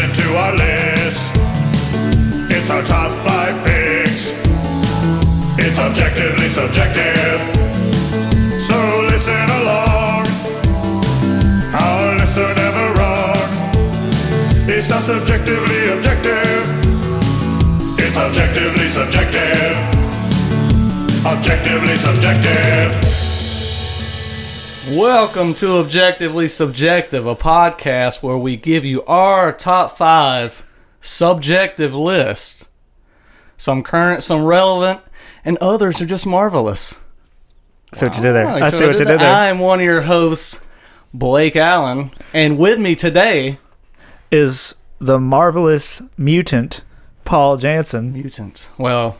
listen to our list. It's our top five picks. It's objectively subjective. So listen along. Our lists are never wrong. It's not subjectively objective. It's objectively subjective. Objectively subjective. Welcome to Objectively Subjective, a podcast where we give you our top five subjective list. Some current, some relevant, and others are just marvelous. I see what you did there. I so see what you did there. I am one of your hosts, Blake Allen, and with me today, Is the marvelous mutant Paul Jansen? mutant. Well,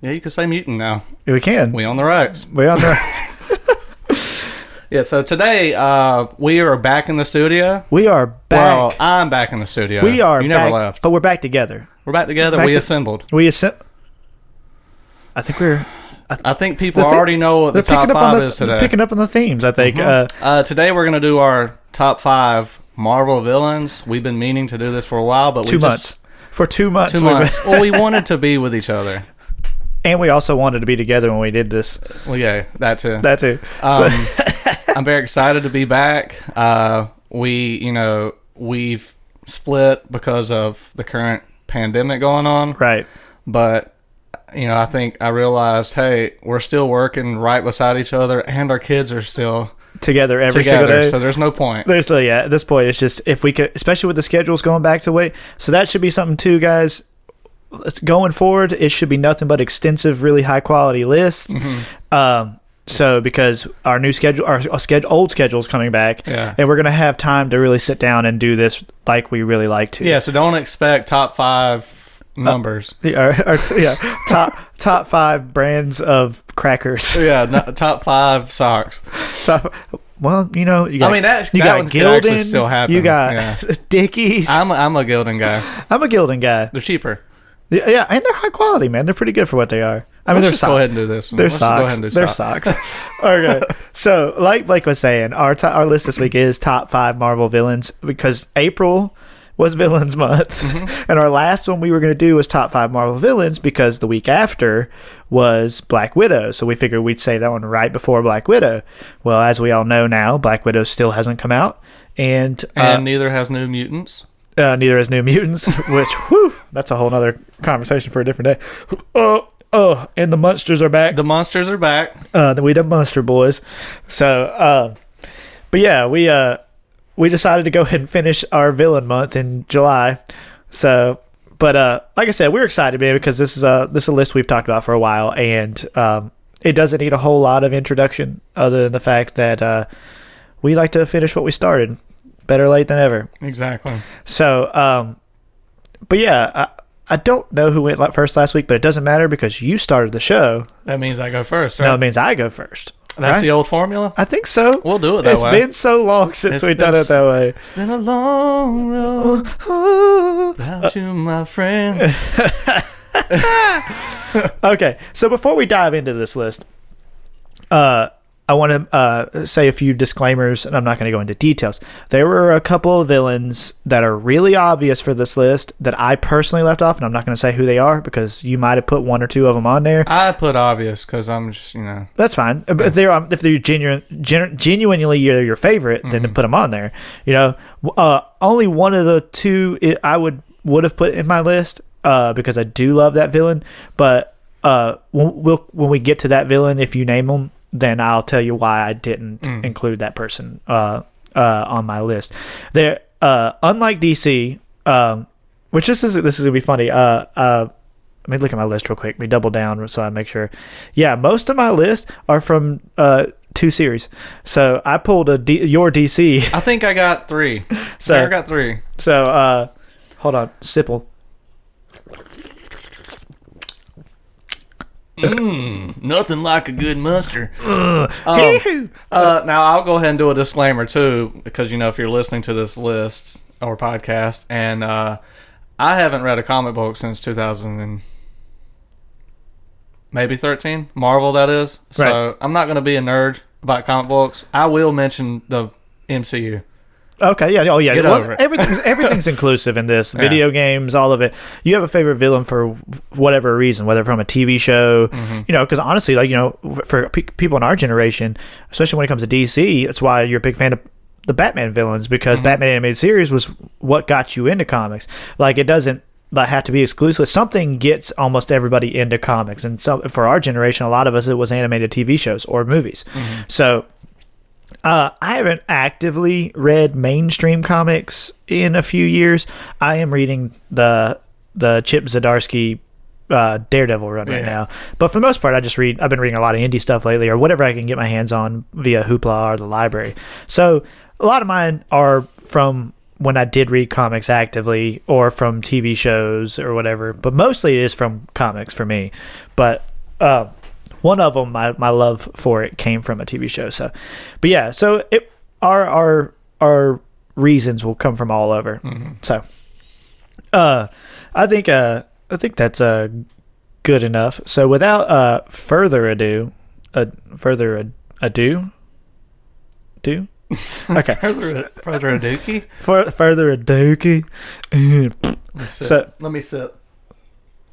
yeah, you could say mutant now. We can. We on the rights. We on the. Yeah. So today, uh, we are back in the studio. we are back. Well, I'm back in the studio. we are You never back, left. but we're back together. We're back together. back we to- assembled. We assembled. I think we're. I think people The already know what the top picking up on five the, is today. Picking up on the themes, I think. Mhm. Uh, Uh, today we're gonna do our top five Marvel villains. We've been meaning to do this for a while, but two we months. just For two months. two months. well, we wanted to be with each other. and we also wanted to be together when we did this. Well, yeah, that too. That too. Um, I'm very excited to be back. Uh, we, you know, we've split because of the current pandemic going on, right. but you know, I think I realized, hey, we're still working right beside each other, and our kids are still Together every single day. So there's no point. There's the yeah. At this point, it's just if we could, especially with the schedules going back to way. So that should be something too, guys. Going forward, it should be nothing but extensive, really high quality lists. Mm-hmm. Um, so because our new schedule, our, our schedule, old schedule is coming back, Yeah. and we're gonna have time to really sit down and do this like we really like to. Yeah, so don't expect top five uh, numbers. Yeah, our- our- yeah. top top five brands of crackers. yeah, no, top five socks. top, well, you know, you got, I mean, that- you that got one Gildan, still happen, You got yeah. Dickies. I'm, I'm a, I'm a Gildan guy. I'm a Gildan guy. They're cheaper. Yeah, yeah, and they're high quality, man. They're pretty good for what they are. I mean, Let's they're socks. go ahead and do this. One. They're Let's Go socks. ahead and do They're socks. socks. okay. So, like Blake was saying, our to- our list this week is top five Marvel villains because April was villains month, Mm-hmm. and our last one we were going to do was top five Marvel villains because the week after was Black Widow. So we figured we'd say that one right before Black Widow. Well, as we all know now, Black Widow still hasn't come out, and, uh, And neither has New Mutants. Uh, neither has New Mutants, which whew, that's a whole other conversation for a different day. Oh, oh, and the monsters are back. The monsters are back. uh, the we the Monster Boys. So, uh, but yeah, we uh, we decided to go ahead and finish our villain month in July. So, but uh, like I said, we're excited, man, because this is a this is a list we've talked about for a while, and um, it doesn't need a whole lot of introduction, other than the fact that uh, we like to finish what we started. Better late than ever. Exactly. So, um, but yeah, I, I don't know who went first last week, but it doesn't matter because you started the show. That means I go first, right? No, it means I go first. That's right? the old formula. I think so. We'll do it that It's way. been so long since It's we've been done it that way. It's been a long road without you, my friend. okay, so before we dive into this list, uh, I want to uh, say a few disclaimers, and I'm not going to go into details. There were a couple of villains that are really obvious for this list that I personally left off, and I'm not going to say who they are because you might have put one or two of them on there. I put obvious because I'm just, you know, That's fine. But If they're um, if they're genuine, gen- genuinely your your favorite, then put them on there. You know, uh, only one of the two i I would would have put in my list uh, because I do love that villain. But uh, when, we'll, when we get to that villain, if you name them, then I'll tell you why I didn't include that person uh, uh, on my list. There, uh, unlike DC, um, which this is this is gonna be funny. Uh, uh, let me look at my list real quick. Let me double down so I make sure. Yeah, most of my list are from uh, two series. So I pulled a D- your DC. I think I got three. So- So I got three. So uh, hold on, Sipple. Nothing like a good mustard. Um, uh, now I'll go ahead and do a disclaimer too, because you know if you're listening to this list or podcast, and uh, I haven't read a comic book since 2000 and maybe 13, Marvel that is. So I'm not going to be a nerd about comic books. I will mention the MCU. Okay, yeah, oh yeah. Get Well, over it. Everything's everything's inclusive in this. Video games, all of it. You have a favorite villain for whatever reason, whether from a TV show, Mm-hmm. you know. Because honestly, like you know, for pe- people in our generation, especially when it comes to DC, that's why you're a big fan of the Batman villains Mm-hmm. because Batman animated series was what got you into comics. Like it doesn't have to be exclusive. Something gets almost everybody into comics, and so for our generation, a lot of us it was animated TV shows or movies. Mm-hmm. So uh, I haven't actively read mainstream comics in a few years. I am reading the the Chip Zdarsky uh, Daredevil run right Yeah. now, but for the most part, I just read. I've been reading a lot of indie stuff lately, or whatever I can get my hands on via Hoopla or the library. So a lot of mine are from when I did read comics actively, or from TV shows or whatever. But mostly it is from comics for me. But uh, one of them, my, my love for it came from a TV show. So, but yeah, so it our our our reasons will come from all over. So, uh, I think uh I think that's uh good enough. So without uh further ado, uh, further ad- ado, do okay. Further, further a dookie. For, further ado. So- Let me sip.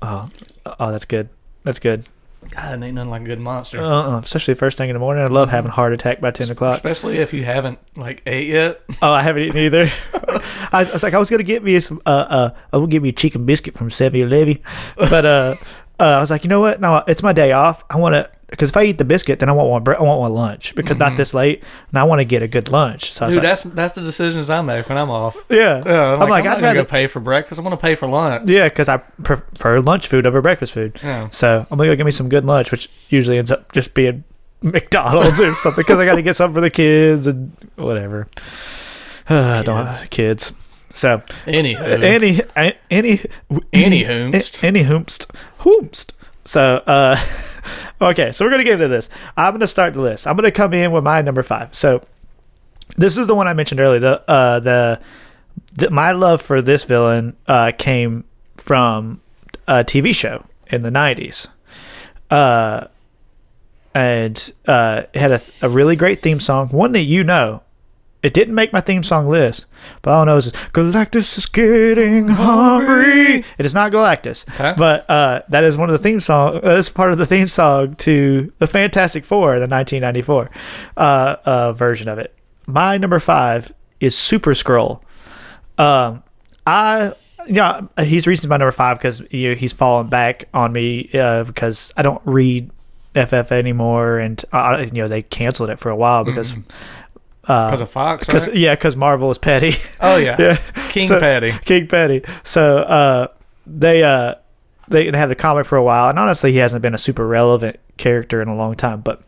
oh, oh, that's good. That's good. God, it ain't nothing like a good monster. Uh-uh. Especially first thing in the morning. I love having a heart attack by ten o'clock. Especially if you haven't like ate yet. Oh, I haven't eaten either. I, I was like, I was gonna get me some. Uh, uh, I will get me a chicken biscuit from 7-Eleven, but uh, uh, I was like, you know what? No, it's my day off. I want to because if I eat the biscuit, then I want one. bre- I want one lunch because not this late, and I want to get a good lunch. So Dude, like, that's that's the decisions I make when I'm off. yeah, Yeah, I'm, I'm like, like, I'm I'd not gonna rather go pay for breakfast. I want to pay for lunch. yeah, because I prefer lunch food over breakfast food. Yeah. So I'm gonna go get me some good lunch, which usually ends up just being McDonald's or something because I got to get something for the kids and whatever. Uh, I don't have kids. So any any any Any hoomst. any hoomst hoomst. So uh, okay, so we're gonna get into this. I'm gonna start the list. I'm gonna come in with my number five. So this is the one I mentioned earlier. The uh the, the my love for this villain uh came from a TV show in the '90s. Uh, and uh, it had a, a really great theme song, one that you know. It didn't make my theme song list, but all I know is Galactus is getting hungry. It is not Galactus, Okay. but uh, that is one of the theme song. That is part of the theme song to the Fantastic Four, the 1994 uh, uh, version of it. My number five is Super Skrull. Um, I yeah, he's recently my number five because you know, he's fallen back on me uh, because I don't read FF anymore, and uh, you know they canceled it for a while because because of Fox, because right? yeah, because Marvel is petty. Oh yeah, yeah, King So- Patty. King Petty. So uh, they uh, they had the comic for a while, and honestly, he hasn't been a super relevant character in a long time. But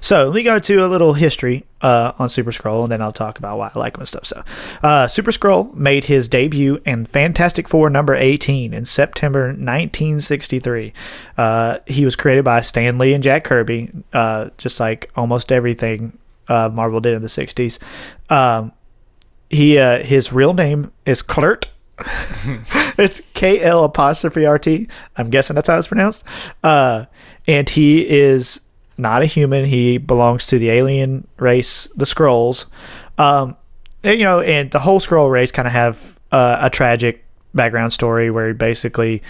so let me go to a little history uh, on Super Skrull, and then I'll talk about why I like him and stuff. So, uh, Super Skrull made his debut in Fantastic Four number 18 in September 1963. Uh, he was created by Stan Lee and Jack Kirby, uh, just like almost everything uh, Marvel did in the 60s. Um, he uh, his real name is Klurt. it's K L apostrophe R T. I'm guessing that's how it's pronounced. Uh, and he is not a human. He belongs to the alien race, the Skrulls. Um, and, you know, and the whole Skrull race kind of have uh, a tragic background story where basically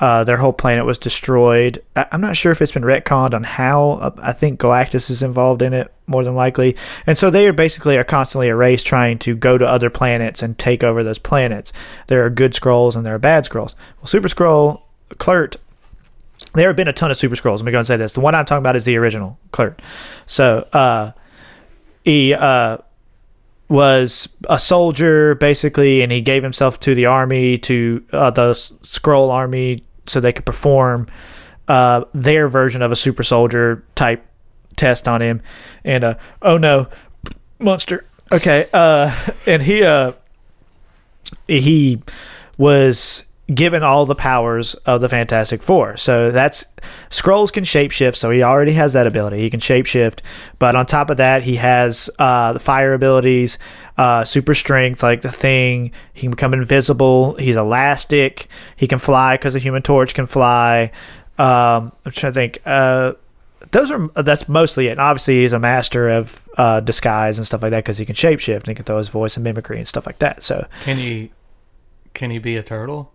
uh, their whole planet was destroyed. I- I'm not sure if it's been retconned on how. Uh, I think Galactus is involved in it more than likely, and so they are basically are constantly a race trying to go to other planets and take over those planets. There are good Skrulls and there are bad Skrulls. Well, Super Skrull, Klurt, there have been a ton of Super Skrulls. Let me go and say this: the one I'm talking about is the original Klurt. So uh, he uh, was a soldier basically, and he gave himself to the army, to uh, the Skrull army, so they could perform uh, their version of a super soldier type test on him. And uh, oh no, monster. Okay, uh, and he uh, he was given all the powers of the Fantastic Four. So that's Skrulls can shapeshift, so he already has that ability. He can shapeshift, but on top of that, he has uh, the fire abilities, uh, super strength, like the thing. He can become invisible. He's elastic. He can fly because the Human Torch can fly. Um, I'm trying to think. Uh, those are that's mostly it. And obviously, he's a master of uh, disguise and stuff like that because he can shapeshift and he can throw his voice and mimicry and stuff like that. So Can you can he be a turtle?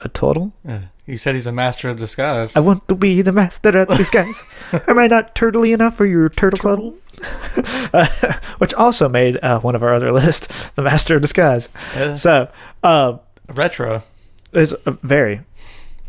A total. Uh, you said he's a master of disguise. I want to be the master of disguise. Am I not turtly enough for your turtle club? Uh, which also made uh, one of our other list, the master of disguise. Yeah. So, uh, Retro. is uh, very.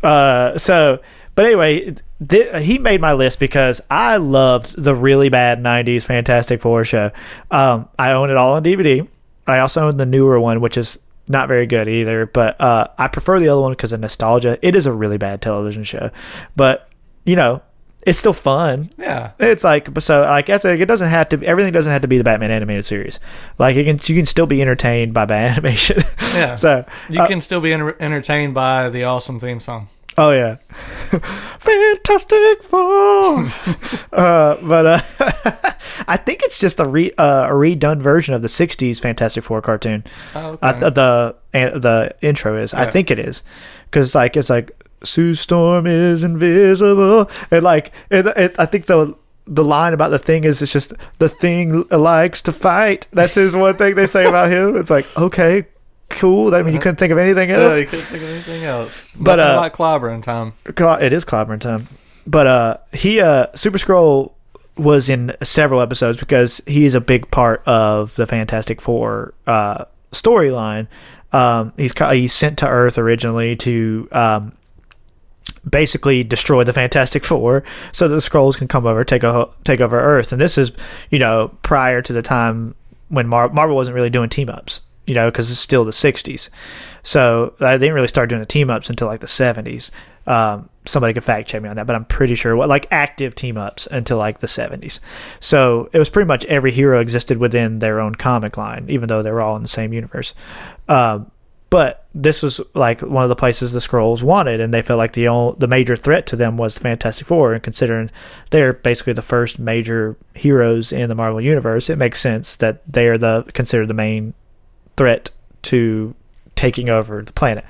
Uh, so, but anyway, th- he made my list because I loved the really bad '90s Fantastic Four show. Um, I own it all on DVD. I also own the newer one, which is not very good either. But uh, I prefer the other one because of nostalgia. It is a really bad television show, but you know, it's still fun. Yeah. It's like so like that's like it doesn't have to everything doesn't have to be the Batman animated series. Like you can you can still be entertained by bad animation. Yeah. so You uh, can still be enter- entertained by the awesome theme song. Oh yeah, Fantastic Four. uh, but uh, I think it's just a re uh, a redone version of the '60s Fantastic Four cartoon. Oh, okay. Th- the the intro is. I think it is because like it's like Sue Storm is invisible and like it, it, I think the. The line about the thing is it's just the thing likes to fight. That's his one thing they say about him. It's like okay, cool. I mean, you couldn't think of anything else. yeah, you couldn't think of anything else. But, Nothing uh, like clobbering time. It is clobbering time. But uh, he uh, Super Skrull was in several episodes because he is a big part of the Fantastic Four uh, storyline. Um, he's he's sent to Earth originally to um, basically destroy the Fantastic Four, so that the Skrulls can come over take o- take over Earth. And this is you know prior to the time when Mar- Marvel wasn't really doing team ups. You know, because it's still the '60s, so I didn't really start doing the team ups until like the '70s. Um, somebody could fact check me on that, but I'm pretty sure what like active team ups until like the 70s. So it was pretty much every hero existed within their own comic line, even though they were all in the same universe. Um, but this was like one of the places the Skrulls wanted, and they felt like the only, the major threat to them was the Fantastic Four. And considering they're basically the first major heroes in the Marvel universe, it makes sense that they are the considered the main threat to taking over the planet.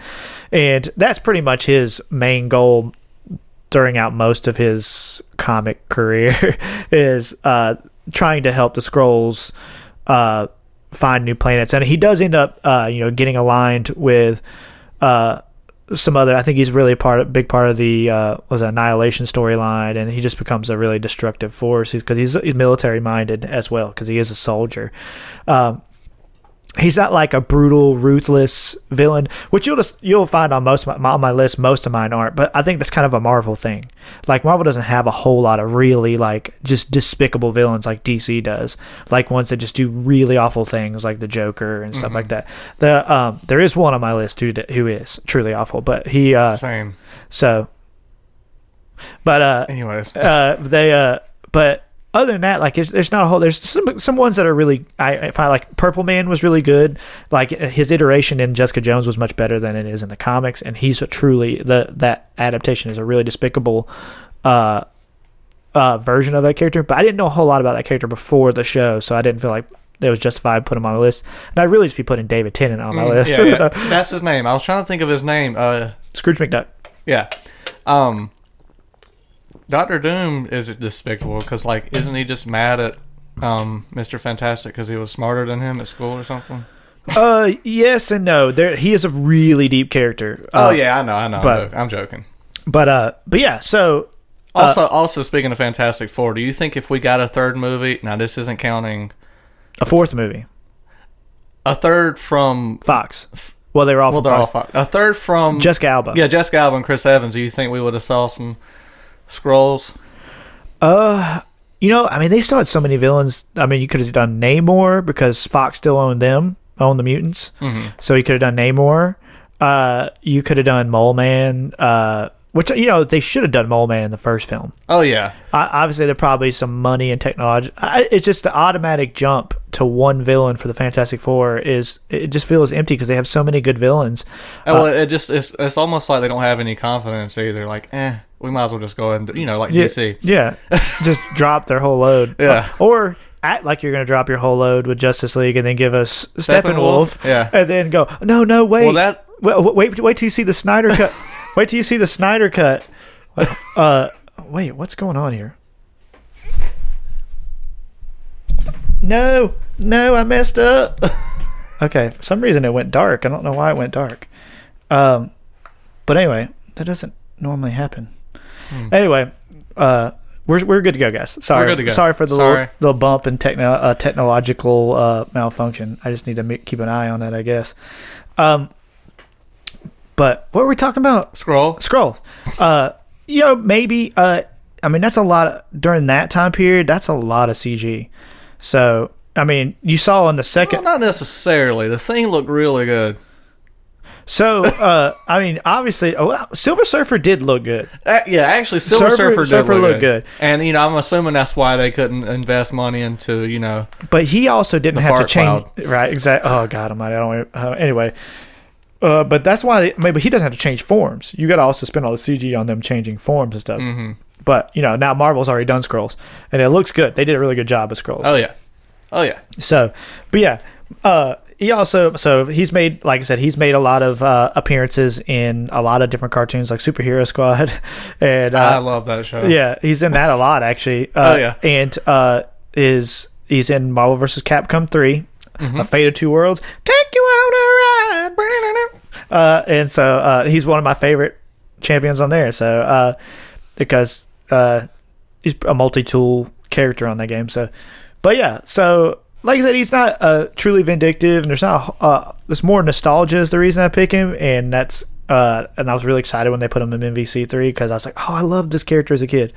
And that's pretty much his main goal during out most of his comic career is uh, trying to help the Skrulls uh, find new planets. And he does end up, uh, you know, getting aligned with uh, some other. I think he's really a part, of, big part of the uh, was annihilation storyline, and he just becomes a really destructive force because he's, he's military minded as well because he is a soldier. Um, he's not like a brutal, ruthless villain, which you'll just you'll find on most of my, on my list. Most of mine aren't, but I think that's kind of a Marvel thing. Like Marvel doesn't have a whole lot of really like just despicable villains like DC does, like ones that just do really awful things like the Joker and stuff like that. The um, there is one on my list who who is truly awful, but he uh, Same. so. But uh, Anyways. uh, they uh, but other than that, like there's, there's not a whole. There's some some ones that are really. I, I find like Purple Man was really good. Like his iteration in Jessica Jones was much better than it is in the comics, and he's a truly the that adaptation is a really despicable. Uh, uh, version of that character, but I didn't know a whole lot about that character before the show, so I didn't feel like it was justified to put him on my list. And I'd really just be putting David Tennant on my list. Mm, yeah, yeah. That's his name. I was trying to think of his name. Uh, Scrooge McDuck. yeah. Um, Doctor Doom is despicable because, like, isn't he just mad at um Mister Fantastic because he was smarter than him at school or something? Uh, yes and no. There, he is a really deep character. Oh Uh, yeah, I know, I know. but- I'm joking. but uh, but yeah. So Also, also speaking of Fantastic Four, do you think if we got a third movie, now this isn't counting a fourth movie, a third from Fox. Well, they were all well, from they're all Fox. a third from Jessica Alba. yeah, Jessica Alba and Chris Evans. Do you think we would have saw some Skrulls? Uh, you know, I mean, they still had so many villains. I mean, you could have done Namor because Fox still owned them, owned the mutants. Mm-hmm. So you could have done Namor. Uh, you could have done Mole Man. Uh, which you know they should have done Mole Man in the first film. Oh yeah, I, obviously, there probably some money and technology. I, it's just the automatic jump to one villain for the Fantastic Four is it just feels empty because they have so many good villains. And, well, it just it's it's almost like they don't have any confidence either. Like, eh, we might as well just go ahead and you know like yeah, DC. Yeah, just drop their whole load. Yeah, or act like you're going to drop your whole load with Justice League and then give us Steppenwolf. Steppenwolf yeah, and then go no no wait well, that wait wait, wait till you see the Snyder cut. wait till you see the Snyder cut. Uh, wait, what's going on here? No, no, I messed up. okay, for some reason it went dark. I don't know why it went dark. Um, but anyway, that doesn't normally happen. Anyway, uh, we're we're good to go, guys. Sorry, good to go. sorry for the Sorry. little, little bump and techno uh, technological uh, malfunction. I just need to make, keep an eye on that, I guess. Um, but what were we talking about? Skrull. Skrull. Uh, you know, maybe. Uh, I mean, that's a lot of, during that time period. That's a lot of CG. So, I mean, you saw in the Well, second. not necessarily. The thing looked really good. So, uh, I mean, obviously, oh, well, Silver Surfer did look good. Uh, yeah, actually, Silver Surfer- Surfer, did Surfer look looked good. good. and you know, I'm assuming that's why they couldn't invest money into you know. But he also didn't have to change. cloud. Right? Exactly. Oh God I'm Almighty! I don't. Uh, anyway, uh, but that's why. Maybe he doesn't have to change forms. You got to also spend all the CG on them changing forms and stuff. Mm-hmm. But you know, now Marvel's already done Skrulls, and it looks good. They did a really good job with Skrulls. Oh yeah, oh yeah. So, but yeah, uh, he also so he's made like I said he's made a lot of uh, appearances in a lot of different cartoons like Superhero Squad, and I uh, love that show. yeah, he's in that a lot actually. Uh, Oh, yeah. and uh, is he's in Marvel vs. Capcom 3 Mm-hmm. A Fate of Two Worlds, take you on a ride. Uh, and so uh, he's one of my favorite champions on there. So uh, because uh, he's a multi-tool character on that game. So, but yeah, so like I said, he's not uh, truly vindictive, and there's not uh, there's more nostalgia is the reason I pick him, and that's uh, and I was really excited when they put him in MVC three because I was like, oh, I loved this character as a kid.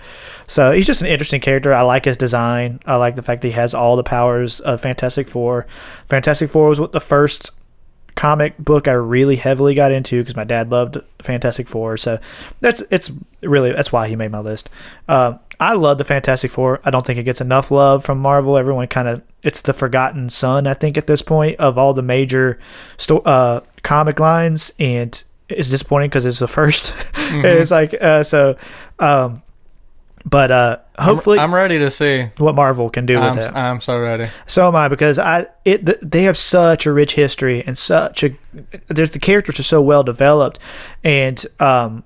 So he's just an interesting character. I like his design. I like the fact that he has all the powers of Fantastic Four. Fantastic Four was what the first comic book I really heavily got into because my dad loved Fantastic Four. So that's it's really that's why he made my list. Uh, I love the Fantastic Four. I don't think it gets enough love from Marvel. Everyone kind of it's the forgotten son. I think at this point of all the major sto- uh, comic lines, and it's disappointing because it's the 1st it's like uh, so. Um, but uh, hopefully, I'm ready to see. what Marvel can do with I'm, it. I'm so ready. So am I because I it th- they have such a rich history and such a there's the characters are so well developed and um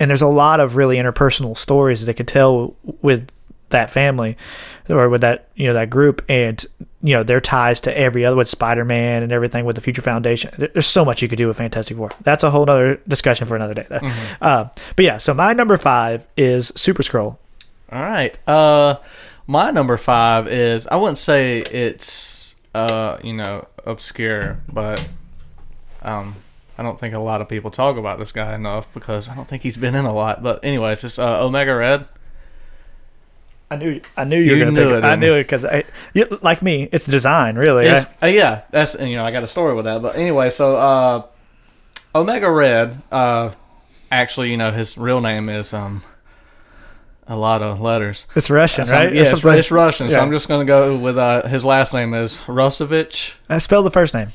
and there's a lot of really interpersonal stories that they could tell with that family or with that you know that group and you know their ties to every other with Spider-Man and everything with the Future Foundation. There's so much you could do with Fantastic Four. That's a whole other discussion for another day though. Uh, but yeah, so my number five is Super Skrull. All right. Uh, my number five is I wouldn't say it's uh you know obscure, but um I don't think a lot of people talk about this guy enough because I don't think he's been in a lot. But anyways, it's uh, Omega Red. I knew I knew you were gonna knew pick it. I knew it because like me. It's design, really. It's, I- uh, yeah, that's and, you know I got a story with that. But anyway, so uh, Omega Red, uh, actually, you know his real name is um, a lot of letters. It's Russian, So right? yeah, it's, it's Russian. So. I'm just gonna go with uh, his last name is Rosevich. Uh, spell the first name.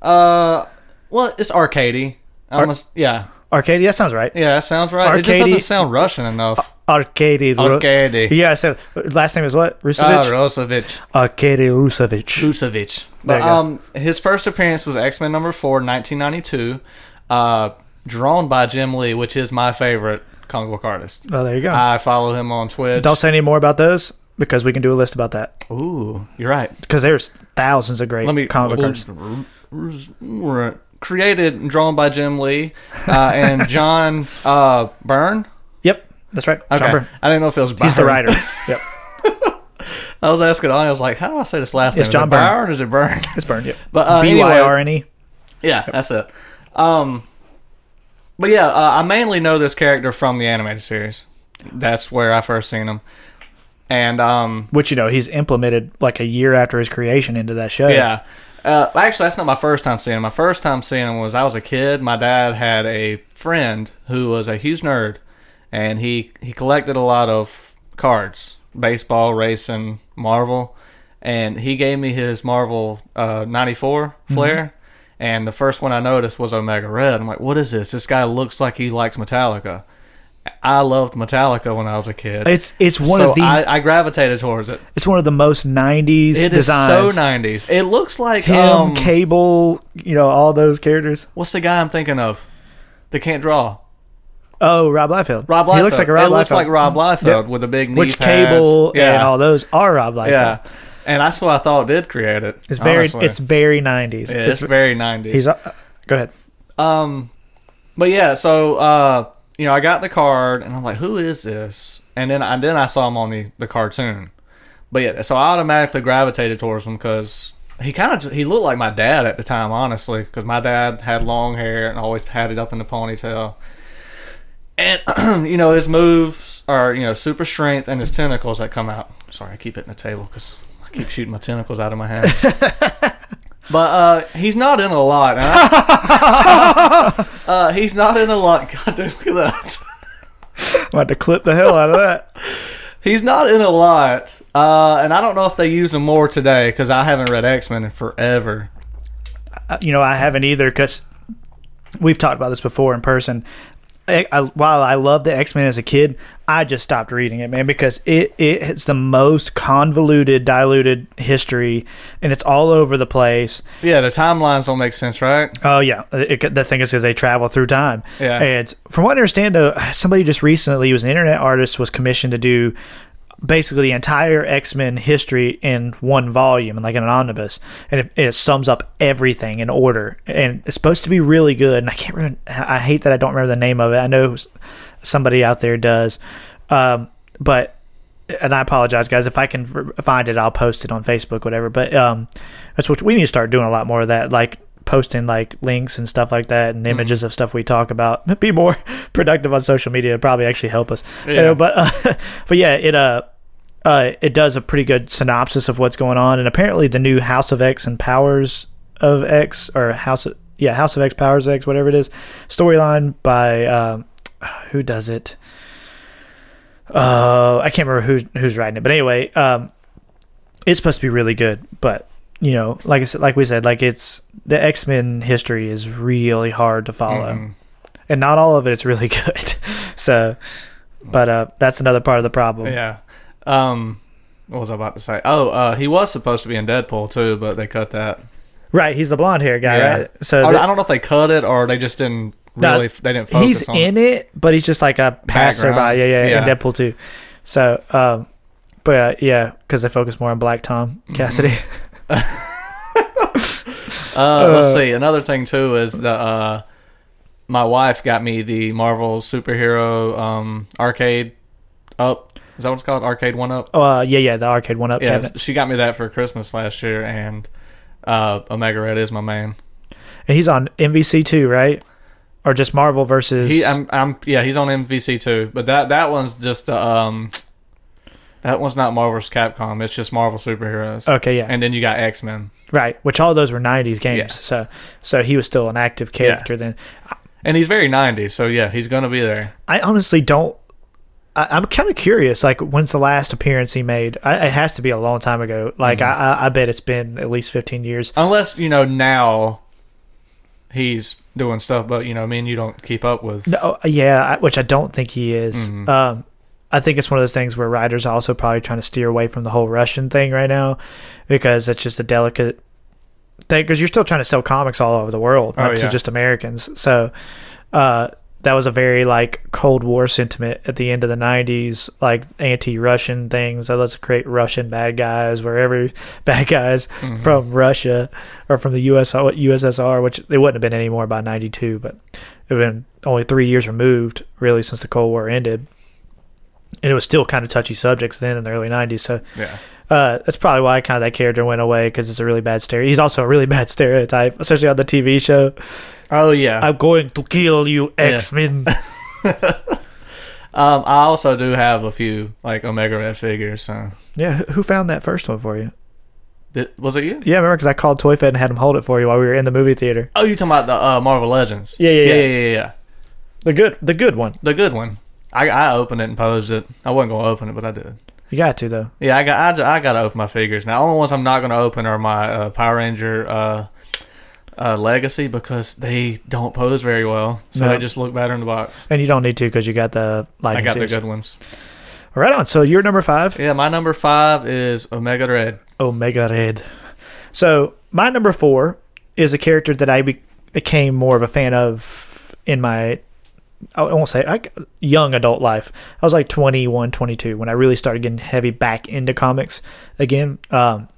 Uh, well, it's Arkady. I almost, yeah, Arkady. That sounds right. yeah, that sounds right. It just doesn't sound Russian enough. Arkady. Arkady. Yeah. So last name is what? Uh, Rusevich. Arkady Rusevich. Kusevich. There But um, his first appearance was X Men number four, 1992, uh, drawn by Jim Lee, which is my favorite comic book artist. Oh, there you go. I follow him on Twitch. Don't say any more about those because we can do a list about that. Ooh, you're right. Because there's thousands of great Let me comic book artists. Created and drawn by Jim Lee uh, and John uh, Byrne. Yep, that's right. John Okay, Byrne. I didn't know if it was Byrne. He's the writer. yep, I was asking I was like, how do I say this last It's name? John is it Byrne. Byrne or is it Byrne? it's Byrne. Yep. But uh, B Y R N E. Yeah, that's it. Um, but yeah, uh, I mainly know this character from the animated series. That's where I first seen him. And um, Which you know he's implemented like a year after his creation into that show. yeah, uh, actually, that's not my first time seeing him. My first time seeing him was I was a kid. My dad had a friend who was a huge nerd, and he he collected a lot of cards, baseball, racing, Marvel, and he gave me his Marvel uh, '94 flair. And the first one I noticed was Omega Red. I'm like, what is this? This guy looks like he likes Metallica. I loved Metallica when I was a kid. It's it's one so of the I, I gravitated towards it. it's one of the most '90s It is designs. so 90s. It looks like Him, um, Cable, you know all those characters. what's the guy I'm thinking of? That can't draw. Oh, Rob Liefeld. Rob Liefeld. He looks like a Rob It looks Liefeld. like Rob Liefeld Yep. with a big knee Which pads. Cable yeah. and all those are Rob Liefeld. Yeah. and that's what I thought did create it. It's very honestly. it's very 90s. Yeah, it's, very nineties. he's uh, go ahead. Um, but yeah, so uh, you know, I got the card, and I'm like, who is this? And then I then I saw him on the the cartoon. But yeah, so I automatically gravitated towards him because he kind of he looked like my dad at the time, honestly, because my dad had long hair and always had it up in the ponytail. And you know his moves are you know super strength and his tentacles that come out. Sorry, I keep hitting the table because I keep shooting my tentacles out of my hands. But uh, he's not in a lot. I- uh, he's not in a lot. God, dude, look at that. I'm about to clip the hell out of that. He's not in a lot, uh, and I don't know if they use him more today because I haven't read X Men in forever. Uh, you know, I haven't either because we've talked about this before in person. I, I, while I loved the X Men as a kid, I just stopped reading it, man, because it it's the most convoluted, diluted history, and it's all over the place. Yeah, the timelines don't make sense, right? Oh yeah, it, the thing is, because they travel through time. Yeah. and from what I understand, though, somebody just recently, was an internet artist, was commissioned to do basically the entire X Men history in one volume and like in an omnibus, and it, it sums up everything in order. And it's supposed to be really good. And I can't remember. I hate that I don't remember the name of it. I know somebody out there does, um, but. And I apologize, guys. If I can find it, I'll post it on Facebook, whatever. But um, that's what we need to start doing a lot more of that, like posting like links and stuff like that, and images of stuff we talk about. Be more productive on social media. It'd probably actually help us. You Yeah. know, but uh, but yeah, it uh, uh, it does a pretty good synopsis of what's going on, and apparently the new House of X and Powers of X or House of yeah House of X Powers of X whatever it is storyline by um, who does it. Uh, I can't remember who's who's writing it, but anyway, um, it's supposed to be really good. But you know, like I said, like we said, like it's the X Men history is really hard to follow, Mhm. and not all of it is really good. so, but uh, that's another part of the problem. Yeah. Um, what was I about to say? Oh, uh, he was supposed to be in Deadpool 2, but they cut that. Right, he's the blonde hair guy, Yeah. right? So Or the- I don't know if they cut it or they just didn't No, really. they didn't focus he's on. in it, but he's just like a passerby. Yeah, Yeah, yeah, in Deadpool 2. So, um, but uh, yeah, because they focus more on Black Tom Cassidy. Uh, let's Uh, see. Another thing too is the uh, my wife got me the Marvel superhero um, arcade up. Is that what it's called? Arcade one up. Oh, uh, yeah, yeah, the arcade one up Yeah, cabinets. she got me that for Christmas last year, and uh, Omega Red is my man. And he's on MVC two, right? Or just Marvel versus. He, I'm, I'm, yeah, he's on MVC two, but that that one's just uh, um, that one's not Marvel's Capcom. It's just Marvel superheroes. okay, yeah, And then you got X Men, right. Which all those were '90s games, Yeah. so so he was still an active character then. and he's very '90s, so yeah, he's gonna be there. I honestly don't. I, I'm kind of curious. Like, when's the last appearance he made? I, it has to be a long time ago. Like, Mm-hmm. I, I, bet it's been at least 15 years. Unless you know now he's doing stuff, but you know, I mean, you don't keep up with. No, yeah, I, which I don't think he is. Mhm. Um, I think it's one of those things where writers are also probably trying to steer away from the whole Russian thing right now because it's just a delicate thing. Because you're still trying to sell comics all over the world, Oh, not to just Americans. So uh, that was a very like Cold War sentiment at the end of the '90s, like anti-Russian things. So let's create Russian bad guys wherever bad guys Mhm. from Russia or from the US USSR, which they wouldn't have been anymore by '92, but it would have been only three years removed, really, since the Cold War ended. And it was still kind of touchy subjects then in the early '90s. So Yeah, uh, that's probably why kind of that character went away because it's a really bad stereotype. He's also a really bad stereotype, especially on the TV show. Oh yeah. I'm going to kill you, X Men. um, I also do have a few like Omega Red figures. So yeah, who- who found that first one for you? Did, was it you? Yeah, I remember because I called Toy Fed and had him hold it for you while we were in the movie theater. Oh, you talking about the uh, Marvel Legends? Yeah, yeah, yeah, yeah. yeah, yeah, yeah. The good, the good one. The good one. I I opened it and posed it. I wasn't gonna open it, but I did. You got to though. Yeah, I got I, I got to open my figures now. The only ones I'm not gonna open are my uh, Power Ranger uh, uh, Legacy because they don't pose very well, so No. they just look better in the box. And you don't need to because you got the lighting I got the good ones. Right on. So you're number five. Yeah, my number five is Omega Red. Omega Red. So my number four is a character that I became more of a fan of in my I won't say I, young adult life. I was like 21, 22 when I really started getting heavy back into comics again. Um,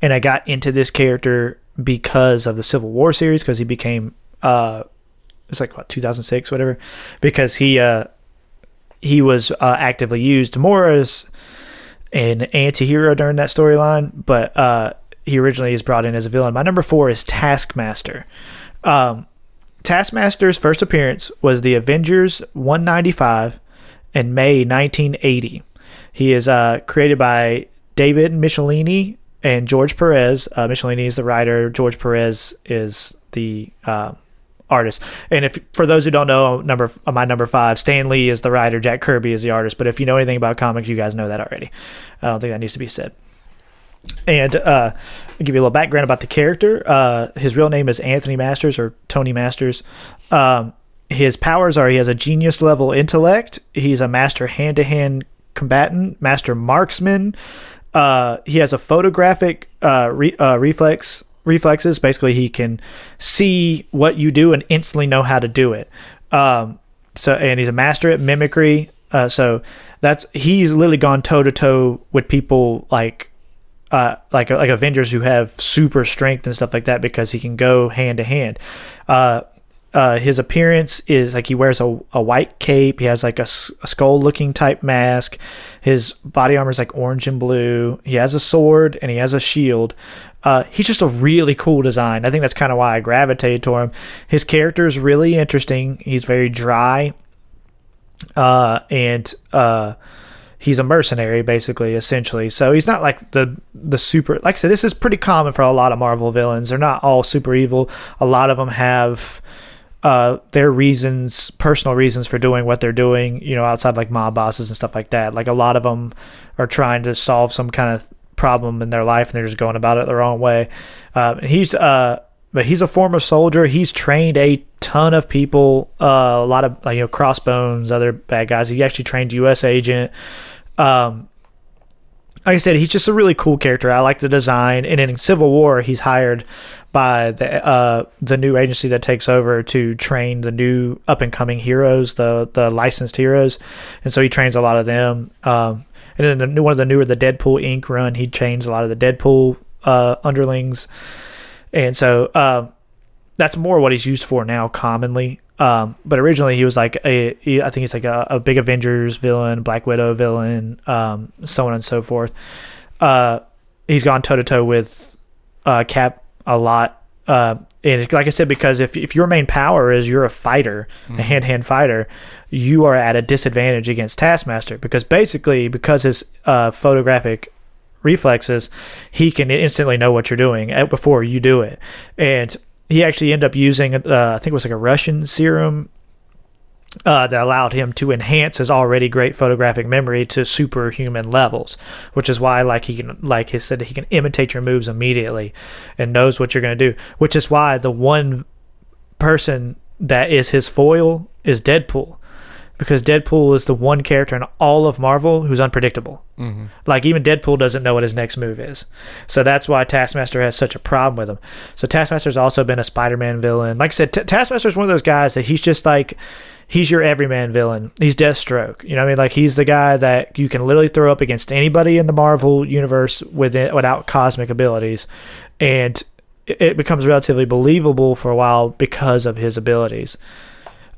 and I got into this character because of the Civil War series because he became uh it's like what 2006 whatever because he uh he was uh, actively used more as an anti-hero during that storyline but uh he originally is brought in as a villain my number four is taskmaster um taskmaster's first appearance was the avengers 195 in may 1980 he is uh created by david michelinie and george perez uh, michelinie is the writer george perez is the uh, artist. And if for those who don't know, number uh, my number five, Stan Lee is the writer, Jack Kirby is the artist. But if you know anything about comics, you guys know that already. I don't think that needs to be said. And uh, I'll give you a little background about the character. Uh, his real name is Anthony Masters or Tony Masters. Um, his powers are he has a genius level intellect. He's a master hand to hand combatant, master marksman. Uh, he has a photographic uh, re- uh, reflex reflexes. Basically, he can see what you do and instantly know how to do it. Um, so, and he's a master at mimicry. Uh, so that's he's literally gone toe to toe with people like uh, like like Avengers who have super strength and stuff like that because he can go hand to hand. Uh, uh, his appearance is like he wears a, a white cape. He has like a, a skull looking type mask. His body armor is like orange and blue. He has a sword and he has a shield. Uh, he's just a really cool design. I think that's kind of why I gravitated to him. His character is really interesting. He's very dry. Uh, and uh, he's a mercenary basically essentially so he's not like the the super like i said this is pretty common for a lot of marvel villains they're not all super evil a lot of them have uh, their reasons, personal reasons for doing what they're doing, you know, outside like mob bosses and stuff like that. Like a lot of them are trying to solve some kind of problem in their life and they're just going about it the wrong way. Uh, he's, uh, but he's a former soldier. He's trained a ton of people, uh, a lot of, you know, Crossbones, other bad guys. He actually trained U.S. Agent. Um, like I said, he's just a really cool character. I like the design. And in Civil War, he's hired by the uh, the new agency that takes over to train the new up and coming heroes, the the licensed heroes, and so he trains a lot of them. Um, and then the one of the newer the Deadpool Inc. run, he trains a lot of the Deadpool uh, underlings, and so uh, that's more what he's used for now commonly. Um, but originally he was like a, he- I think he's like a, a big Avengers villain, Black Widow villain, um, so on and so forth. Uh, he's gone toe to toe with uh, Cap a lot. Uh, and like I said, because if, if your main power is you're a fighter, a hand to hand fighter, you are at a disadvantage against Taskmaster because basically, because his uh, photographic reflexes, he can instantly know what you're doing before you do it. And he actually ended up using, uh, I think it was like a Russian serum uh, that allowed him to enhance his already great photographic memory to superhuman levels, which is why, like he can, like he said, he can imitate your moves immediately and knows what you're going to do. Which is why the one person that is his foil is Deadpool, because Deadpool is the one character in all of Marvel who's unpredictable. Mm-hmm. Like even Deadpool doesn't know what his next move is, so that's why Taskmaster has such a problem with him. So Taskmaster's also been a Spider-Man villain. Like I said, T- Taskmaster's one of those guys that he's just like he's your everyman villain. He's Deathstroke. You know what I mean? Like he's the guy that you can literally throw up against anybody in the Marvel universe within without cosmic abilities, and it it becomes relatively believable for a while because of his abilities.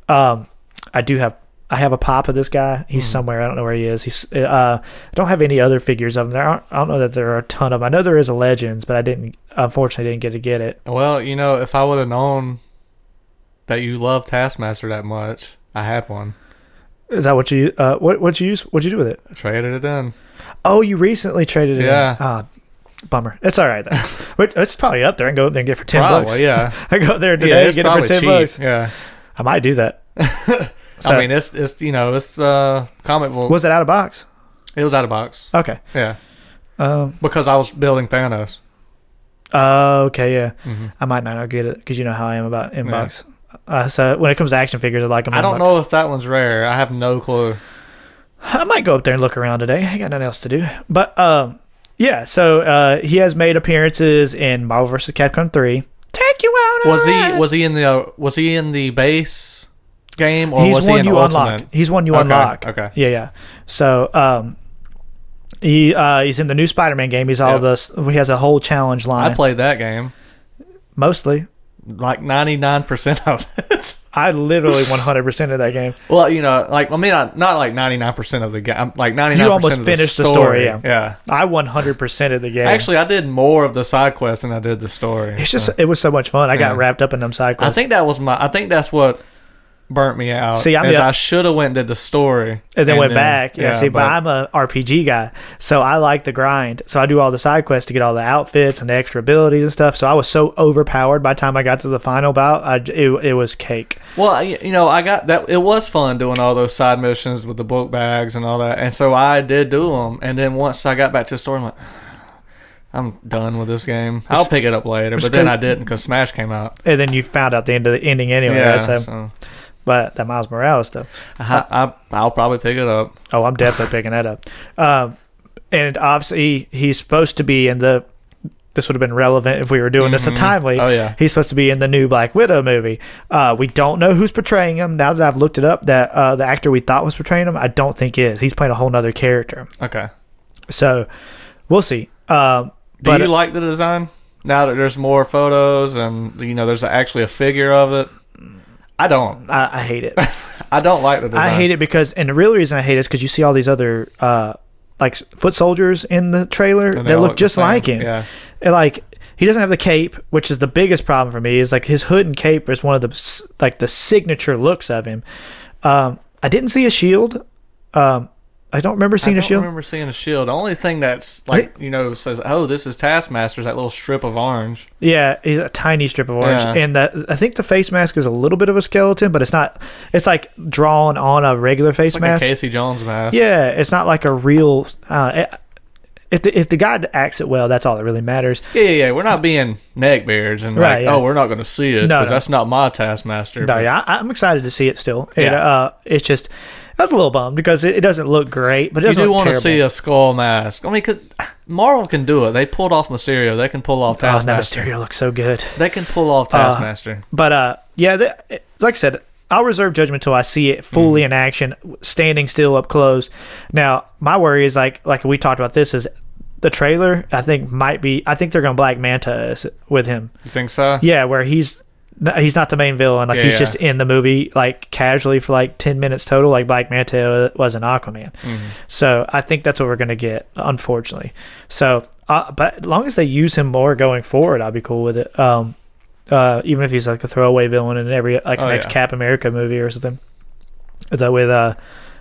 Um, I do have I have a pop of this guy. He's somewhere. I don't know where he is. He's uh, I don't have any other figures of him. There aren't, I don't know that there are a ton of. 'em. I know there is a Legends, but I didn't. Unfortunately, didn't get to get it. Well, you know, if I would have known that you love Taskmaster that much, I had one. Is that what you uh what what you use? What'd you do with it? I traded it in. Oh, you recently traded it. Yeah. In. Ah, bummer. It's all right though. It's probably up there. I can go up there and get it for ten Probably, bucks. yeah. I go up there today yeah, and get it for ten cheap. bucks. Yeah. I might do that. So- I mean, it's it's you know it's uh comic book. Was it out of box? it was out of box. Okay. Yeah, Um. because I was building Thanos. Oh, okay. Yeah. hmm I might not get it because you know how I am about inbox. Uh, so when it comes to action figures, I like them. I don't inbox. know if that one's rare. I have no clue. I might go up there and look around today. I got nothing else to do. But um, yeah. So uh, he has made appearances in Marvel vs. Capcom three. Take you out. Was he was he in the uh, was he in the base game or He's was he one in you Ultimate? unlock. He's one you Okay, unlock. okay. Yeah, yeah. So um, He uh, he's in the new Spider-Man game. He's all Yep. this. He has a whole challenge line. I played that game mostly. like ninety nine percent of it. I literally 100 percent of that game. well, you know, like I mean, not, not like ninety nine percent of the game. Like ninety nine. You almost finished the story, yeah. yeah. I 100 percent of the game. Actually, I did more of the side quests than I did the story. it's just it was so much fun. I got wrapped up in them side I think that was my. I think that's what burnt me out. See, I'm the- I should have went and did the story and then went back. Yeah, see, but, but I'm a RPG guy, so I like the grind. So I do all the side quests to get all the outfits and the extra abilities and stuff. So I was so overpowered by the time I got to the final bout. I, it, it was cake. Well, I- you know, I got that. It was fun doing all those side missions with the book bags and all that, and so I did do them. And then once I got back to the story, I'm like, I'm done with this game. I'll pick it up later. But then I didn't because Smash came out. And then you found out the end of the ending anyway. Yeah, so, so but that Miles Morales stuff. I, I, I'll probably pick it up. Oh, I'm definitely picking that up. Um, and obviously, he's supposed to be in the. This would have been relevant if we were doing this in timely. Oh, yeah. he's supposed to be in the new Black Widow movie. Uh, we don't know who's portraying him. Now that I've looked it up, that uh, the actor we thought was portraying him, I don't think is. He's playing a whole nother character. Okay. So we'll see. Um, Do but you like the design now that there's more photos and you know there's actually a figure of it? I don't. I, I hate it. I don't like the design. I hate it because, and the real reason I hate it is because you see all these other uh, like foot soldiers in the trailer they that all look just same. like him. Yeah. And, like he doesn't have the cape, which is the biggest problem for me. Is like his hood and cape is one of the like the signature looks of him. Um, I didn't see a shield. Um, I don't remember seeing a shield. I don't a shield. remember seeing a shield. The only thing that's like you know says, "Oh, this is Taskmaster," is that little strip of orange. Yeah, he's a tiny strip of orange, Yeah. and that I think the face mask is a little bit of a skeleton, but it's not. It's like drawn on a regular face Like mask. a Casey Jones mask. Yeah, it's not like a real. Uh, if the, if the guy acts it well, that's all that really matters. yeah, yeah, yeah. We're not being neckbeards and Right, like, yeah. oh, we're not going to see it because no. that's not my Taskmaster. No, but- yeah, I, I'm excited to see it still. It, Yeah. uh, it's just I was a little bummed because it, it doesn't look great, but it You doesn't do look want to see a skull mask. I mean, 'cause Marvel can do it. They pulled off Mysterio. They can pull off Oh, Taskmaster. Mysterio looks so good. they can pull off Taskmaster. But uh, yeah, the, it- like I said, I'll reserve judgment till I see it fully Mm-hmm. in action, standing still up close. Now, my worry is like like we talked about this is the trailer. I think might be. I think they're gonna Black Manta us with him. you think so? Yeah, where he's he's not the main villain. Like Yeah, he's yeah. just in the movie like casually for like ten minutes total. Like Black Manta was an Aquaman. Mm-hmm. So I think that's what we're gonna get, unfortunately. So, uh, but as long as they use him more going forward, I'll be cool with it. Um, uh, even if he's like a throwaway villain in every like Oh, next yeah. Cap America movie or something, that with uh.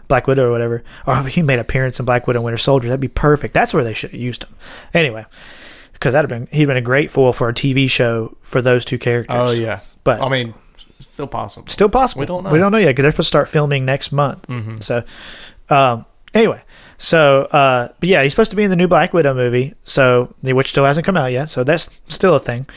Black Widow or whatever, or if he made appearance in Black Widow and Winter Soldier, that'd be perfect. That's where they should have used him. Anyway, because that'd have been he'd been a great foil for a TV show for those two characters. Oh yeah. but I mean, still possible. still possible. We don't know. We don't know yet because they're supposed to start filming next month. Mhm. So, um, anyway, so uh, but yeah, he's supposed to be in the new Black Widow movie. So which still hasn't come out yet. So that's still a thing.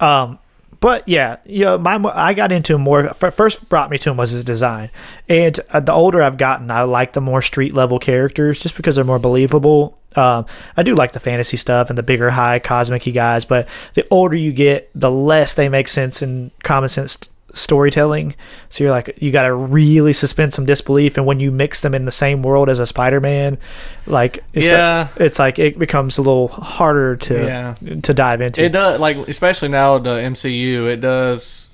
Um, but yeah, know, my I got into him more. First, brought me to him was his design, and uh, the older I've gotten, I like the more street level characters just because they're more believable. Um, I do like the fantasy stuff and the bigger, high cosmic guys, but the older you get, the less they make sense in common sense storytelling. So you're like, you got to really suspend some disbelief, and when you mix them in the same world as a Spider-Man, like it's Yeah. it's like it becomes a little harder to Yeah. to dive into. It does like especially now the MCU. It does.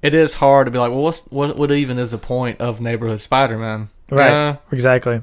It is hard to be like, well, what's what? What even is the point of Neighborhood Spider-Man? Right. Yeah, Exactly.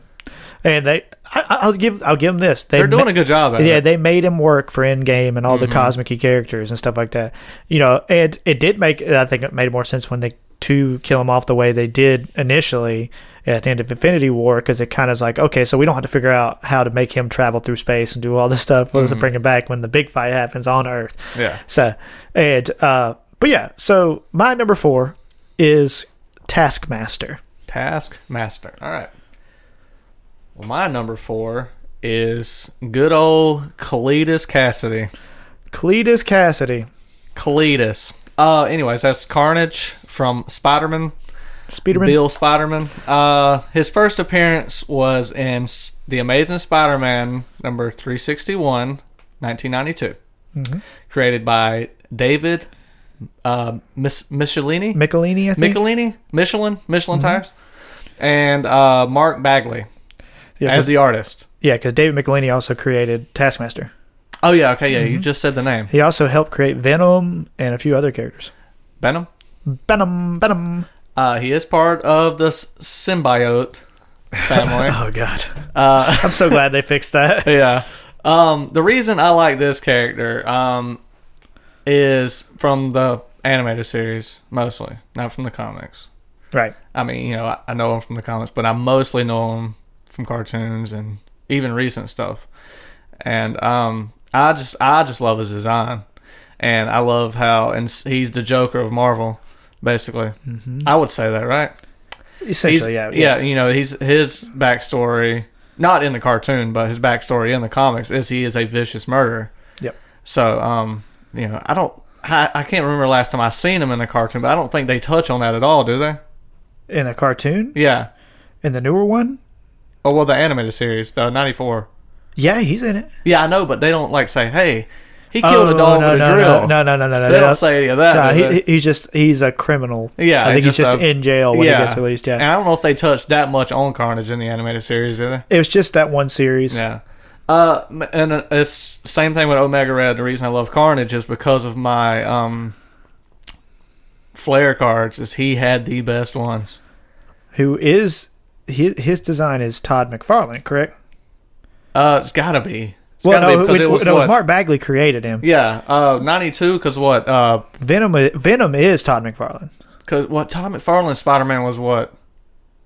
And they, I, I'll give, I'll give them this. They they're doing ma- a good job at yeah, it. they made him work for Endgame and all Mm-hmm. the cosmic characters and stuff like that. You know, and it did make. I think it made more sense when they to kill him off the way they did initially at the end of Infinity War because it kind of is like, okay, so we don't have to figure out how to make him travel through space and do all this stuff. We'll Mm-hmm. just bring him back when the big fight happens on Earth. Yeah. So, and uh, but yeah, so my number four is Taskmaster. Taskmaster. All right. Well, my number four is good old Cletus Kasady. Cletus Kasady. Cletus. Uh, anyways, that's Carnage from Spider-Man. Spiderman. Bill Spider-Man. Uh, his first appearance was in The Amazing Spider-Man number 361, 1992. Mm-hmm. Created by David uh, Mis- Michelinie? Michelinie, I think. Michelinie? Michelin? Michelin Mm-hmm. tires? And uh, Mark Bagley Yeah, as the artist. Yeah, because David Michelinie also created Taskmaster. Oh yeah, okay, yeah. Mm-hmm. You just said the name. He also helped create Venom and a few other characters. Venom. Venom, Venom. Uh, he is part of the symbiote family. Oh God, uh, I'm so glad they fixed that. yeah. Um, the reason I like this character um, is from the animated series mostly, not from the comics. Right. I mean, you know, I, I know him from the comics, but I mostly know him from cartoons and even recent stuff. And um, I just, I just love his design, and I love how, and he's the Joker of Marvel, basically. I would say that, right? Essentially, He's- yeah, yeah, you know, he's his backstory, not in the cartoon, but his backstory in the comics is he is a vicious murderer. Yep. So, um, you know, I don't, I, I can't remember last time I seen him in the cartoon, but I don't think they touch on that at all, do they? In a cartoon, Yeah. in the newer one, Oh well, the animated series, the '94. yeah, he's in it. Yeah, I know, but they don't like say, "Hey, he killed a dog Oh, no, with a drill." No, no, no, no, no. they no. don't say any of that. No, he, he's just he's a criminal. Yeah, I think he's just just a- in jail when he gets released. And Yeah, I don't know if they touched that much on Carnage in the animated series, did they? it was just that one series. Yeah. Uh, and uh, it's same thing with Omega Red. The reason I love Carnage is because of my um, Fleer cards. Is he had the best ones? Who is his, his design is Todd McFarlane, correct? Uh, it's gotta be. It's Well, gotta no, be it, it was it was? Mark Bagley created him. Yeah, uh, ninety two. Because what? Uh, Venom, Venom is Todd McFarlane. because what? Todd McFarlane Spider Man was what?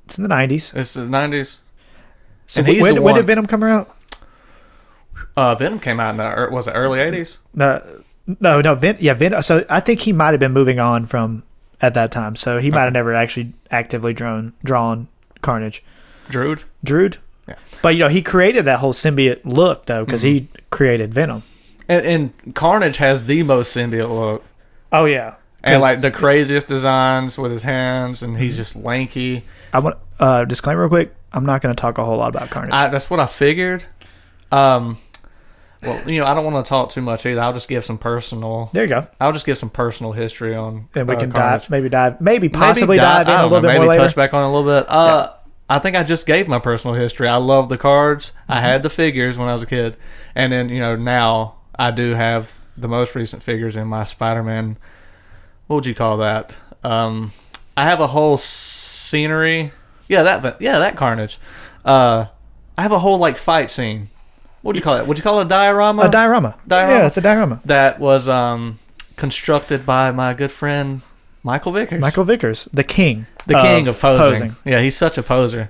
It's in the nineties. It's the nineties. So when, when did Venom come out? Uh, Venom came out in the was it early eighties? No, no, no. Ven, yeah, Venom. So I think he might have been moving on from at that time. So he might have never actually actively drawn drawn Carnage. Druid. Druid. Yeah. But you know he created that whole symbiote look though because he Mm-hmm. created Venom. And, and Carnage has the most symbiote look. Oh yeah. And like the craziest designs with his hands, and he's just lanky. I want uh, disclaimer real quick. I'm not going to talk a whole lot about Carnage. I, that's what I figured. Um, well, you know, I don't want to talk too much either. I'll just give some personal. there you go. I'll just give some personal history on. And we uh, can Carnage. dive, maybe dive, maybe possibly Maybe dive, in I a little know, bit maybe more touch back on it a little bit. Uh, I think I just gave my personal history. I love the cards. Mm-hmm. I had the figures when I was a kid, and then you know now I do have the most recent figures in my Spider-Man. What would you call that? Um, I have a whole scenery. Yeah, that yeah that Carnage. Uh, I have a whole like fight scene. What do you call it? Would you call it a diorama? A diorama. Diorama? Yeah, it's a diorama. that was um constructed by my good friend Michael Vickers. Michael Vickers, the king, the king of posing. Yeah, he's such a poser.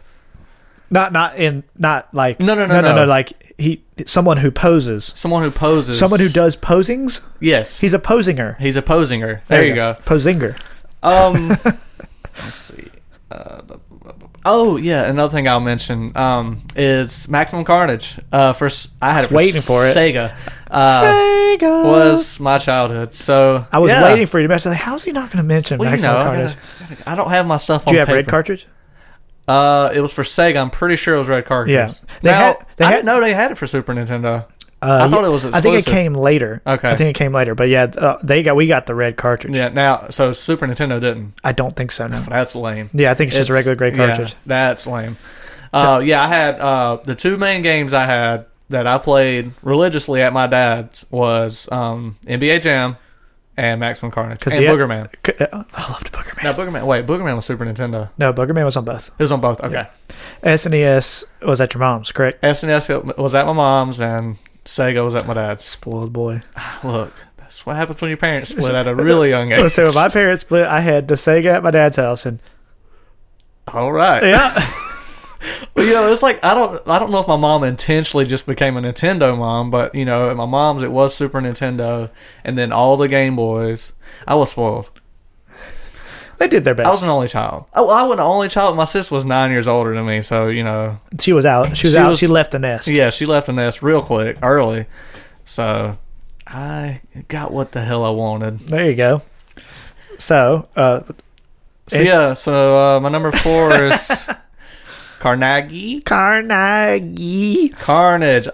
Not not in not like No, no, no, no, no, no. like he someone who poses, Someone who poses. someone who does posings. Yes. He's a posinger. he's a posinger. There, you go. Posinger. Um let's see. Uh, oh yeah, another thing I'll mention um, is Maximum Carnage. Uh, first, I had it for waiting for it. Sega. Uh, Sega was my childhood. So I was yeah. waiting for you to mention. Like, how's he not going to mention Well, you Maximum know, Carnage? gotta- gotta- I don't have my stuff Do on you have red cartridge? Uh, it was for Sega. I'm pretty sure it was red cartridge. Yeah. They now, had- they I had- didn't know they had it for Super Nintendo. Uh, I thought it was I think it came later. Okay. I think it came later, but yeah, uh, they got we got the red cartridge. Yeah. Now, so Super Nintendo didn't. I don't think so. No. That's lame. Yeah, I think it's, just a regular gray yeah, cartridge. that's lame. Uh, yeah, I had uh, the two main games I had that I played religiously at my dad's was um, NBA Jam and Maximum Carnage and Boogerman. C- uh, I loved Boogerman. No, Boogerman. Wait, Boogerman was Super Nintendo. No, Boogerman was on both. It was on both. Okay. SNES was at your mom's, correct? SNES was at my mom's and Sega was at my dad's. Spoiled boy. Look, that's what happens when your parents split at a really young age. So when my parents split, I had the Sega at my dad's house, and All right. yeah, Well, you know, it's like I don't I don't know if my mom intentionally just became a Nintendo mom, but you know, at my mom's it was Super Nintendo and then all the Game Boys. I was spoiled. They did their best. I was an only child. Oh, I wasn't an only child. My sister was nine years older than me, so you know, She was out. She was She out. was- she left the nest. yeah, she left the nest real quick, early. So I got what the hell I wanted. There you go. So, uh, So yeah, so uh, my number four is Carnegie Carnegie. Carnage. All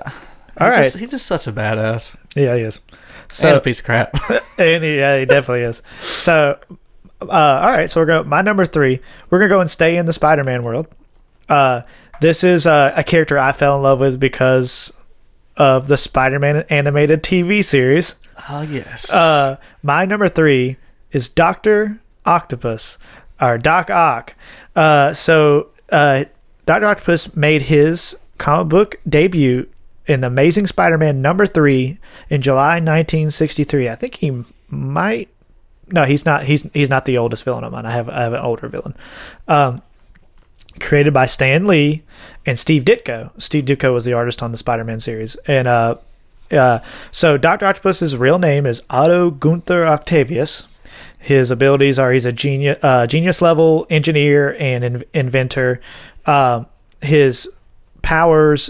All right. right, he's just such a badass Yeah, he is. and So, a piece of crap. and he, yeah, he definitely is. So, uh, all right. So we're going. My number three. We're gonna go and stay in the Spider-Man world. Uh, this is uh, a character I fell in love with because of the Spider-Man animated TV series. Oh yes. Uh, my number three is Doctor Octopus or Doc Ock. Uh, so uh, Doctor Octopus made his comic book debut in Amazing Spider-Man number three in July 1963. I think he might. No, he's not. He's he's not the oldest villain of mine. I have I have an older villain. Um, created by Stan Lee and Steve Ditko. Steve Ditko was the artist on the Spider-Man series, and uh, uh, so Doctor Octopus's real name is Otto Gunther Octavius. His abilities are he's a genius, uh, genius level engineer and in- inventor. Uh, his powers,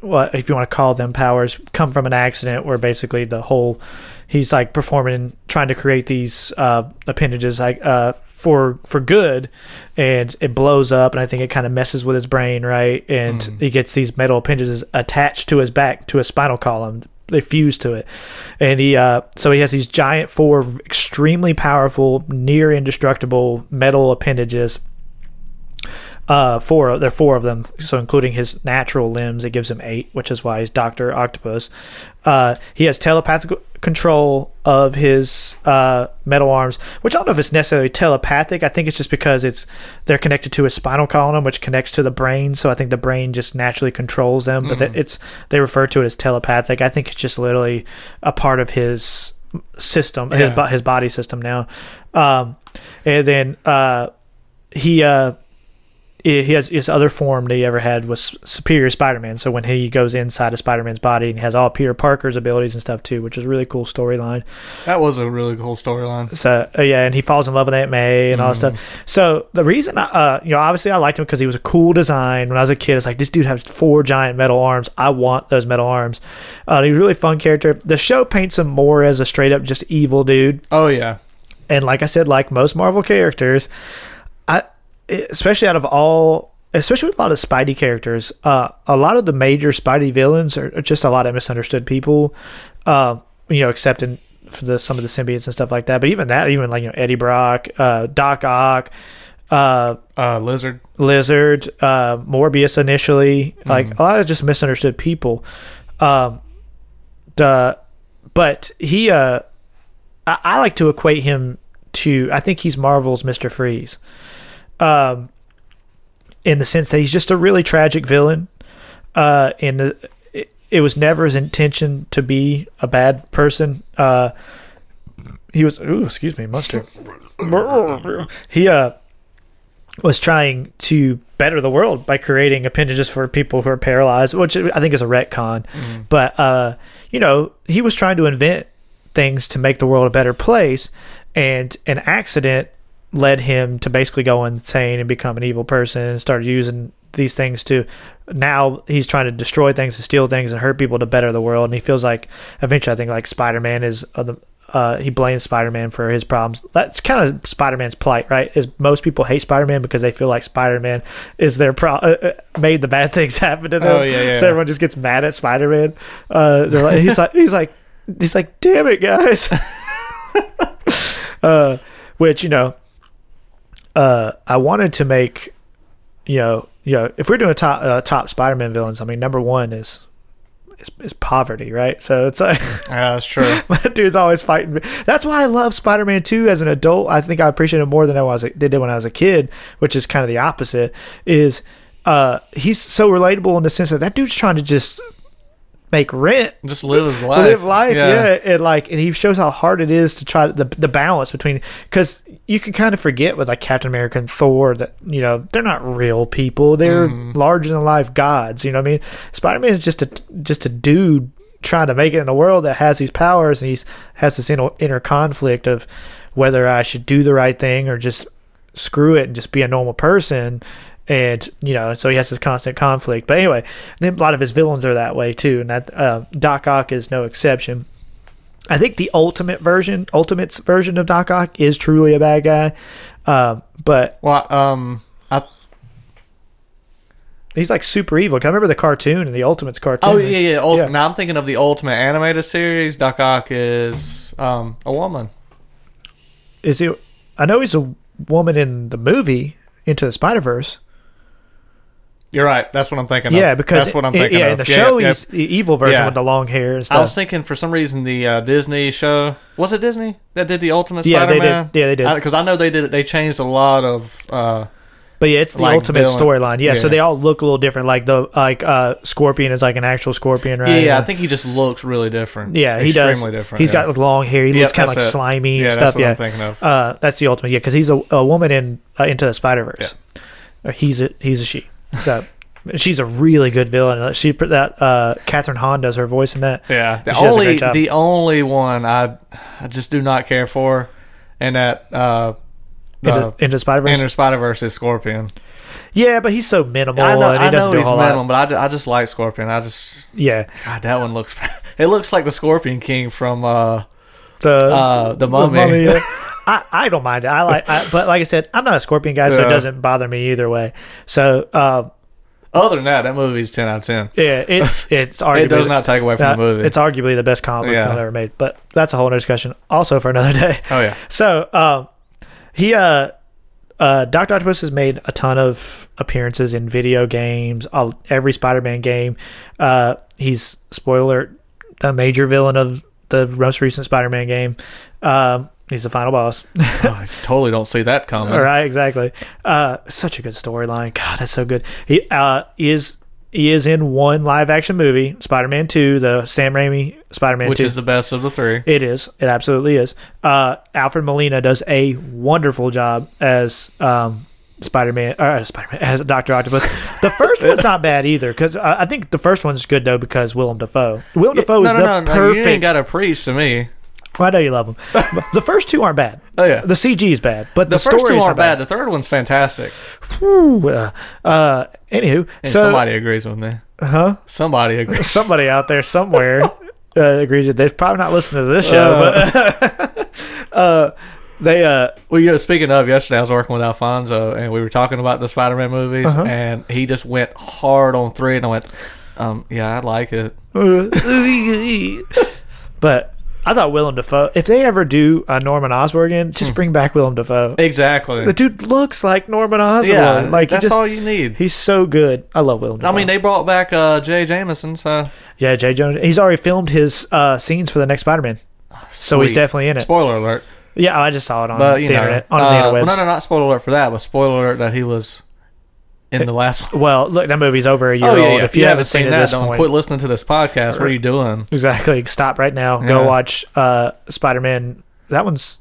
what if you want to call them powers, come from an accident where basically the whole he's like performing, trying to create these uh, appendages like uh, for for good, and it blows up, and I think it kind of messes with his brain, right? And he gets these metal appendages attached to his back to his spinal column. They fuse to it, and he uh, so he has these giant four extremely powerful, near indestructible metal appendages uh, four. There are four of them, so including his natural limbs, it gives him eight, which is why he's Doctor Octopus. Uh, he has telepathic control of his uh, metal arms, which I don't know if it's necessarily telepathic. I think it's just because it's they're connected to his spinal column, which connects to the brain. So I think the brain just naturally controls them. But that it's they refer to it as telepathic. I think it's just literally a part of his system, his Yeah. bo- his body system now. Um, and then uh, he uh, he has his other form that he ever had was Superior Spider-Man. So when he goes inside of Spider-Man's body and he has all Peter Parker's abilities and stuff too, which is a really cool storyline. that was a really cool storyline. So uh, yeah, and he falls in love with Aunt May and all that stuff. So the reason, I, uh, you know, obviously I liked him because he was a cool design. When I was a kid, it's like this dude has four giant metal arms. I want those metal arms. Uh, he's a really fun character. The show paints him more as a straight up just evil dude. Oh yeah. And like I said, like most Marvel characters, especially out of all, especially with a lot of Spidey characters, uh, a lot of the major Spidey villains are just a lot of misunderstood people. Uh, you know, except in for the some of the symbiotes and stuff like that. But even that, even like you know Eddie Brock, uh, Doc Ock. Uh, Uh, Lizard. Lizard, uh, Morbius initially, like a lot of just misunderstood people. Um, the, but he, uh, I, I like to equate him to, I think he's Marvel's Mister Freeze, um, in the sense that he's just a really tragic villain. Uh, and the, it, it was never his intention to be a bad person. Uh, he was, ooh, excuse me, mustard. he, uh, was trying to better the world by creating appendages for people who are paralyzed, which I think is a retcon. But uh, you know, he was trying to invent things to make the world a better place, and an accident led him to basically go insane and become an evil person and started using these things to now he's trying to destroy things and steal things and hurt people to better the world and he feels like eventually i think like spider-man is uh, the uh, he blames Spider-Man for his problems. That's kind of Spider-Man's plight, right? Is most people hate Spider-Man because they feel like Spider-Man is their pro- uh, uh, made the bad things happen to them. Oh, yeah, yeah. So everyone just gets mad at Spider-Man. Uh, they're like, he's like, he's like, he's like, damn it, guys. uh, which you know, uh, I wanted to make, you know, you know, if we're doing top uh, top Spider-Man villains, I mean, number one is is, is poverty, right? So it's like. Yeah, that's true. that dude's always fighting. me. That's why I love Spider Man 2 as an adult. I think I appreciate it more than I was did when I was a kid, which is kind of the opposite. Is uh, he's so relatable in the sense that that dude's trying to just make rent, Just live his life. live life, yeah. and like, and he shows how hard it is to try the the balance between because you can kind of forget with like Captain America and Thor that you know they're not real people; they're mm-hmm. larger than life gods. You know what I mean? Spider Man is just a just a dude trying to make it in the world that has these powers, and he's has this inner, inner conflict of whether I should do the right thing or just screw it and just be a normal person. And you know, so he has this constant conflict. But anyway, then a lot of his villains are that way too, and that uh, Doc Ock is no exception. I think the ultimate version, Ultimate's version of Doc Ock is truly a bad guy. Um, but Well, um, I he's like super evil. I remember the cartoon and the Ultimate's cartoon. oh yeah yeah. Ultimate. Yeah. Now I'm thinking of the Ultimate animated series. Doc Ock is um a woman. Is he? I know he's a woman in the movie Into the Spider Verse. You're right. That's what I'm thinking. Yeah, of. because that's what I'm i- thinking. yeah, of. the Yeah, show yeah, he's the evil version Yeah. with the long hair and I was thinking for some reason the uh, Disney show was it Disney that did the Ultimate Yeah, they Spider-Man? did. Yeah, they did. Because I, know they did. They changed a lot of. Uh, But yeah, it's the like ultimate storyline. Yeah, so they all look a little different. Like the like uh Scorpion is like an actual Scorpion, right? yeah, yeah, I think he just looks really different. Yeah, he does. Extremely different. He's yeah. got like long hair. He looks kind of like it. slimy Yeah, and that's stuff. what yeah, I'm thinking of. Uh, that's the ultimate. Yeah, because he's a, a woman in uh, Into the Spider Verse. He's a he's a she. So she's a really good villain. She that uh Kathryn Hahn does her voice in that. Yeah, the She does a only the only one I I just do not care for, and that uh, Into, the Into Spider Verse. Enter Spider Verse is Scorpion. Yeah, but he's so minimal I know, and he I doesn't know he's minimal, lot. but I, I just like Scorpion. I just Yeah, God, that one looks. It looks like the Scorpion King from uh the uh the Mummy. yeah. I, I don't mind it. I like, I, but like I said, I'm not a Scorpion guy, so it Yeah. doesn't bother me either way. So, uh, Other than that, that movie's ten out of ten. yeah, it it's arguably It does not take away from the movie. It's arguably the best comic book Yeah. film ever made, but that's a whole other discussion. Also for another day. oh yeah, So, um, he, uh, uh, Doctor Octopus has made a ton of appearances in video games, all, every Spider-Man game. Uh, he's spoiler, the major villain of the most recent Spider-Man game. Um, he's the final boss. oh, I totally don't see that coming. All right, exactly. Uh, such a good storyline. God, that's so good. He uh, is he is in one live action movie, Spider-Man Two, the Sam Raimi Spider-Man Which Two. is the best of the three. It is. It absolutely is. Uh, Alfred Molina does a wonderful job as um, Spider-Man, uh, Spider-Man as Doctor Octopus. The first one's not bad either because uh, I think the first one's good though because Willem Dafoe. Willem Dafoe no, is no, the no, no, perfect. You ain't got to preach to me. Well, I know you love them. The first two aren't bad. Oh yeah, The CG is bad, but the, the first two aren't are bad. The third one's fantastic. Whew, uh, uh, anywho, And so somebody agrees with me. huh? Somebody agrees. Somebody out there somewhere uh, agrees with. They're probably not listening to this show, but uh, they uh, Well, you know, speaking of, yesterday I was working with Alfonso, and we were talking about the Spider-Man movies, Uh-huh. and he just went hard on three, and I went, um, "Yeah, I like it." but I thought Willem Dafoe. If they ever do uh, Norman Osborn again, just bring back Willem Dafoe. Exactly. The dude looks like Norman Osborn. yeah, like that's just, all you need. He's so good. I love Willem I mean, they brought back uh, Jay Jameson, so yeah, Jay Jones. He's already filmed his uh, scenes for the next Spider-Man, so he's definitely in it. Spoiler alert. Yeah, I just saw it on But the know, internet. On uh, the well, no, no, not spoiler alert for that, but spoiler alert that he was in the last one. Well, look, that movie's over a year Oh yeah, old. yeah. If you, haven't seen, it at that, don't point, quit listening to this podcast. What are you doing? exactly. Stop right now. Go watch uh, Spider-Man. That one's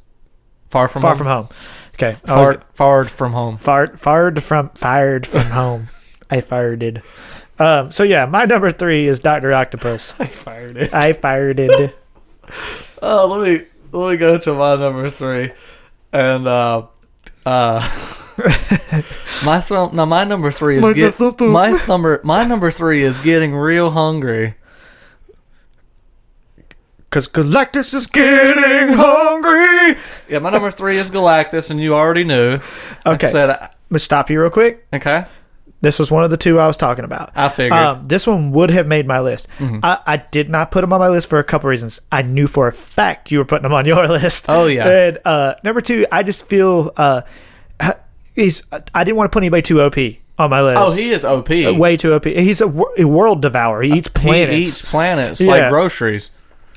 Far from Far home. From Home. Okay, was- Far, far from home. Far fired from, fired from home. I fired it. Um, so yeah, my number three is Doctor Octopus. I fired it. I fired it. Oh, let me let me go to my number three, and uh, uh, my thrum, now my number three is My get, my number my number three is getting real hungry. Cause Galactus is getting hungry. Yeah, my number three is Galactus, and you already knew. Like Okay. I said, I- Let's stop you real quick. okay. This was one of the two I was talking about. I figured. Mm-hmm. Um, this one would have made my list. I, I did not put them on my list for a couple reasons. I knew for a fact you were putting them on your list. Oh, yeah. And uh, number two, I just feel uh, he's. I didn't want to put anybody too OP on my list. oh, he is OP. Uh, way too OP. He's a, wor- a world devourer. He eats planets. He eats planets Yeah. like groceries.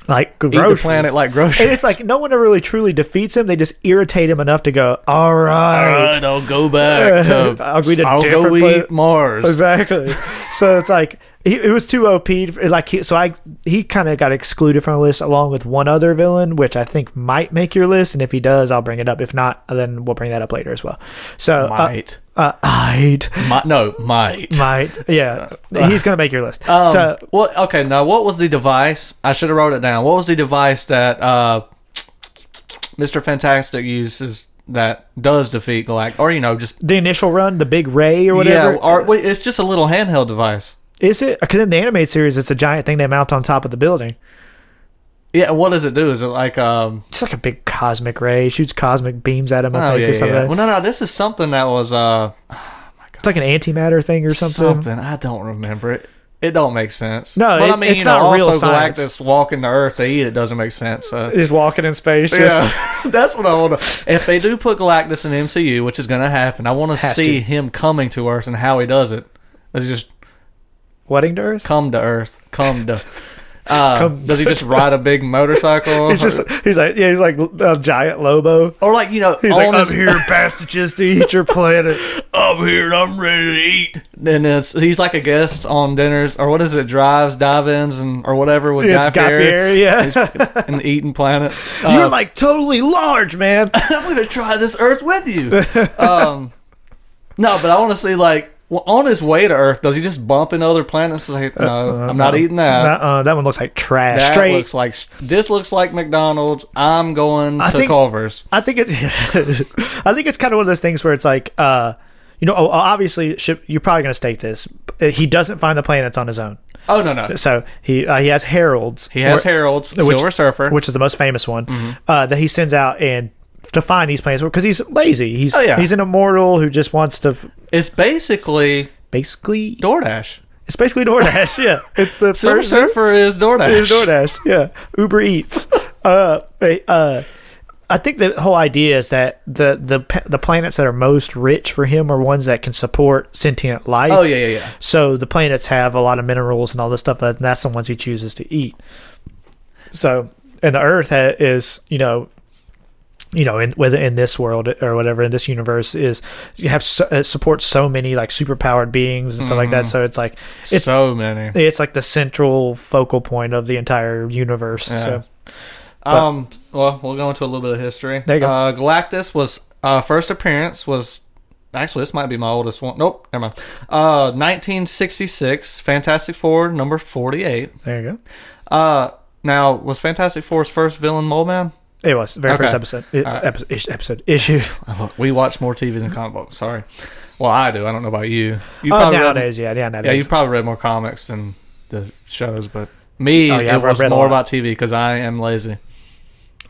like Eat the groceries. planet like groceries. And it's like no one ever really truly defeats him. They just irritate him enough to go, all right. Alright, I'll go back to. I'll go I'll go eat Mars. Exactly. so it's like he, it was too OP. Like he, so I he kind of got excluded from the list along with one other villain, which I think might make your list. And if he does, I'll bring it up. If not, then we'll bring that up later as well. So Might. uh, uh, I'd Mi- no, might. might yeah. He's gonna make your list. Um, so what? Okay, now what was the device? I should have wrote it down. What was the device that uh, Mr. Fantastic uses that does defeat Galactus, or you know, just the initial run, the big Ray or whatever, yeah, or it's just a little handheld device. Is it? Because in the animated series, it's a giant thing they mount on top of the building. Yeah, and what does it do? Is it like um? It's like a big cosmic ray. Shoots cosmic beams at him. I Oh think, yeah, or something. yeah. Well, no, no. This is something that was uh It's like an antimatter thing or something. something. I don't remember it. It don't make sense. No, but it- I mean, it's you know, not real also science. Galactus walking the Earth to eat it doesn't make sense. So. He's walking in space. Just, Yeah, that's what I want to. If they do put Galactus in MCU, which is going to happen, I want to see him coming to Earth and how he does it. He just Wedding to Earth. come to Earth? Come to. Uh, Come- does he just ride a big motorcycle? He's just he's like yeah he's like a giant Lobo. or like you know, He's like I'm here, bastards, to eat your planet. I'm here and I'm ready to eat. And it's he's like a guest on dinners or what is it? Drives, dive-ins, and or whatever with It's Guy, Guy Fieri. Yeah. The eating planet. You're Uh, like totally large, man. I'm gonna try this Earth with you. um, no, but I want to see like well, on his way to Earth, does he just bump into other planets? and say, no, I'm not eating that. Uh, that one looks like trash. That Straight. looks like this looks like McDonald's. I'm going I to think- Culver's. I think it's I think it's kind of one of those things where it's like uh you know obviously ship, you're probably going to state this he doesn't find the planets on his own Oh no no, so he uh, he has heralds he has where- heralds which- Silver Surfer. which is the most famous one Mm-hmm. uh, that he sends out and to find these planets because he's lazy he's Oh, yeah. he's an immortal who just wants to f- it's basically basically DoorDash. it's basically DoorDash yeah it's the Silver Surfer is DoorDash. DoorDash, yeah. Uber Eats. Uh, uh, I think the whole idea is that the the the planets that are most rich for him are ones that can support sentient life. Oh yeah yeah yeah. So the planets have a lot of minerals and all this stuff, and that's the ones he chooses to eat. So, and the Earth ha- is, you know, you know, in whether in this world or whatever in this universe is you have so, it supports so many like super powered beings and stuff like that. So it's like it's so many. it's like the central focal point of the entire universe. Yeah. So Um, well, we'll go into a little bit of history. There you go. Uh, Galactus was uh, first appearance was actually this might be my oldest one. Nope, never mind. Uh, 1966, Fantastic Four number 48. there you go. Uh, now was Fantastic Four's first villain Mole Man? It was very Okay. first episode. right. episode, episode issue. We watch more TVs than comic books. Sorry. Well, I do. I don't know about you. You Oh, probably read- nowadays, yeah, yeah, yeah, nowadays. you've probably read more comics than the shows, but me, Oh, yeah, it I've was read more about TV because I am lazy.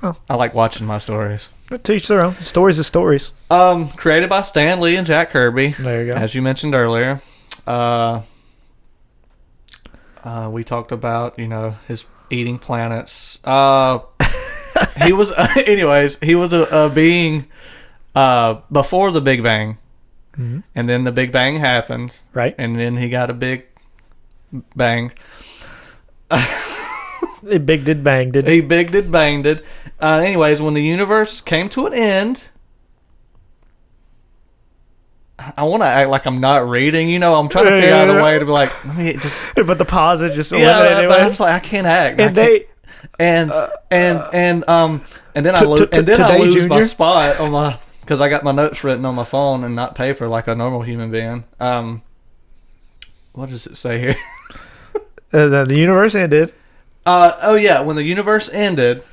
Oh. I like watching my stories. Teach their own. Stories is stories. Um, created by Stan Lee and Jack Kirby, There you go. as you mentioned earlier. Uh, uh, we talked about you know his eating planets. Uh, he was, anyways, he was a, a being uh before the Big Bang, Mm-hmm. and then the Big Bang happened, Right. and then he got a big bang. he big did bang did. He big did banged did. Uh, anyways, when the universe came to an end, I want to act like I'm not reading. You know, I'm trying to figure out a way to be like, let me just. But the pause is just Yeah, but I'm just like I can't act. And can't- they and and and um and then I T- lose and then I today, lose my spot on my because I got my notes written on my phone and not paper like a normal human being. Um, what does it say here? uh, the, the universe ended. Uh, oh yeah, when the universe ended,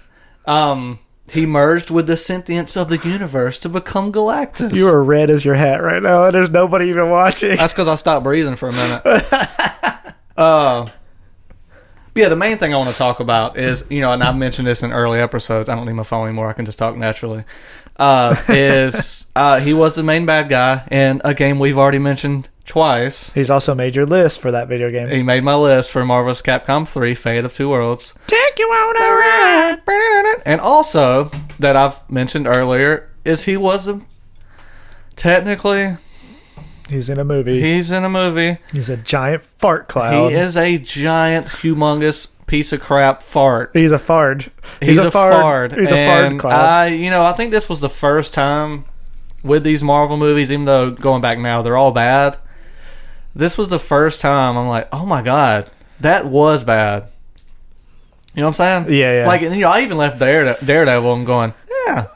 um, he merged with the sentience of the universe to become Galactus. You are red as your hat right now, and there's nobody even watching. That's because I stopped breathing for a minute. uh, but yeah, the main thing I want to talk about is, you know, and I've mentioned this in early episodes. I don't need my phone anymore. I can just talk naturally. Uh, is uh, he was the main bad guy in a game we've already mentioned twice. He's also made your list for that video game. He made my list for Marvel vs. Capcom 3, Fate of Two Worlds. Take you on a ride. And also, that I've mentioned earlier, is he was a, technically, He's in a movie. he's in a movie. He's a giant fart cloud. He is a giant, humongous piece of crap fart. He's a fart. He's, a, fart. He's a and fart cloud. I, you know, I think this was the first time with these Marvel movies, even though going back now they're all bad. This was the first time I'm like, oh my god, that was bad. You know what I'm saying? Yeah, yeah. Like, and, you know, I even left Darede- Daredevil and going, yeah,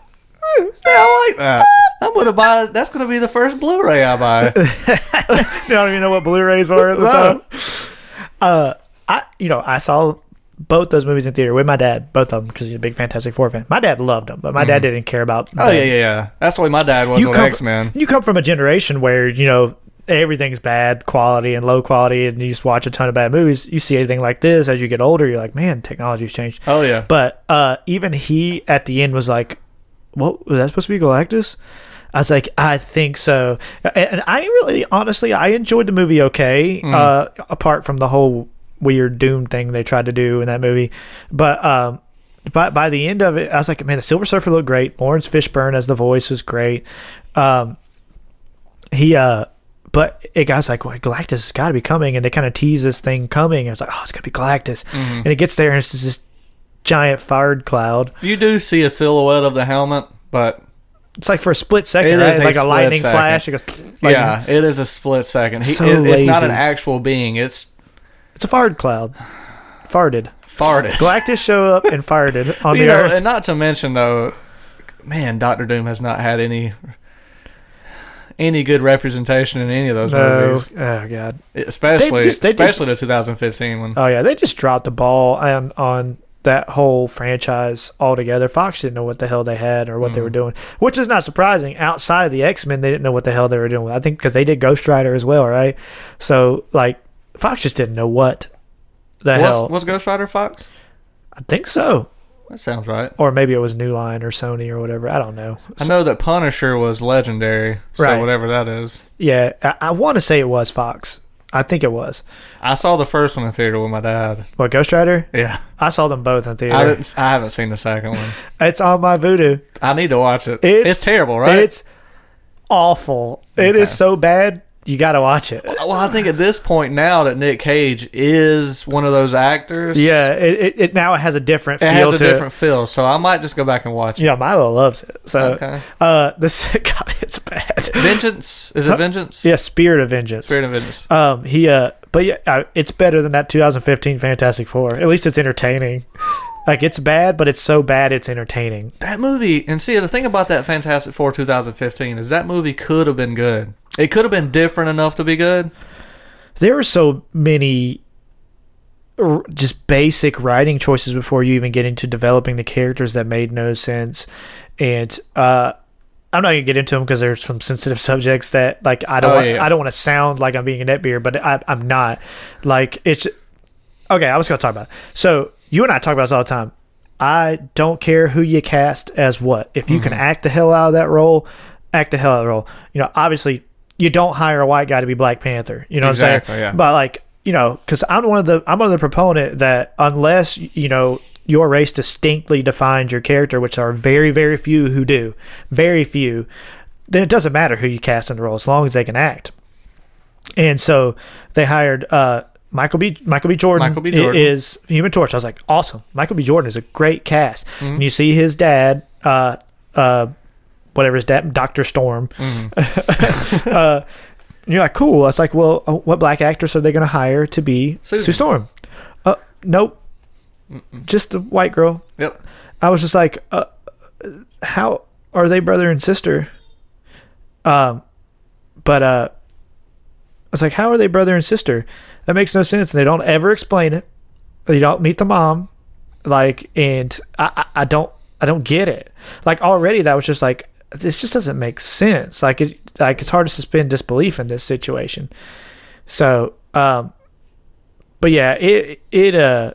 eh, yeah, I like that. Eh. I'm gonna buy. That's gonna be the first Blu-ray I buy. you don't even know what Blu-rays are at the No. time. Uh, I you know I saw both those movies in theater with my dad, both of them because he's a big Fantastic Four fan. My dad loved them, but my dad didn't care about. oh them. yeah, yeah, yeah. That's the way my dad was You come X Men. You come from a generation where you know everything's bad quality and low quality, and you just watch a ton of bad movies. You see anything like this as you get older, you're like, man, technology's changed. Oh yeah. But uh, even he at the end was like, "What was that supposed to be Galactus?" I was like, "I think so," and, I really, honestly, I enjoyed the movie. Okay, uh, apart from the whole weird Doom thing they tried to do in that movie, but um, by by the end of it, I was like, "Man, the Silver Surfer looked great. Laurence Fishburne as the voice was great." Um, he uh but it got like, well, Galactus has got to be coming, and they kind of tease this thing coming. And it's like, oh, it's gonna be Galactus, Mm-hmm. and it gets there, and it's just this giant fired cloud. You do see a silhouette of the helmet, but It's like for a split second, right? a like a lightning second. flash. It goes, like, yeah, it is a split second. He, So it- it's not an actual being. It's it's a fired cloud, farted. farted. Galactus show up and farted on the know, Earth. and not to mention though, man, Doctor Doom has not had any any good representation in any of those No, movies, oh god. especially just- they just- especially the 2015 one. Oh yeah, they just dropped the ball on on that whole franchise altogether. Fox didn't know what the hell they had or what they were Mm. doing, which is not surprising. Outside of the X Men, they didn't know what the hell they were doing. I think because they did Ghost Rider as well, right? So like, Fox just didn't know what the hell. was, was Ghost Rider Fox? I think so, That sounds right. or maybe it was New Line or Sony or whatever. I don't know. I know that Punisher was legendary, so Right. whatever that is. Yeah, I, I want to say it was Fox. I think it was. I saw the first one in theater with my dad. What Ghost Rider? Yeah, I saw them both in theater. I didn't. I haven't seen the second one. It's on my Vudu. I need to watch it. It's- It's, terrible, right? It's awful. It is so bad. You got to watch it. well, I think at this point now that Nick Cage is one of those actors, Yeah, it, it, it now it has a different it feel has a different feel. So I might just go back and watch it. it. Yeah, Milo loves it. So, Okay. uh, this God, it's bad. Vengeance is it Vengeance? yeah, Spirit of Vengeance. Spirit of Vengeance. um, he uh, but yeah, uh, it's better than that 2015 Fantastic Four. At least it's entertaining. Like it's bad, but it's so bad it's entertaining. That movie, and see the thing about that Fantastic Four 2015 is that movie could have been good. It could have been different enough to be good. There were so many r- just basic writing choices before you even get into developing the characters that made no sense and uh I'm not gonna get into them because there's some sensitive subjects that like I don't Oh, want, yeah. I don't want to sound like I'm being a neckbeard, but I, I'm not. Like it's okay. I was gonna talk about it. So you and I talk about this all the time. I don't care who you cast as what. If you Mm-hmm. can act the hell out of that role, act the hell out of the role. You know, obviously you don't hire a white guy to be Black Panther. You know what I'm Exactly, saying? yeah. But like you know, because I'm one of the I'm one of the proponent that unless you know your race distinctly defines your character, which are very very few who do, very few, then it doesn't matter who you cast in the role as long as they can act. And so they hired uh, Michael B. Michael B. Jordan. Michael B. Jordan. is Human Torch. I was like, awesome. Michael B. Jordan is a great cast. Mm-hmm. And you see his dad, uh, uh, whatever his dad, Doctor Storm. Mm-hmm. uh, you're like, cool. I was like, well, uh, what black actress are they going to hire to be Susan. Sue Storm? Uh, nope. Just a white girl. Yep. I was just like, uh, how are they brother and sister? Um, but uh, I was like, how are they brother and sister? That makes no sense. And they don't ever explain it. You don't meet the mom, like, and I, I, I don't, I don't get it. Like already, that was just like, this just doesn't make sense. Like, it, like it's hard to suspend disbelief in this situation. So, um, but yeah, it, it, uh.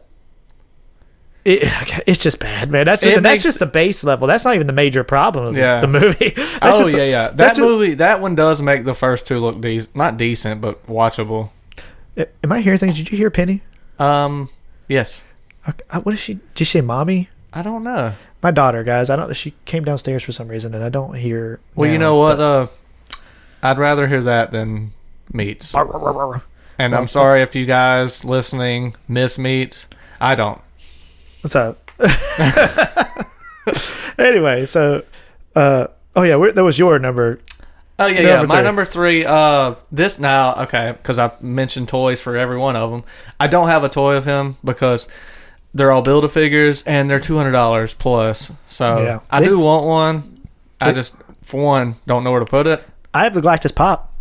It, it's just bad, man. That's and that's just the base level. That's not even the major problem of Yeah. the movie. That's oh just yeah, yeah. That just- movie, that one does make the first two look decent. Not decent, but watchable. Am I hearing things? Did you hear Penny? Um, yes. Uh, What is she? Did she say mommy? I don't know. My daughter, guys. I don't. She came downstairs for some reason, and I don't hear. Well, you know what? Uh, I'd rather hear that than meats. Arr, arr, arr. And I'm sorry if you guys listening miss meats. I don't. What's up? anyway, so, uh, oh yeah, that was your number. Oh yeah, yeah. My three. number three. Uh, this now okay because I mentioned toys for every one of them. I don't have a toy of him because they're all build a figures and they're two hundred dollars plus. So Yeah. I do want one. I just for one don't know where to put it. I have the Galactus Pop.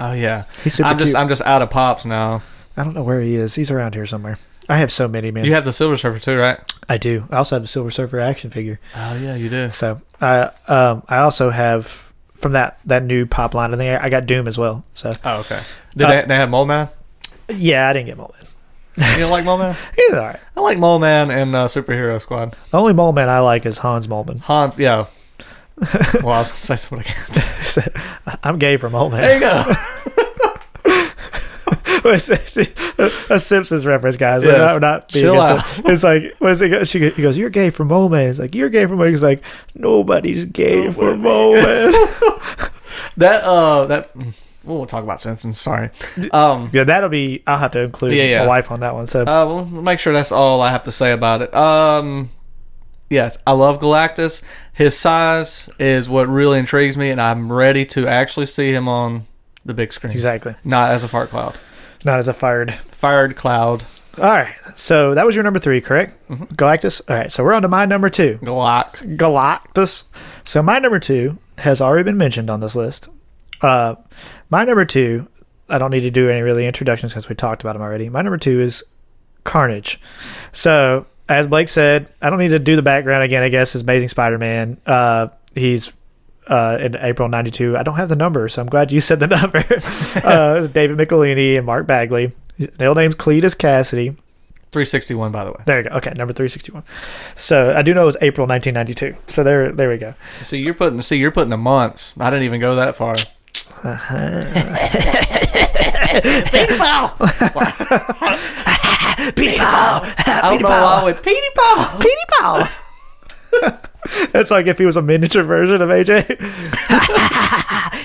Oh yeah, He's super I'm just cute. I'm just out of pops now. I don't know where he is. He's around here somewhere. I have so many, man. You have the Silver Surfer too, right? I do. I also have the Silver Surfer action figure. Oh yeah, you do. So, I um, I also have from that that new pop line. I think I, I got Doom as well. So, Oh okay. Did Uh, they, they have Mole Man? yeah, I didn't get Mole. You don't like Mole Man? He's all right. I like Mole Man and uh, Superhero Squad. The only Mole Man I like is Hans Moleman. Han, yeah. well, I was gonna say something again. I'm gay for Mole There Man. you go. a Simpsons reference, guys. We're Yes. not, we're not being Chill it. It's like, what is it? go- She, go- he goes, "You're gay for Mole Man." It's like, "You're gay for Mole." Man." He's like, "Nobody's gay for Mole Man." That uh that we'll talk about Simpsons. Sorry. Um, Yeah, that'll be. I'll have to include Yeah, yeah. my wife on that one. So uh, well, make sure that's all I have to say about it. Um, yes, I love Galactus. His size is what really intrigues me, and I'm ready to actually see him on the big screen. exactly, Not as a fart cloud. not as a fired. Fired cloud. All right, so that was your number three, correct? Mm-hmm. Galactus. All right, so we're on to my number two. Glock. Galactus. So my number two has already been mentioned on this list. Uh, my number two, I don't need to do any really introductions because we talked about him already. My number two is Carnage. So as Blake said, I don't need to do the background again. I guess is Amazing Spider-Man. Uh, he's uh, in April '92. I don't have the number, so I'm glad you said the number. uh, it's David Michelinie and Mark Bagley. His real name's Cletus Kasady. 361, by the way. There you go. Okay, number 361. So I do know it was April 1992. So there, there we go. So you're putting. See, you're putting the months. I didn't even go that far. I don't know why I went Petey Paw. Petey Pow. That's like if he was a miniature version of AJ.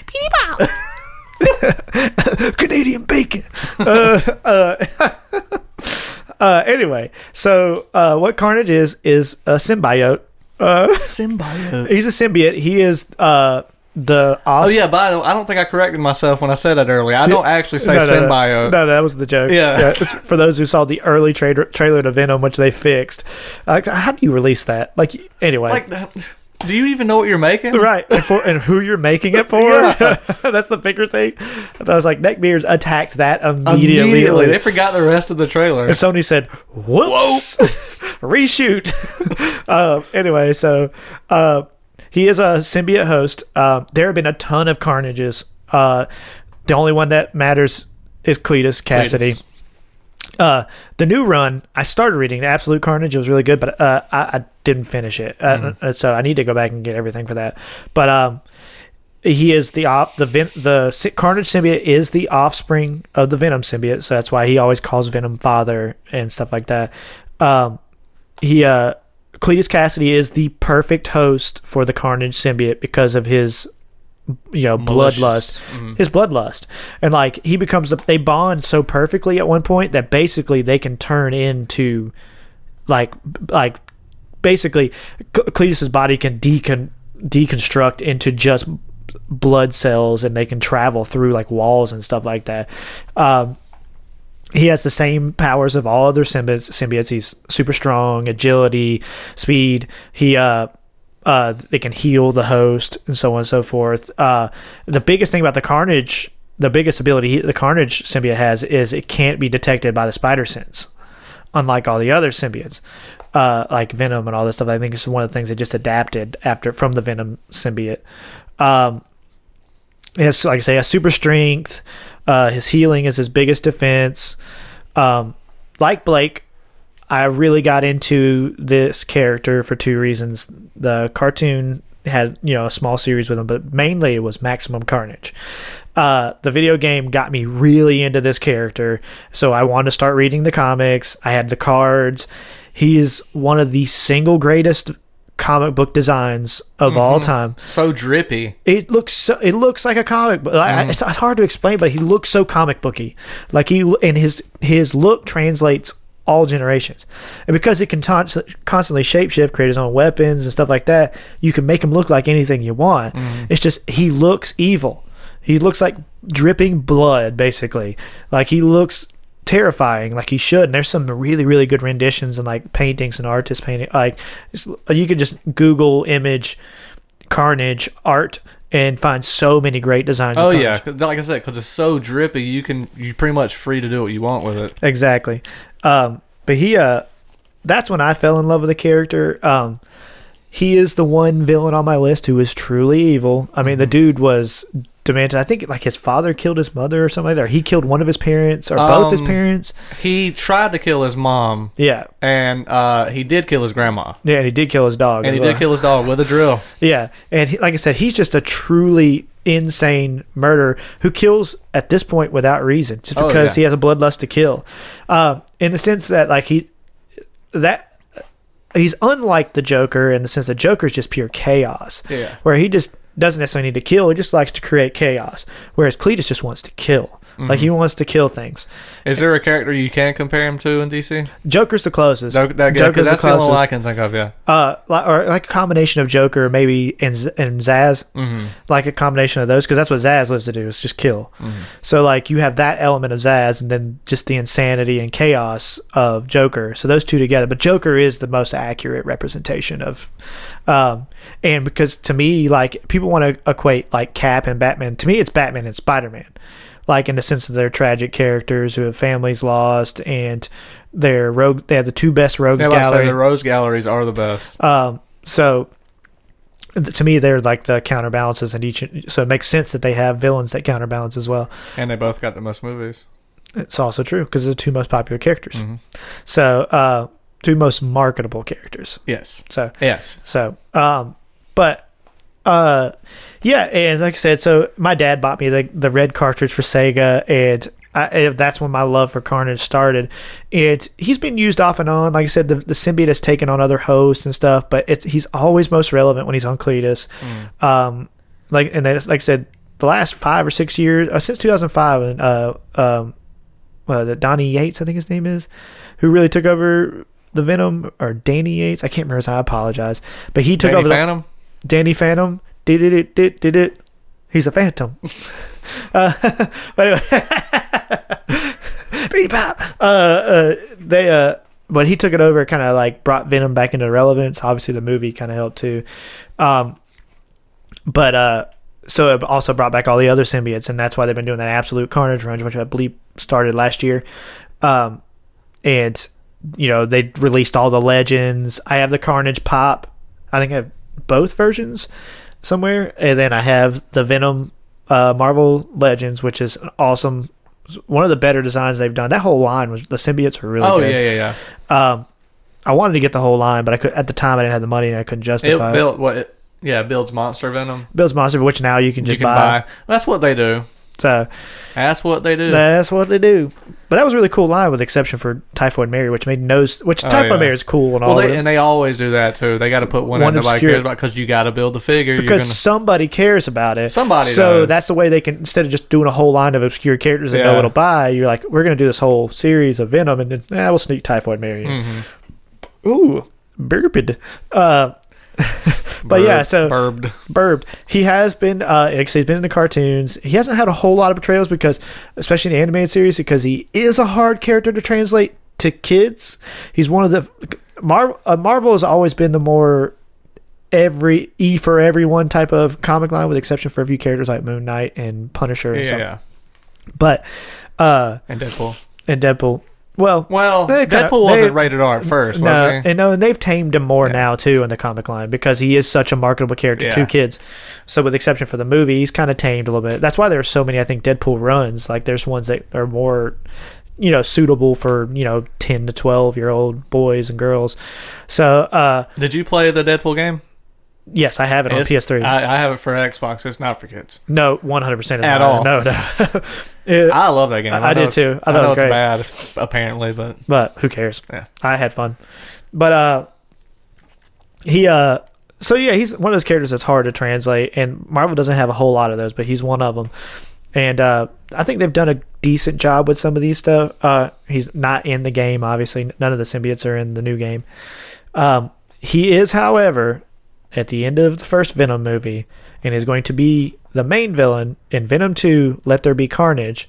Petey. Canadian bacon. uh, uh, uh, anyway, so uh, what Carnage is is a symbiote. Uh, Symbiote. he's a symbiote. He is the Oh yeah, by the way, I don't think I corrected myself when I said that earlier. I don't actually say No, no, no. symbiote. No, that was the joke. Yeah. it's for those who saw the early trailer trailer to Venom, which they fixed. Like, how do you release that? Like, anyway. Like, that- do you even know what you're making? Right, and, for, and who you're making it for? That's the bigger thing. I was like, Neckbeards attacked that immediately. Immediately, they forgot the rest of the trailer. and Sony said, "Whoops, reshoot." uh, anyway, so uh, he is a symbiote host. Uh, there have been a ton of carnages. Uh, the only one that matters is Cletus Kasady. Cletus. Uh, the new run, I started reading Absolute Carnage. It was really good, but uh, I, I didn't finish it, uh, uh, so I need to go back and get everything for that. But um, he is the op the Ven- the Carnage symbiote is the offspring of the Venom symbiote, so that's why he always calls Venom father and stuff like that. Um, he uh, Cletus Kasady is the perfect host for the Carnage symbiote because of his you know Malicious. bloodlust Mhm. his bloodlust and like he becomes a, they bond so perfectly at one point that basically they can turn into like like basically Cletus's body can decon deconstruct into just blood cells and they can travel through like walls and stuff like that um he has the same powers of all other symbiotes. symbiotes. He's super strong, agility, speed. He uh uh they can heal the host and so on and so forth. Uh the biggest thing about the Carnage, the biggest ability he, the Carnage symbiote has is it can't be detected by the spider sense. Unlike all the other symbiotes, uh, like Venom and all this stuff, I think it's one of the things that just adapted after from the Venom symbiote. Um, he has, like I say, a super strength. Uh, his healing is his biggest defense. Um, like Blake, I really got into this character for two reasons. The cartoon had you know a small series with him, but mainly it was Maximum Carnage. Uh, the video game got me really into this character, so I wanted to start reading the comics. I had the cards. He is one of the single greatest comic book designs of all mm-hmm. time. So drippy. it looks so it looks like a comic book. I- mm. it's, it's hard to explain but he looks so comic booky. Like he and his his look translates all generations. And because it can ton- constantly shapeshift create his own weapons and stuff like that you can make him look like anything you want. Mm. It's just he looks evil. He looks like dripping blood basically. Like he looks terrifying like he should and there's some really really good renditions and like paintings and artists painting like you could just google image carnage art and find so many great designs Oh yeah, like I said, because it's so drippy, you can you're pretty much free to do what you want with it. exactly. Um but he uh that's when i fell in love with the character. Um he is the one villain on my list who is truly evil. I mean the dude was demented i think like his father killed his mother or something like that or he killed one of his parents or both his Um, parents He tried to kill his mom, yeah and uh, he did kill his grandma, yeah and he did kill his dog and he well. did kill his dog with a drill. Yeah, and he, like I said, he's just a truly insane murderer who kills at this point without reason, just Oh, because yeah. he has a bloodlust to kill. Uh, in the sense that like he that he's unlike the Joker in the sense that Joker is just pure chaos. Yeah. where he just doesn't necessarily need to kill. He just likes to create chaos. Whereas Cletus just wants to kill. Like he wants to kill things. Is there a character you can compare him to in DC? Joker's the closest. That, that, Joker's that's the only one I can think of. Yeah. uh, li- or like a combination of Joker maybe and and Zsasz, Mm-hmm. like a combination of those because that's what Zsasz lives to do is just kill. Mm-hmm. So like you have that element of Zsasz and then just the insanity and chaos of Joker. So those two together, but Joker is the most accurate representation of, um, and because to me like people want to equate like Cap and Batman. To me, it's Batman and Spider Man. Like in the sense of they're tragic characters who have families lost, and they're rogue. They have the two best rogues Yeah, like I gallery. said, the Rose Galleries are the best. Um, so to me, they're like the counterbalances, and each so it makes sense that they have villains that counterbalance as well. And they both got the most movies. It's also true because they're the two most popular characters. Mm-hmm. So uh, two most marketable characters. Yes. So Yes. so um, but uh, yeah, and like I said, so my dad bought me the the red cartridge for Sega, and. I, and that's when my love for Carnage started. It he's been used off and on. Like I said, the, the symbiote has taken on other hosts and stuff, but it's he's always most relevant when he's on Cletus. Um, like and then, like I said, the last five or six years uh, since 2005, and uh, um, uh, the Donnie Yates, I think his name is, who really took over the Venom or Danny Yates. I can't remember his name. I apologize, but he took Danny over the, Phantom. Danny Phantom. Did it, it, did, did it. He's a phantom. uh, but anyway, Beady Pop. Uh, uh, they, uh, but he took it over, kind of like brought Venom back into relevance. Obviously, the movie kind of helped too. Um, but uh, so it also brought back all the other symbiotes, and that's why they've been doing that absolute carnage run, which I believe started last year. Um, and you know they released all the legends. I have the Carnage pop. I think I have both versions somewhere, and then I have the Venom uh, Marvel Legends, which is awesome. One of the better designs they've done. That whole line was the symbiotes were really Oh good. yeah, yeah, yeah. Um, I wanted to get the whole line, but I could at the time I didn't have the money and I couldn't It justify it. built what? It, yeah, builds monster venom. Builds Monster, which now you can You just can buy. buy. That's what they do. So That's what they do. that's what they do. But that was a really cool line, with the exception for Typhoid Mary, which made no. Which Oh, Typhoid yeah. Mary is cool and all. well, but- they, and they always do that too. They got to put one, One in nobody obscure- cares about because you got to build the figure. You're because gonna, somebody cares about it. Somebody So does. that's the way they can instead of just doing a whole line of obscure characters that no Yeah. one will buy. You're like, we're gonna do this whole series of Venom, and then eh, we'll sneak Typhoid Mary. in. Mm-hmm. Ooh, burped. Uh, but yeah, so burbed. Burbed. He has been, uh, he's been in the cartoons. He hasn't had a whole lot of portrayals because, especially in the animated series, because he is a hard character to translate to kids. He's one of the Marvel. Uh, Marvel has always been the more every E for everyone type of comic line, with exception for a few characters like Moon Knight and Punisher and Yeah, stuff. yeah. But uh, And Deadpool. and Deadpool. Well, Well, kinda- Deadpool wasn't they- rated R at first, no, and no, and they've tamed him more Yeah. now too in the comic line because he is such a marketable character Yeah. to kids. So, with the exception for the movie, he's kind of tamed a little bit. That's why there are so many. I think Deadpool runs like there's ones that are more, you know, suitable for you know ten to twelve year old boys and girls. So, uh, Did you play the Deadpool game? Yes, I have it on It's- PS3. I, I have it for Xbox. It's not for kids. no, one hundred percent At not. all. No, no. It- I love that game. I- I did too. I I, thought it know was it's great. bad, apparently, but but who cares? Yeah. I had fun. But uh he uh so yeah, he's one of those characters that's hard to translate and Marvel doesn't have a whole lot of those, but he's one of them. And uh I think they've done a decent job with some of these stuff. Uh he's not in the game obviously. None of the symbiotes are in the new game. Um he is however at the end of the first Venom movie and is going to be the main villain in Venom 2 Let There Be Carnage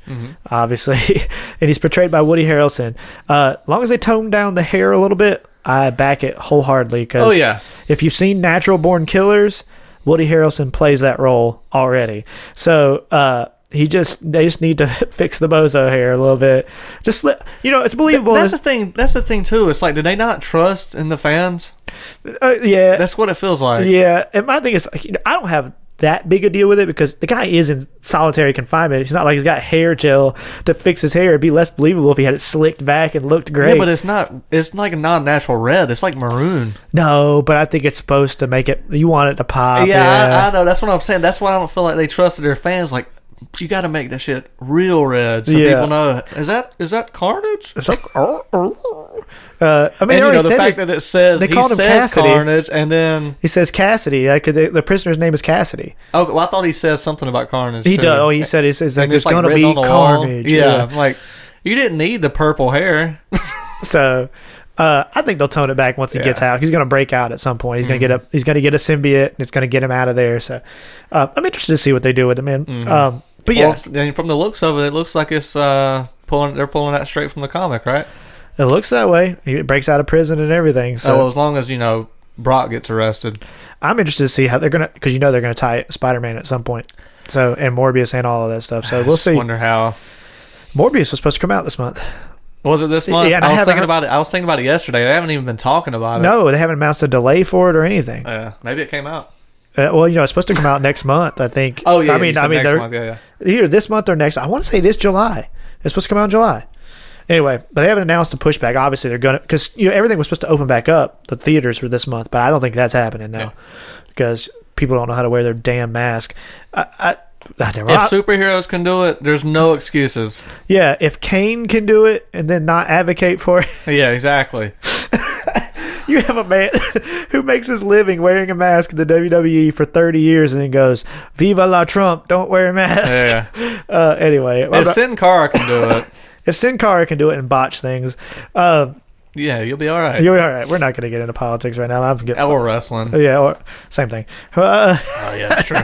obviously. And he's portrayed by Woody Harrelson. Uh as long as they tone down the hair a little bit I back it wholeheartedly because oh yeah, if you've seen Natural Born Killers Woody Harrelson plays that role already. So uh he just they just need to fix the bozo hair a little bit just you know it's believable that's the thing. That's the thing too. It's like, did they not trust in the fans? uh, yeah That's what it feels like. Yeah, and my thing is, like, you know, I don't have that big a deal with it because the guy is in solitary confinement. It's not like he's got hair gel to fix his hair. It'd be less believable if he had it slicked back and looked great. Yeah, but it's not. It's like a non-natural red. It's like maroon. no, but I think it's supposed to make it. You want it to pop. yeah, Yeah, I, I know. That's what I'm saying. That's why I don't feel like they trusted their fans. Like, you got to make that shit real red so Yeah. people know. Is that is that Carnage? It's like, oh, oh. Uh, I mean, And you know the fact that it says they he called him Kasady. Carnage, and then he says Kasady. Like the, the prisoner's name is Kasady. oh, well, I thought he says something about Carnage. He too. does. Oh, he said he says like it's, like, gonna be on the wall. carnage. Yeah, I'm like you didn't need the purple hair. So uh, I think they'll tone it back once he Yeah. Mm-hmm. gets out. He's going to break out at some point. He's going to get a he's going to get a symbiote, and it's going to get him out of there. So uh, I'm interested to see what they do with him. Man. Um, but yeah, Mm-hmm. Well, and from the looks of it, it looks like it's uh, pulling. They're pulling that straight from the comic, right? it looks that way. He breaks out of prison and everything. So oh, well, as long as you know Brock gets arrested. I'm interested to see how they're going to because you know they're going to tie Spider Man at some point. So and Morbius and all of that stuff. So we'll see. Wonder how. Morbius was supposed to come out this month. Was it this month? Yeah, I I was thinking heard- about it. I was thinking about it yesterday. They haven't even been talking about it. No, they haven't announced a delay for it or anything. Uh, maybe it came out. Uh, well, you know, it's supposed to come out next month. I think. Oh yeah. I mean, I mean, next month. Yeah, yeah. either this month or next. I want to say this July. It's supposed to come out in July. Anyway, but they haven't announced a pushback. Obviously, they're gonna because you know everything was supposed to open back up the theaters for this month, but I don't think that's happening now Yeah. because people don't know how to wear their damn mask. I, I, I never, If superheroes can do it, there's no excuses. yeah, if Kane can do it and then not advocate for it, Yeah, exactly. you have a man who makes his living wearing a mask in the WWE for 30 years and then goes, "Viva la Trump! Don't wear a mask." Yeah. Uh, anyway, if not- Sin Cara can do it, if Sin Cara can do it and botch things, uh, yeah, you'll be all right. you're all right. We're not going to get into politics right now. I'm get Or wrestling. yeah, or, same thing. Uh, Oh yeah, that's true.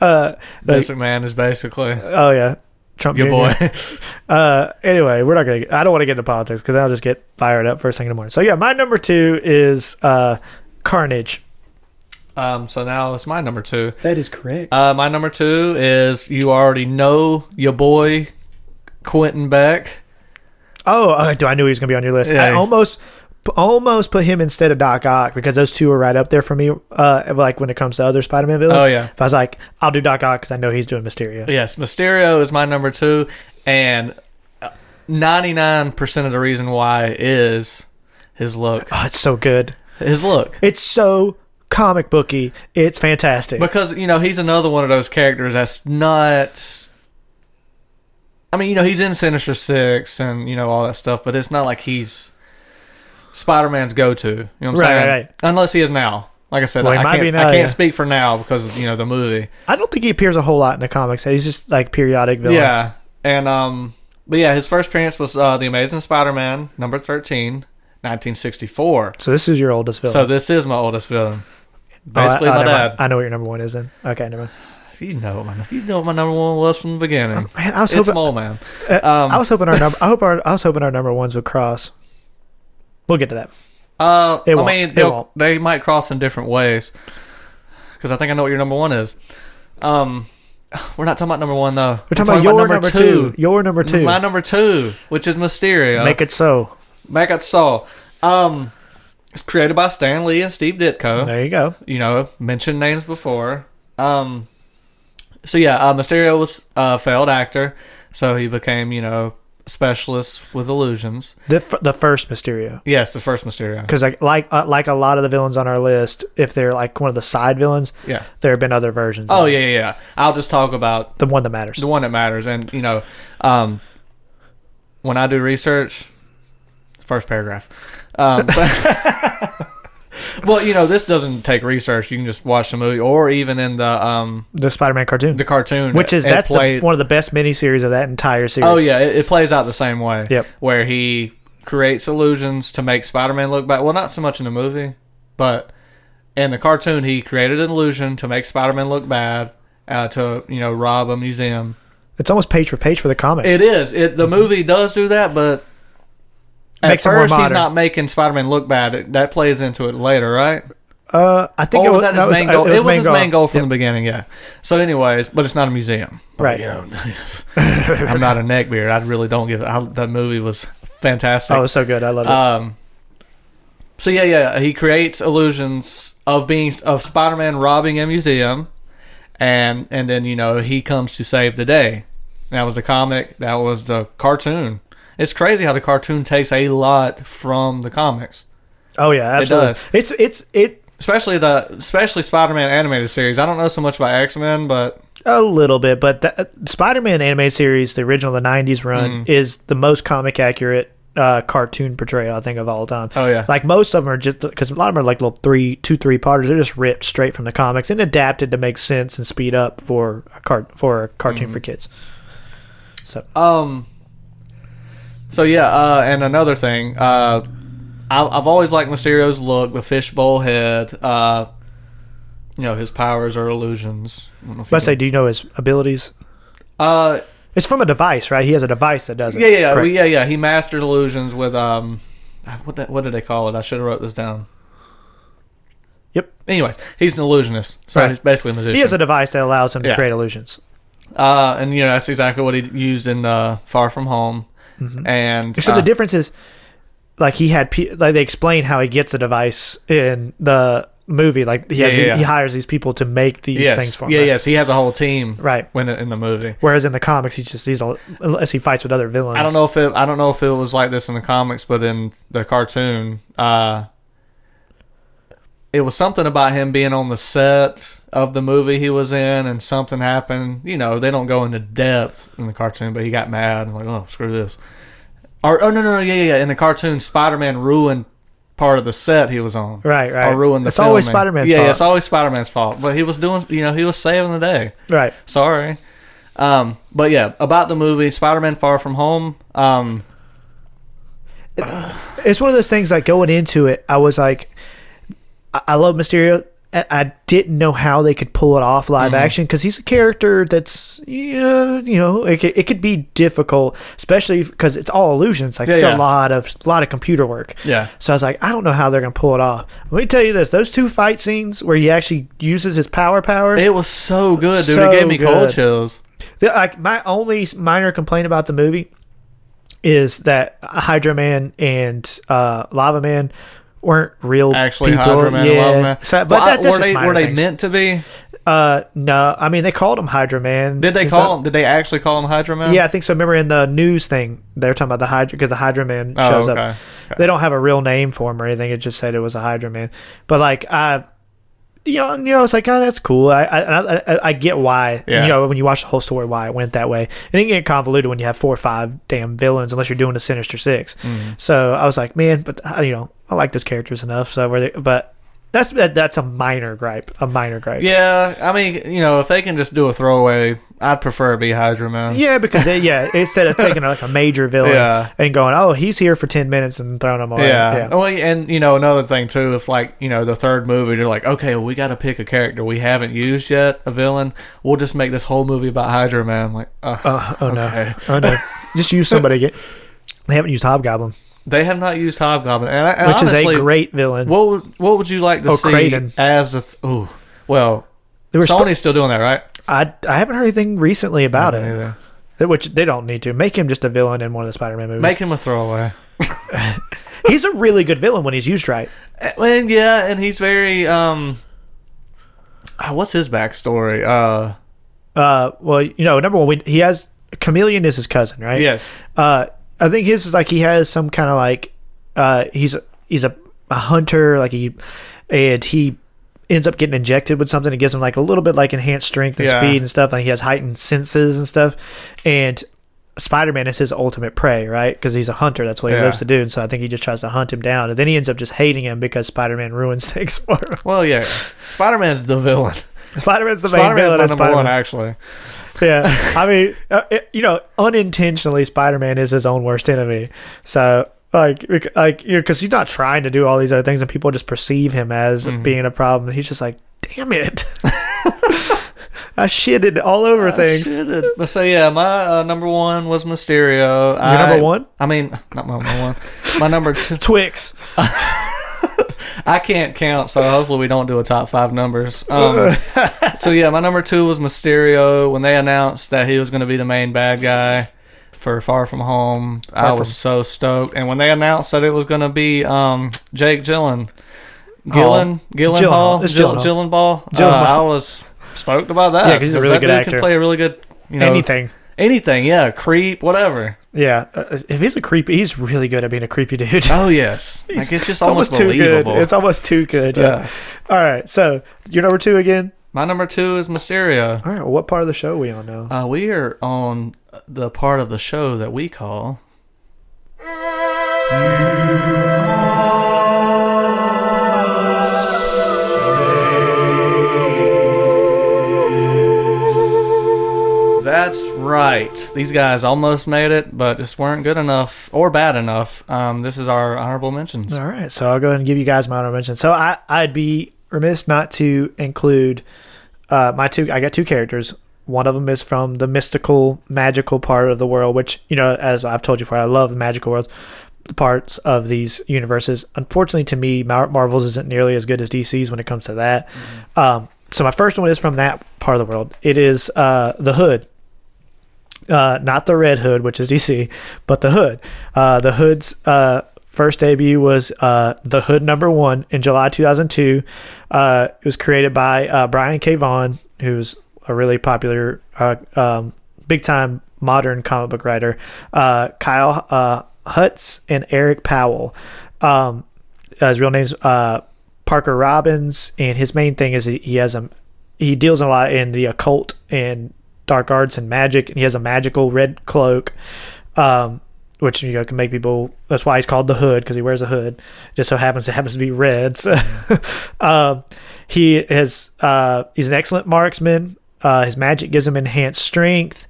uh, Vince McMahon is basically oh yeah, Trump your Jr. boy. Uh, anyway, we're not gonna. I don't want to get into politics because I'll just get fired up first thing in the morning. So yeah, my number two is uh, Carnage. um, so now it's my number two. That is correct. Uh, my number two is you already know your boy Quentin Beck. Oh, uh, do I knew he was gonna be on your list? Yeah. I almost, almost put him instead of Doc Ock because those two are right up there for me. Uh, like when it comes to other Spider-Man villains. Oh, yeah. If I was like, I'll do Doc Ock because I know he's doing Mysterio. Yes, Mysterio is my number two, and ninety nine percent of the reason why is his look. Oh, it's so good. His look. It's so comic booky. It's fantastic. because you know he's another one of those characters that's not. I mean, you know, he's in Sinister Six and you know all that stuff, but it's not like he's Spider Man's go to. You know what I'm Right, saying? right, right. Unless he is now. Like I said, Well, I, can't, now, I can't yeah. speak for now because of, you know the movie. I don't think he appears a whole lot in the comics. He's just like periodic villain. Yeah, and um, but yeah, his first appearance was uh, the Amazing Spider Man number 13, 1964. So this is your oldest villain. So this is my oldest villain. Oh, I- Basically, oh, my never mind. dad. I know what your number one is then. Okay, never mind. You know, what my, you know what my number one was from the beginning. Man, I was It's hoping. Mole Man. uh, Um, I was hoping our number. I hope our. I was hoping our number ones would cross. We'll get to that. Uh, It I won't. mean, won't. they might cross in different ways. Because I think I know what your number one is. Um, we're not talking about number one though. We're talking about your number, two. Your number two. My number two, which is Mysterio. Make it so. Make it so. Um, it's created by Stan Lee and Steve Ditko. There you go. You know, mentioned names before. Um, so yeah, uh, Mysterio was a failed actor, so he became you know specialist with illusions. The f- the first Mysterio. Yes, the first Mysterio. Because like like uh, like a lot of the villains on our list, if they're like one of the side villains, Yeah. there have been other versions. Oh of yeah, yeah, yeah. I'll just talk about the one that matters. the one that matters, and you know, um, when I do research, first paragraph. Um, so- well, you know, this doesn't take research. You can just watch the movie, or even in the um The Spider-Man cartoon, the cartoon, which is it that's played- the, one of the best miniseries of that entire series. Oh yeah, it, it plays out the same way. Yep. Where he creates illusions to make Spider-Man look bad. Well, not so much in the movie, but in the cartoon, he created an illusion to make Spider-Man look bad, uh, to you know rob a museum. It's almost page for page for the comic. It is. It the movie does do that, but at Makes it more first he's not making Spider-Man look bad. That plays into it later, right? uh, I think Or it was that his main goal? It was, his goal. main goal from the beginning, yeah. So, anyways, but it's not a museum, Right. You know, I'm not a neckbeard. I really don't give. I, that movie was fantastic. Oh, it was so good. I love it. Um. So yeah, yeah, he creates illusions of being of Spider-Man robbing a museum, and and then you know he comes to save the day. That was the comic. That was the cartoon. It's crazy how the cartoon takes a lot from the comics, oh yeah, absolutely. does. It's it's it. especially the especially Spider-Man animated series. I don't know so much about X-Men, but A little bit, but the Spider-Man animated series, the original, the '90s run, Mm-hmm. is the most comic accurate uh, cartoon portrayal I think of all time. Oh, yeah. like most of them are just because a lot of them are like little three, two, three parters. They're just ripped straight from the comics and adapted to make sense and speed up for a cart for a cartoon Mm-hmm. for kids. So Um. So yeah, uh, and another thing, uh, I, I've always liked Mysterio's look, the fishbowl head. Uh, you know, his powers are illusions. I don't know if you let's say, do you know his abilities? Uh, It's from a device, right? He has a device that does it. yeah, yeah, yeah, Correct. yeah, yeah. He mastered illusions with um, what that, what did they call it? I should have wrote this down. Yep. Anyways, he's an illusionist, so Right. he's basically a magician. He has a device that allows him to Yeah. create illusions. uh, and you know that's exactly what he used in uh, Far From Home. Mm-hmm. And so uh, the difference is, like he had, pe- like they explain how he gets a device in the movie. Like he has, Yeah, yeah, yeah. he hires these people to make these yes, things for him. yeah, right? yes, he has a whole team, Right. When in the movie. Whereas in the comics, he's just he's all, unless he fights with other villains. I don't know if it. I don't know if it was like this in the comics, but in the cartoon, uh, it was something about him being on the set of the movie he was in, and something happened. You know, they don't go into depth in the cartoon, but he got mad and like, oh, screw this. Or oh no no no yeah yeah yeah. In the cartoon, Spider Man ruined part of the set he was on. Right, right. Or ruined the. It's always. Spider-Man's yeah, fault. Yeah, it's always Spider Man's fault. But he was doing. You know, he was saving the day. Right. Sorry. Um, but yeah, about the movie Spider-Man: Far From Home. Um, It's one of those things. Like going into it, I was like, I, I love Mysterio. and I didn't know how they could pull it off live Mm-hmm. action because he's a character that's yeah, you know, it, could- it could be difficult, especially because it's all illusions. Like Yeah, it's yeah. a lot of a lot of computer work. Yeah. So I was like, I don't know how they're gonna pull it off. Let me tell you this: those two fight scenes where he actually uses his power powers. it was so good, dude. So it gave me cold chills. The- like my only minor complaint about the movie is that Hydra Man and uh, Lava Man weren't real Actually, people. Hydra Man and Lava Man. So, but Well, that's, that's were just they were they meant to be? Uh, no, I mean they called him Hydra Man. Did they Is call that- him? Did they actually call him Hydra Man? Yeah, I think so. Remember in the news thing, they were talking about the Hydra because the Hydra Man Oh, shows okay. up. Okay. They don't have a real name for him or anything. It just said it was a Hydra Man. But like I, you know, you know, it's like oh, that's cool. I I, I, I- I get why. Yeah. You know, when you watch the whole story, why it went that way. And it can get convoluted when you have four or five damn villains, unless you're doing the Sinister 6 Mm-hmm. So I was like, man, but uh, you know, I like those characters enough. So where they, but that's that, that's a minor gripe. A minor gripe. Yeah, I mean, you know, if they can just do a throwaway, I'd prefer to be Hydra Man. Yeah, because they, yeah, instead of taking like a major villain Yeah. and going, oh, he's here for ten minutes and throwing him away. Yeah. yeah. Well, and you know another thing too, if like you know the third movie, they're like, okay, well, we got to pick a character we haven't used yet, a villain. We'll just make this whole movie about Hydra Man. I'm like, uh, Uh, oh okay. no! Oh no! Just use somebody. Get, they haven't used Hobgoblin, They have not used Hobgoblin, and, I- and which honestly, is a great villain. What would, what would you like to Oh, see Kraven. as a? Th- ooh, well, They were Sony's still doing that, right? I I haven't heard anything recently about it, either. which they don't need to make him just a villain in one of the Spider-Man movies. Make him a throwaway. he's a really good villain when he's used right. Well, yeah, and he's very um. uh, What's his backstory? Uh, Uh, well, you know, number one, we, he has Chameleon is his cousin, right? yes, Uh, I think his is like he has some kind of like, uh, he's a, he's a, a hunter, like he, and he ends up getting injected with something that gives him like a little bit like enhanced strength and Yeah. speed and stuff. And he has heightened senses and stuff. And Spider Man is his ultimate prey, right? Because he's a hunter. That's what he Yeah. loves to do. And so I think he just tries to hunt him down. And then he ends up just hating him because Spider Man ruins things for him. well, yeah. Spider Man's the villain. Spider Man's the main Spider Man's villain. one, Spider-Man. actually. Yeah, I mean, uh, it, you know, unintentionally, Spider Man is his own worst enemy. So, like, like, you know, because he's not trying to do all these other things, and people just perceive him as Mm-hmm. being a problem. He's just like, damn it, I shitted all over things. Shit. But so yeah, my uh, number one was Mysterio. Your I- number one? I mean, not my number one. My number two. Twix. I can't count, so hopefully we don't do a top five numbers. Um, so yeah, my number two was Mysterio. When they announced that he was going to be the main bad guy for Far From Home, I From- was so stoked. And when they announced that it was going to be um, Jake Gyllen, Gillen, Gillenhall, Gyllenhaal. It's Gyllenhaal. Gyllenhaal, uh, I was stoked about that. Yeah, 'cause he's a really that good dude actor. Can play a really good, you know, Anything. anything. Yeah, creep, whatever. Yeah, uh, if he's a creepy, he's really good at being a creepy dude. Oh yes, like it's just It's almost, too good. It's almost too good. Yeah. Yeah. All right. So your number two again. My number two is Mysterio. All right. Well, what part of the show are we on now? Uh, we are on the part of the show that we call. That's right. These guys almost made it, but just weren't good enough or bad enough. Um, this is our honorable mentions. All right, so I'll go ahead and give you guys my honorable mentions. So I, I'd be remiss not to include uh, my two. I got two characters. One of them is from the mystical, magical part of the world, which you know, as I've told you before, I love the magical world parts of these universes. Unfortunately, to me, Mar- Marvel's isn't nearly as good as DC's when it comes to that. Um, so my first one is from that part of the world. It is uh, the Hood. Uh, not the Red Hood, which is DC, but the Hood. Uh, the Hood's uh, first debut was uh, the Hood number one in July 2002. Uh, it was created by uh, Brian K. Vaughan, who's a really popular, um, big time modern comic book writer. Uh, Kyle uh, Hotz and Eric Powell. Um, his real name's uh, Parker Robbins, and his main thing is he has a he deals a lot in the occult and dark arts and magic, and he has a magical red cloak, um, which you know can make people. That's why he's called the Hood because he wears a hood. Just so happens it happens to be red. So, um, he is uh, he's an excellent marksman. Uh, his magic gives him enhanced strength.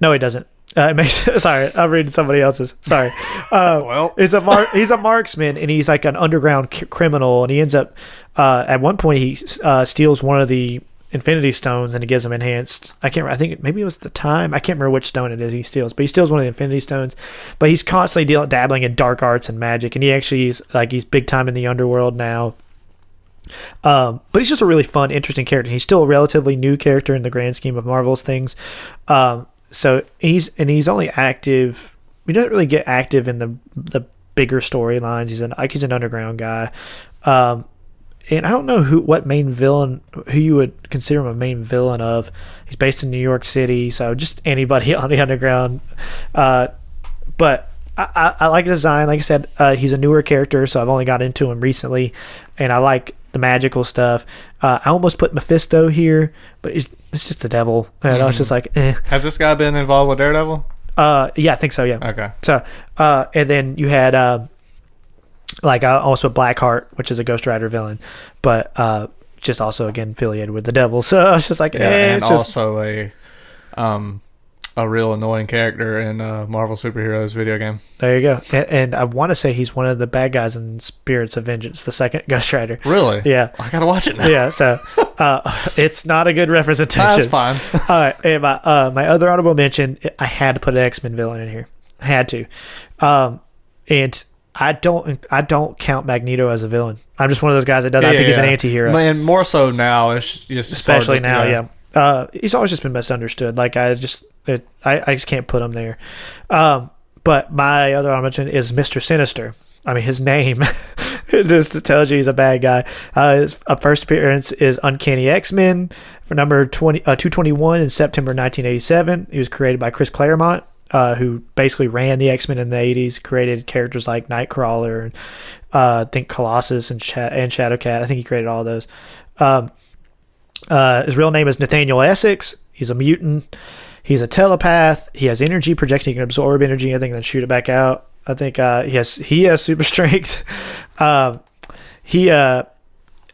No, he doesn't. Uh, it makes sorry, I'm reading somebody else's. Sorry. Uh, Well. he's a mar- he's a marksman and he's like an underground c- criminal and he ends up uh, at one point he uh, steals one of the Infinity Stones and it gives him enhanced. I can't. I think maybe it was the time. I can't remember which stone it is he steals, but he steals one of the Infinity Stones. But he's constantly deal- dabbling in dark arts and magic, and he actually is like he's big time in the underworld now. Um, but he's just a really fun, interesting character. He's still a relatively new character in the grand scheme of Marvel's things. Um, so he's and he's only active. He doesn't really get active in the the bigger storylines. He's an like he's an underground guy. Um, and I don't know who what main villain who you would consider him a main villain of. He's based in New York City, so just anybody on the underground. Uh, but I, I, I like his design. Like I said, uh, he's a newer character, so I've only got into him recently, and I like the magical stuff. Uh, I almost put Mephisto here, but it's, it's just the devil, and I was just like, eh. Has this guy been involved with Daredevil? Uh, yeah, I think so. Yeah. Okay. So, uh, and then you had uh, like uh, also Blackheart, which is a Ghost Rider villain, but uh, just also again affiliated with the devil. So I was just like, Yeah, eh, and it's just, also a um a real annoying character in uh, Marvel superheroes video game. there you go. And, and I want to say he's one of the bad guys in Spirits of Vengeance, the second Ghost Rider. Really? Yeah. I gotta watch it now. Yeah, so uh, it's not a good representation. That's fine. All right, and my uh, my other honorable mention, I had to put an X Men villain in here. I had to, um, and I don't I don't count Magneto as a villain. I'm just one of those guys that does. I think he's an anti-hero, Man, more so now. It's just especially to- now. Yeah, Uh, he's always just been misunderstood. Like I just it, I I just can't put him there. Um, but my other mention is Mister Sinister. I mean, his name just tells you he's a bad guy. Uh, his uh, first appearance is Uncanny X Men for number 20, uh, 221 in September 1987. He was created by Chris Claremont, uh, who basically ran the X Men in the 80s, created characters like Nightcrawler and uh, I think Colossus and, and Shadowcat. I think he created all those. Um, uh, his real name is Nathaniel Essex. He's a mutant. He's a telepath. He has energy projecting. He can absorb energy, I think, and then shoot it back out. I think uh, he has he has super strength. um, he uh,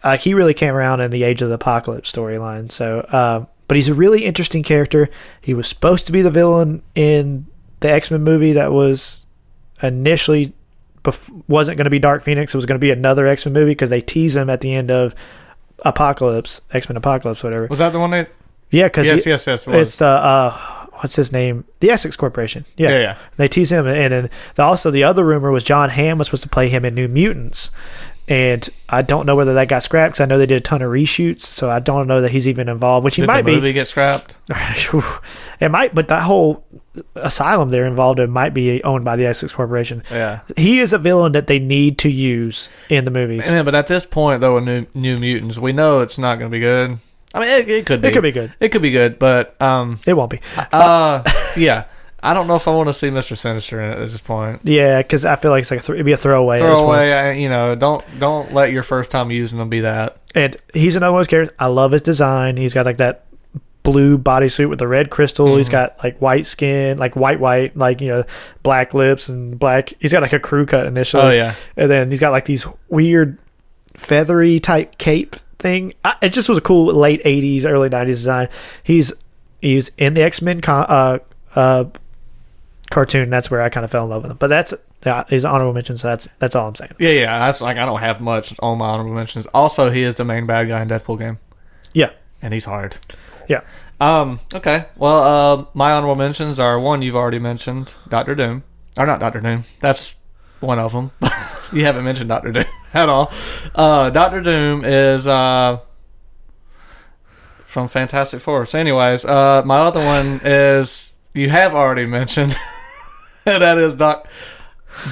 uh, he really came around in the Age of the Apocalypse storyline. So, uh, but he's a really interesting character. He was supposed to be the villain in the X Men movie that was initially bef- wasn't going to be Dark Phoenix. It was going to be another X Men movie because they tease him at the end of Apocalypse, X Men Apocalypse, whatever. Was that the one that? Yeah, because Yes, yes, yes. It it's the uh, what's his name? The Essex Corporation. Yeah, Yeah, yeah. They tease him, and then the, also the other rumor was Jon Hamm was supposed to play him in New Mutants, and I don't know whether that got scrapped because I know they did a ton of reshoots, so I don't know that he's even involved. Which he Did might the be. movie get scrapped? it might, but that whole asylum they're involved in might be owned by the Essex Corporation. Yeah. He is a villain that they need to use in the movies. Yeah, but at this point, though, with New, New Mutants, we know it's not going to be good. I mean, it, it could be. It could be good. It could be good, but um, It won't be. uh, yeah. I don't know if I want to see Mister Sinister in it at this point. Yeah, because I feel like it's like a th- it'd be a throwaway. at this point. Throwaway, I- you know. Don't don't let your first time using them be that. And he's another one of those characters. I love his design. He's got like that blue bodysuit with the red crystal. Mm-hmm. He's got like white skin, like white white, like you know, black lips and black. He's got like a crew cut initially. Oh, yeah. and then he's got like these weird feathery type cape thing. I, it just was a cool late '80s, early '90s design. He's he's in the X Men con- uh, uh, cartoon. That's where I kind of fell in love with him. But that's yeah, he's honorable mention. So that's that's all I'm saying. Yeah, yeah. That's like I don't have much on my honorable mentions. Also, he is the main bad guy in Deadpool game, Yeah, and he's hard. yeah. Um. Okay. Well, uh, my honorable mentions are one you've already mentioned, Doctor Doom, or not Doctor Doom. That's one of them. you haven't mentioned Doctor Doom at all. Uh, Doctor Doom is uh from Fantastic Four. So, anyways, uh, my other one is you have already mentioned, that is Doc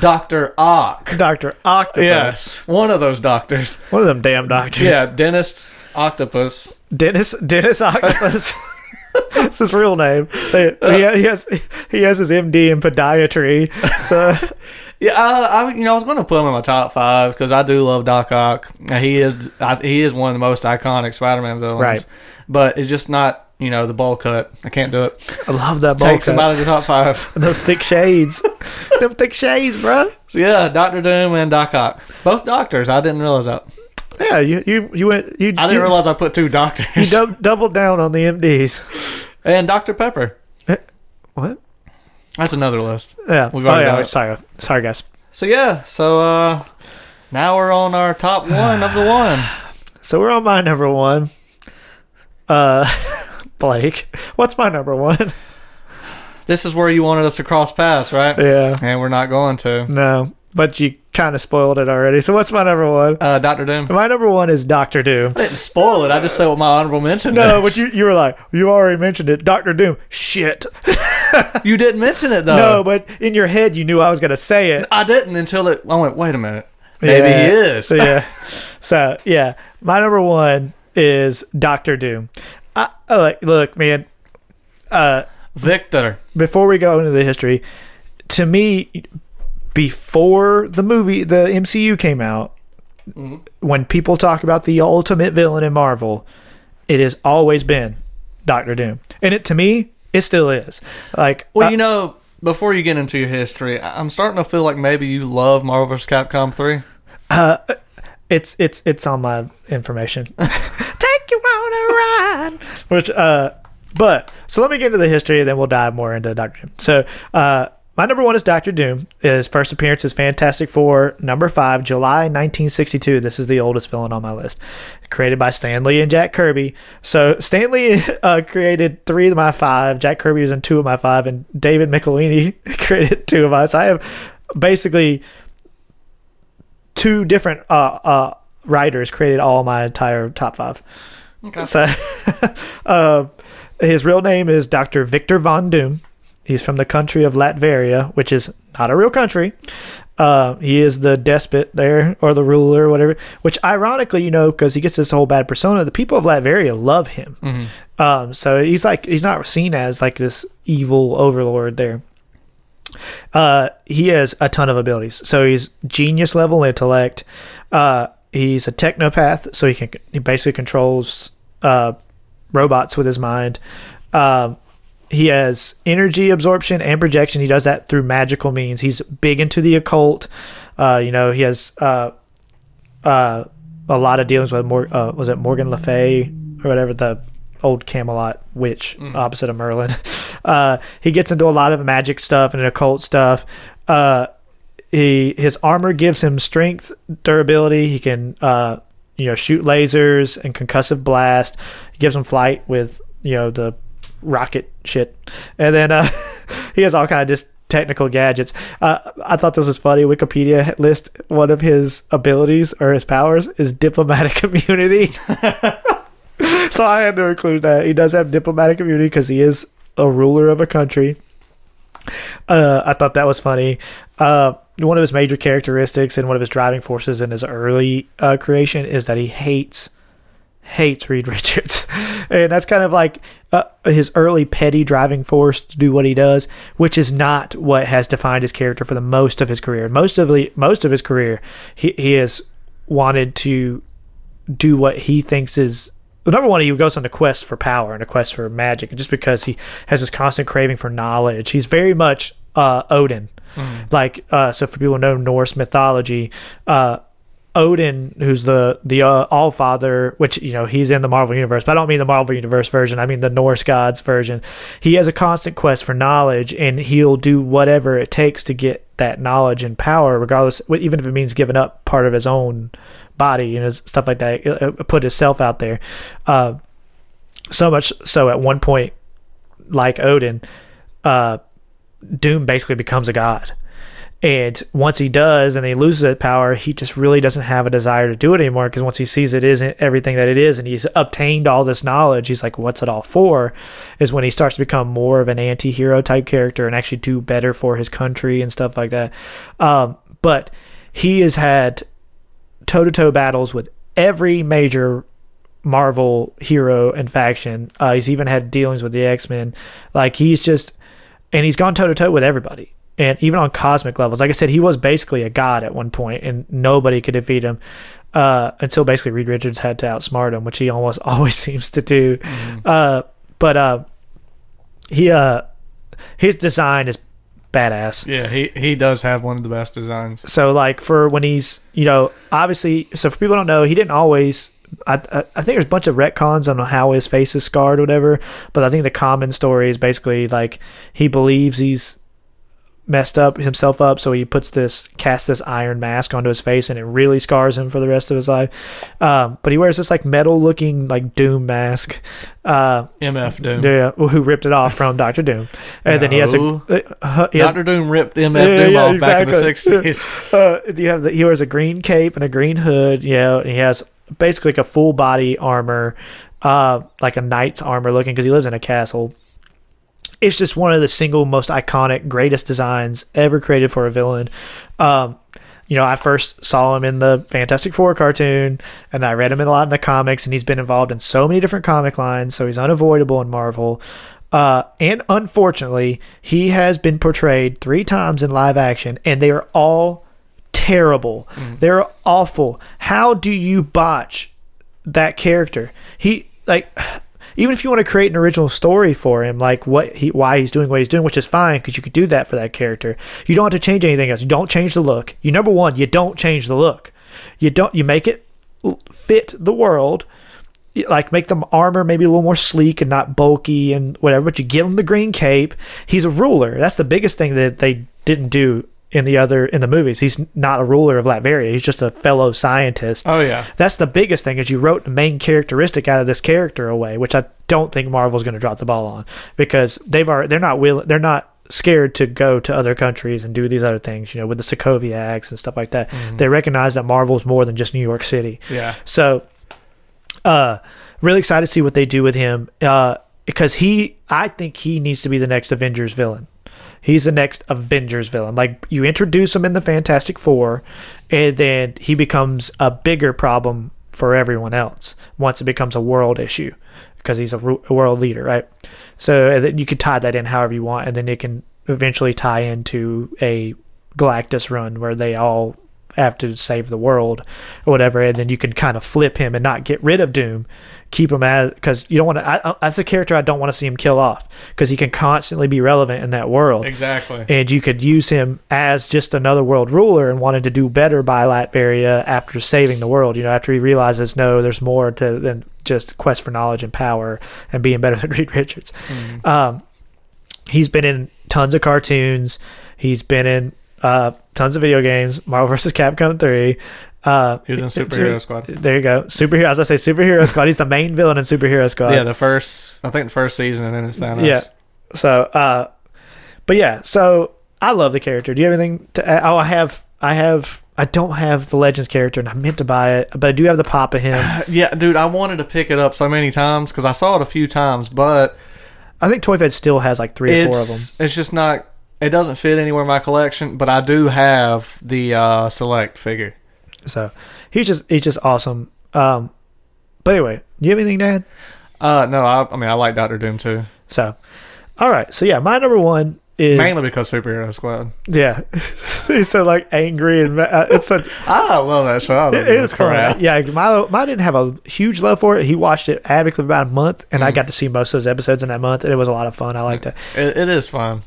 Doctor Ock. Doctor Octopus. Yes, one of those doctors. One of them damn doctors. Yeah, dentist octopus. Dennis Dennis Octopus. That's his real name. They, he, he has he has his MD in podiatry. So Yeah, I, I you know I was going to put him in my top five because I do love Doc Ock. He is I, he is one of the most iconic Spider-Man villains. Right. But it's just not you know the bowl cut. I can't do it. I love that bowl Takes him cut. out of the top five. Those thick shades. them thick shades, bro. So yeah, Doctor Doom and Doc Ock, both doctors. I didn't realize that. Yeah, you you you went you I didn't you, realize I put two doctors. you dou- doubled down on the MDs. and Dr Pepper. What? That's another list. Yeah. We've oh already yeah. done it. Sorry, sorry guys. So yeah, so uh now we're on our top one of the one. So we're on my number one. Uh, Blake, what's my number one? This is where you wanted us to cross paths, right? Yeah. And we're not going to. No, but you kind of spoiled it already. So what's my number one? Uh, Doctor Doom. My number one is Doctor Doom. I didn't spoil it. I just said what my honorable mention No, is. but you you were like you already mentioned it, Doctor Doom. Shit. You didn't mention it though. No, but in your head you knew I was gonna say it. I didn't until it. I went. Wait a minute. Maybe Yeah. he is. So, yeah. So yeah, my number one is Doctor Doom. I, I like look, man. Uh, Victor. before we go into the history, to me, before the movie, the MCU came out, when people talk about the ultimate villain in Marvel, it has always been Doctor Doom, and it to me, it still is. Like, Well, I- you know, before you get into your history, I'm starting to feel like maybe you love Marvel vs. Capcom 3. it's it's it's on my information. Take you on a ride. Which uh but so let me get into the history and then we'll dive more into Doctor Doom. So uh my number one is Doctor Doom. His first appearance is Fantastic Four, number five, July 1962. This is the oldest villain on my list. Created by Stan Lee and Jack Kirby. So Stan Lee uh, created three of my five. Jack Kirby was in two of my five, and David Michelinie created two of us. I have basically two different uh, uh, writers created all my entire top five. Okay. So, uh, his real name is Dr. Victor Von Doom. He's from the country of Latveria, which is not a real country. Uh, he is the despot there, or the ruler, or whatever. Which, ironically, you know, because he gets this whole bad persona, the people of Latveria love him. Um, so he's like he's not seen as like this evil overlord there. Uh, he has a ton of abilities. So he's genius level intellect. Uh, he's a technopath, so he can he basically controls uh, robots with his mind. Um, he has energy absorption and projection. He does that through magical means. He's big into the occult. Uh, you know, he has uh, uh, a lot of dealings with Mor- uh, was it Morgan Le Fay or whatever the old Camelot witch opposite of Merlin. Uh, he gets into a lot of magic stuff and occult stuff. Uh, he his armor gives him strength, durability. He can uh, you know shoot lasers and concussive blast. He gives him flight with you know the rocket shit, and then uh, he has all kind of just technical gadgets. Uh, I thought this was funny. Wikipedia list one of his abilities or his powers is diplomatic immunity. so I had to include that. He does have diplomatic immunity because he is a ruler of a country. Uh, I thought that was funny. Uh, one of his major characteristics and one of his driving forces in his early uh, creation is that he hates hates Reed Richards, and that's kind of like uh, his early petty driving force to do what he does, which is not what has defined his character for the most of his career. Most of the most of his career, he he has wanted to do what he thinks is well, number one, he goes on a quest for power and a quest for magic, and just because he has this constant craving for knowledge, he's very much uh, Odin. Like, uh, so for people who know Norse mythology, uh, Odin, who's the the uh, All Father, which you know he's in the Marvel universe, but I don't mean the Marvel universe version. I mean the Norse gods version. He has a constant quest for knowledge, and he'll do whatever it takes to get that knowledge and power, regardless, even if it means giving up part of his own body, you know, stuff like that. uh, Put himself out there. Uh, so much so, at one point, like Odin, uh, Doom basically becomes a god. And once he does and he loses that power, he just really doesn't have a desire to do it anymore because once he sees it isn't everything that it is and he's obtained all this knowledge, he's like, what's it all for? Is when he starts to become more of an anti hero type character and actually do better for his country and stuff like that. Um, but he has had toe to toe battles with every major Marvel hero and faction. Uh, he's even had dealings with the X Men. Like he's just, and he's gone toe to toe with everybody. And even on cosmic levels, like I said, he was basically a god at one point, and nobody could defeat him uh, until basically Reed Richards had to outsmart him, which he almost always seems to do. Uh, but uh, he, uh, his design is badass. Yeah, he he does have one of the best designs. So like for when he's you know obviously so for people who don't know he didn't always I, I I think there's a bunch of retcons on how his face is scarred or whatever but I think the common story is basically like he believes he's messed up himself up so he puts this casts this iron mask onto his face and it really scars him for the rest of his life um, but he wears this like metal looking like doom mask uh, MF Doom. yeah, who ripped it off from Doctor Doom and then he has a No. uh, he has Doctor Doom ripped MF Yeah, Doom yeah, off back in the sixties. uh, you have the, he wears a green cape and a green hood. Yeah, and he has basically like a full body armor, uh, like a knight's armor looking because he lives in a castle. It's just one of the single most iconic, greatest designs ever created for a villain. Um, you know, I first saw him in the Fantastic Four cartoon, and I read him a lot in the comics, and he's been involved in so many different comic lines, so he's unavoidable in Marvel. Uh, and unfortunately, he has been portrayed three times in live action, and they are all terrible. They're awful. How do you botch that character? He like even if you want to create an original story for him, like what he why he's doing what he's doing, which is fine because you could do that for that character. You don't have to change anything else. You don't change the look. You number one, you don't change the look. You don't you make it fit the world like make the armor maybe a little more sleek and not bulky and whatever but you give him the green cape he's a ruler that's the biggest thing that they didn't do in the other in the movies he's not a ruler of latveria he's just a fellow scientist Oh yeah. that's the biggest thing is you wrote the main characteristic out of this character away which i don't think marvel's going to drop the ball on because they've already they're not willing they're not scared to go to other countries and do these other things you know with the sokovia acts and stuff like that they recognize that marvel's more than just new york city Yeah. so, uh, really excited to see what they do with him. Uh, because he, I think he needs to be the next Avengers villain. He's the next Avengers villain. Like you introduce him in the Fantastic Four, and then he becomes a bigger problem for everyone else once it becomes a world issue because he's a, world leader, right? So you could tie that in however you want, and then it can eventually tie into a Galactus run where they all have to save the world or whatever, and then you can kind of flip him and not get rid of Doom, keep him as because you don't want to. That's a character I don't want to see him kill off because he can constantly be relevant in that world Exactly. and you could use him as just another world ruler and wanted to do better by Latveria after saving the world. You know, after he realizes no, there's more to than just quest for knowledge and power and being better than Reed Richards. Um, he's been in tons of cartoons. He's been in uh, tons of video games. Marvel vs. Capcom three. Uh, He was in Superhero Squad. There you go. Superhero. As I say, superhero squad. He's the main villain in superhero squad. Yeah, the first I think the first season and then it's Thanos. Yeah. So, uh, but yeah, so I love the character. Do you have anything to add? Oh, I have, I have, I don't have the Legends character, and I meant to buy it, but I do have the pop of him. Yeah, dude, I wanted to pick it up so many times because I saw it a few times, but I think Toy Fed still has like three or four of them. it's just not. It doesn't fit anywhere in my collection, but I do have the uh, select figure. So he's just, he's just awesome. Um, But anyway, you have anything to add? Uh, no, I, I mean I like Doctor Doom too, So, all right. So yeah, my number one is mainly because Superhero Squad. yeah. He's so like angry and uh, it's such I love that show. I love it is crap. Yeah, Milo, Milo didn't have a huge love for it. He watched it avidly for about a month, and I Mm. got to see most of those episodes in that month, and it was a lot of fun. I liked it. It, it is fun.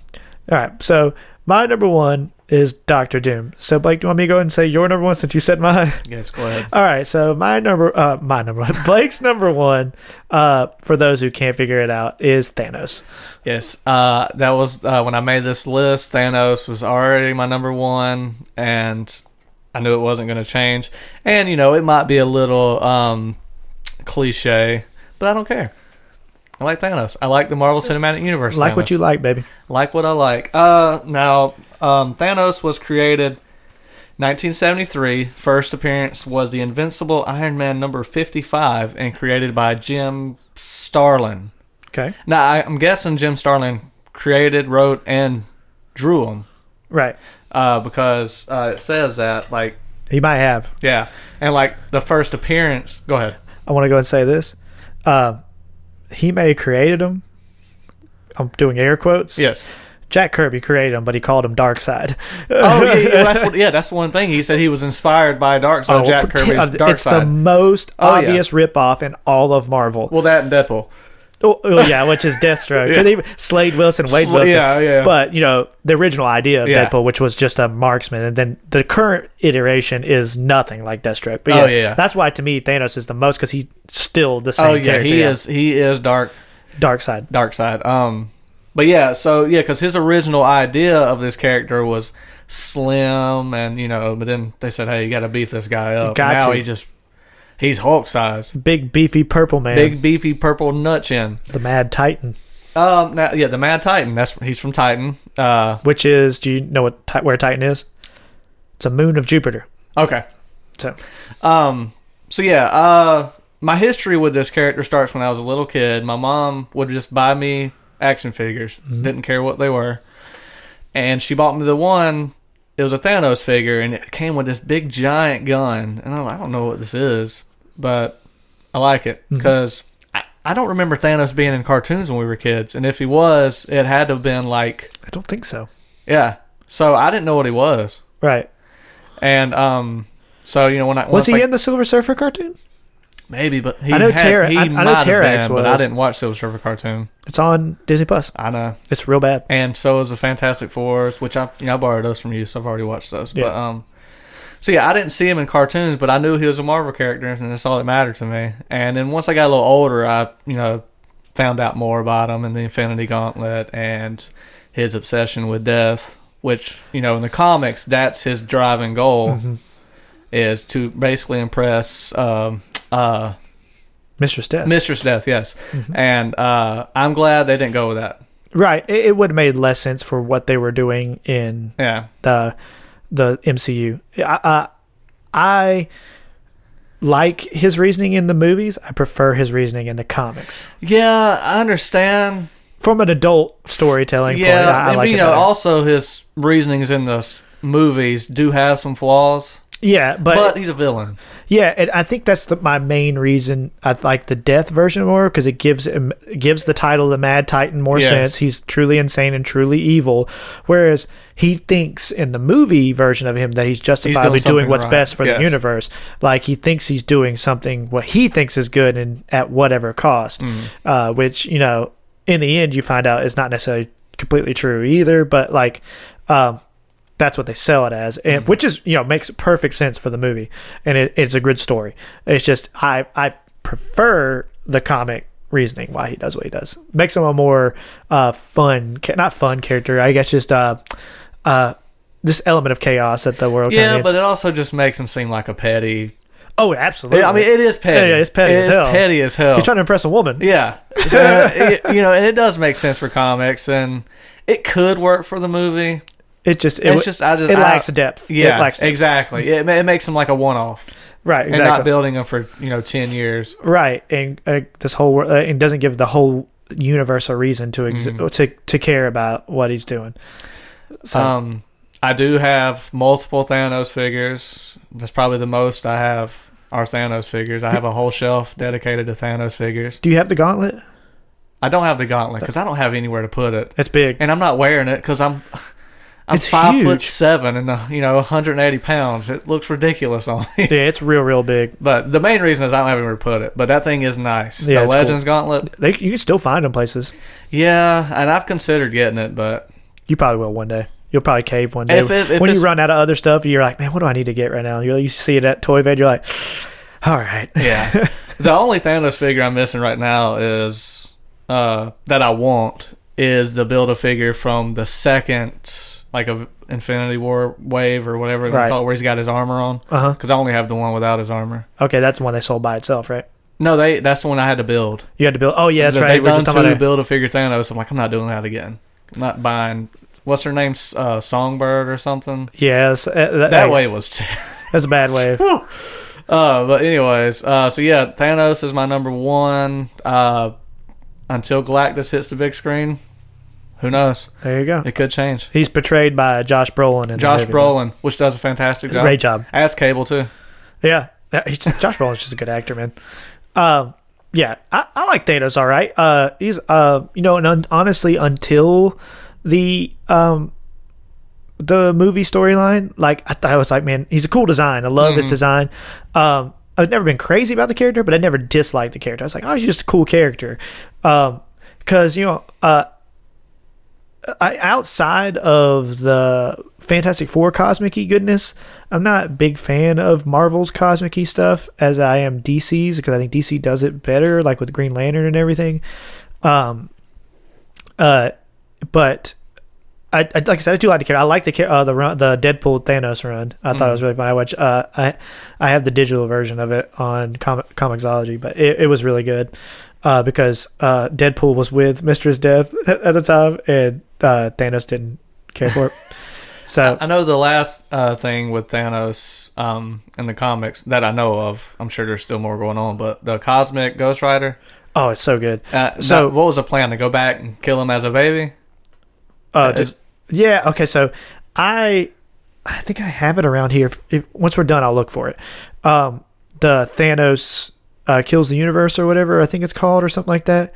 All right, so my number one is Doctor Doom. So Blake, do you want me to go ahead and say your number one since you said mine? Yes, go ahead. All right, so my number, uh, my number one, Blake's number one, uh, for those who can't figure it out, is Thanos. Yes, uh, that was uh, when I made this list. Thanos was already my number one, and I knew it wasn't going to change. And you know, it might be a little um, cliche, but I don't care. I like Thanos. I like the Marvel Cinematic Universe. Like what you like, baby. like what I like. Uh, now um, Thanos was created 1973. First appearance was the Invincible Iron Man number 55, and created by Jim Starlin. Okay, Now I, I'm guessing Jim Starlin created, wrote, and drew them right. uh, because uh, it says that like He might have. yeah, and like the first appearance. Go ahead. I want to go and say this. Uh, he may have created him. I'm doing air quotes. Yes. Jack Kirby created him, but he called him Darkseid. Oh yeah, yeah, that's what, yeah. That's one thing he said. He was inspired by Darkseid. Jack pretend- Kirby's uh, It's the most Oh, yeah. obvious ripoff in all of Marvel. Well, that and Deadpool. Oh, oh, yeah, which is Deathstroke. Yeah. They- Slade Wilson, Wade Sla- Wilson. yeah, yeah. But you know the original idea of Yeah. Deadpool, which was just a marksman, and then the current iteration is nothing like Deathstroke. But yeah, Oh, yeah. that's why to me Thanos is the most because he's still the same. Oh yeah, character, he is. He is dark. Dark Side. Dark Side. Um, but yeah, so yeah, because his original idea of this character was slim, and you know, but then they said, hey, you got to beef this guy up. Got now to. he just he's Hulk size, Big beefy purple man, big beefy purple nut chin. the Mad Titan, Um, now yeah, the Mad Titan. That's he's from Titan. Uh, which is do you know what where Titan is? It's a moon of Jupiter. okay. So Um, so yeah, uh, my history with this character starts when I was a little kid. My mom would just buy me action figures, didn't care what they were, and she bought me the one. It was a Thanos figure, and it came with this big giant gun. And like, I don't know what this is, but I like it because I, I don't remember Thanos being in cartoons when we were kids, and if he was, it had to have been like, I don't think so. yeah. So I didn't know what he was, Right? and um. So you know when I Was he I- in the Silver Surfer cartoon? Maybe, but he I know had, he I- I know have Terrax but I didn't watch Silver Surfer cartoon. It's on Disney Plus. I know, It's real bad. and so is the Fantastic Four, which I you know I borrowed those from you, so I've already watched those. But Yeah. um, so yeah, I didn't see him in cartoons, but I knew he was a Marvel character, and that's all that mattered to me. And then once I got a little older, I you know found out more about him and the Infinity Gauntlet and his obsession with death, which you know in the comics that's his driving goal Mm-hmm. is to basically impress um, uh, Mistress Death. Mistress Death, yes. Mm-hmm. And uh, I'm glad they didn't go with that. right. It, it would have made less sense for what they were doing in Yeah. the the MCU. I, I I like his reasoning in the movies. I prefer his reasoning in the comics. Yeah, I understand. From an adult storytelling Yeah, point, I, I and like you know, better. also his reasonings in the movies do have some flaws, yeah, but, but, he's a villain. yeah, and I think that's the, my main reason I like the death version more because it gives him gives the title the Mad Titan more Yes. sense. He's truly insane and truly evil, whereas he thinks in the movie version of him that he's justifiably doing, something what's right. best for Yes. the universe. Like he thinks he's doing something what he thinks is good and at whatever cost, Mm. uh, which you know in the end you find out is not necessarily completely true either. But like. Um, that's what they sell it as, and Mm-hmm. which is you know makes perfect sense for the movie, and it, it's a good story. It's just I I prefer the comic reasoning why he does what he does. Makes him a more uh fun, not fun character. I guess just uh uh this element of chaos that the world. Yeah, but it also just makes him seem like a petty. oh, absolutely. I mean, it is petty. Yeah, it's petty It as hell. petty as hell. he's trying to impress a woman. Yeah, so, it- you know, and it does make sense for comics, and it could work for the movie. It just it, It's just I just it I- lacks depth. Yeah, it lacks depth. exactly. It, it makes him like a one-off, right. and not building him for you know ten years. Right, and uh, this whole uh, and doesn't give the whole universe a reason to exi- Mm-hmm. to to care about what he's doing. So Um, I do have multiple Thanos figures. That's probably the most I have are Thanos figures. I have a whole shelf dedicated to Thanos figures. Do you have the gauntlet? I don't have the gauntlet because I don't have anywhere to put it, It's big. and I'm not wearing it because I'm I'm It's five foot seven and uh, you know 180 pounds. It looks ridiculous on me. Yeah, it's real, real big. But the main reason is I don't have anywhere to put it. But that thing is nice. Yeah, the it's cool. Legends Gauntlet. They, you can still find them places. Yeah, and I've considered getting it, but You probably will one day. You'll probably cave one day. If it- if when you run out of other stuff, you're like, man, what do I need to get right now? You, you see it at Toy Vid, you're like, all right. yeah. the only Thanos figure I'm missing right now is uh, that I want is the build a figure from the second like of Infinity War wave or whatever they Right. call it, where he's got his armor on. Uh huh. Because I only have the one without his armor. Okay, that's the one they sold by itself, right? No, they that's the one I had to build. You had to build. Oh yeah, that's right. We're done just talking two about build a figure Thanos. I'm like, I'm not doing that again. I'm not buying. What's her name? Uh, Songbird or something. Yes, uh, that, way was. That's a bad wave. Uh, but anyways, uh, so yeah, Thanos is my number one. Uh, until Galactus hits the big screen, who knows? There you go. It could change. He's portrayed by Josh Brolin. In Josh movie. Brolin, which does a fantastic job. Great job. As Cable too. Yeah, he's just, Josh Brolin's just a good actor, man. Um, yeah, I, I like Thanos. All right. Uh, he's uh, you know, and un- honestly, until the um, the movie storyline, like I thought I was like, man, he's a cool design. I love his design. Um, I've never been crazy about the character, but I never disliked the character. I was like, oh, he's just a cool character. Um, because you know, uh, I, outside of the Fantastic Four cosmic goodness, I'm not a big fan of Marvel's cosmic stuff as I am DC's because I think DC does it better, like with Green Lantern and everything. Um, uh, but I, I like I said, I do like the character. I like the uh, the run, the Deadpool Thanos run. I thought it was really fun. I watch. Uh, I I have the digital version of it on Com- Comixology, but it, it was really good uh, because uh, Deadpool was with Mistress Death at the time, and uh, Thanos didn't care for it. So I know the last uh, thing with Thanos um, in the comics that I know of. I'm sure there's still more going on, but the Cosmic Ghost Rider. oh, it's so good. Uh, So- what was the plan to go back and kill him as a baby? Uh, just- yeah. Okay. So I, I think I have it around here. If once we're done, I'll look for it. Um, the Thanos uh, kills the universe or whatever I think it's called or something like that.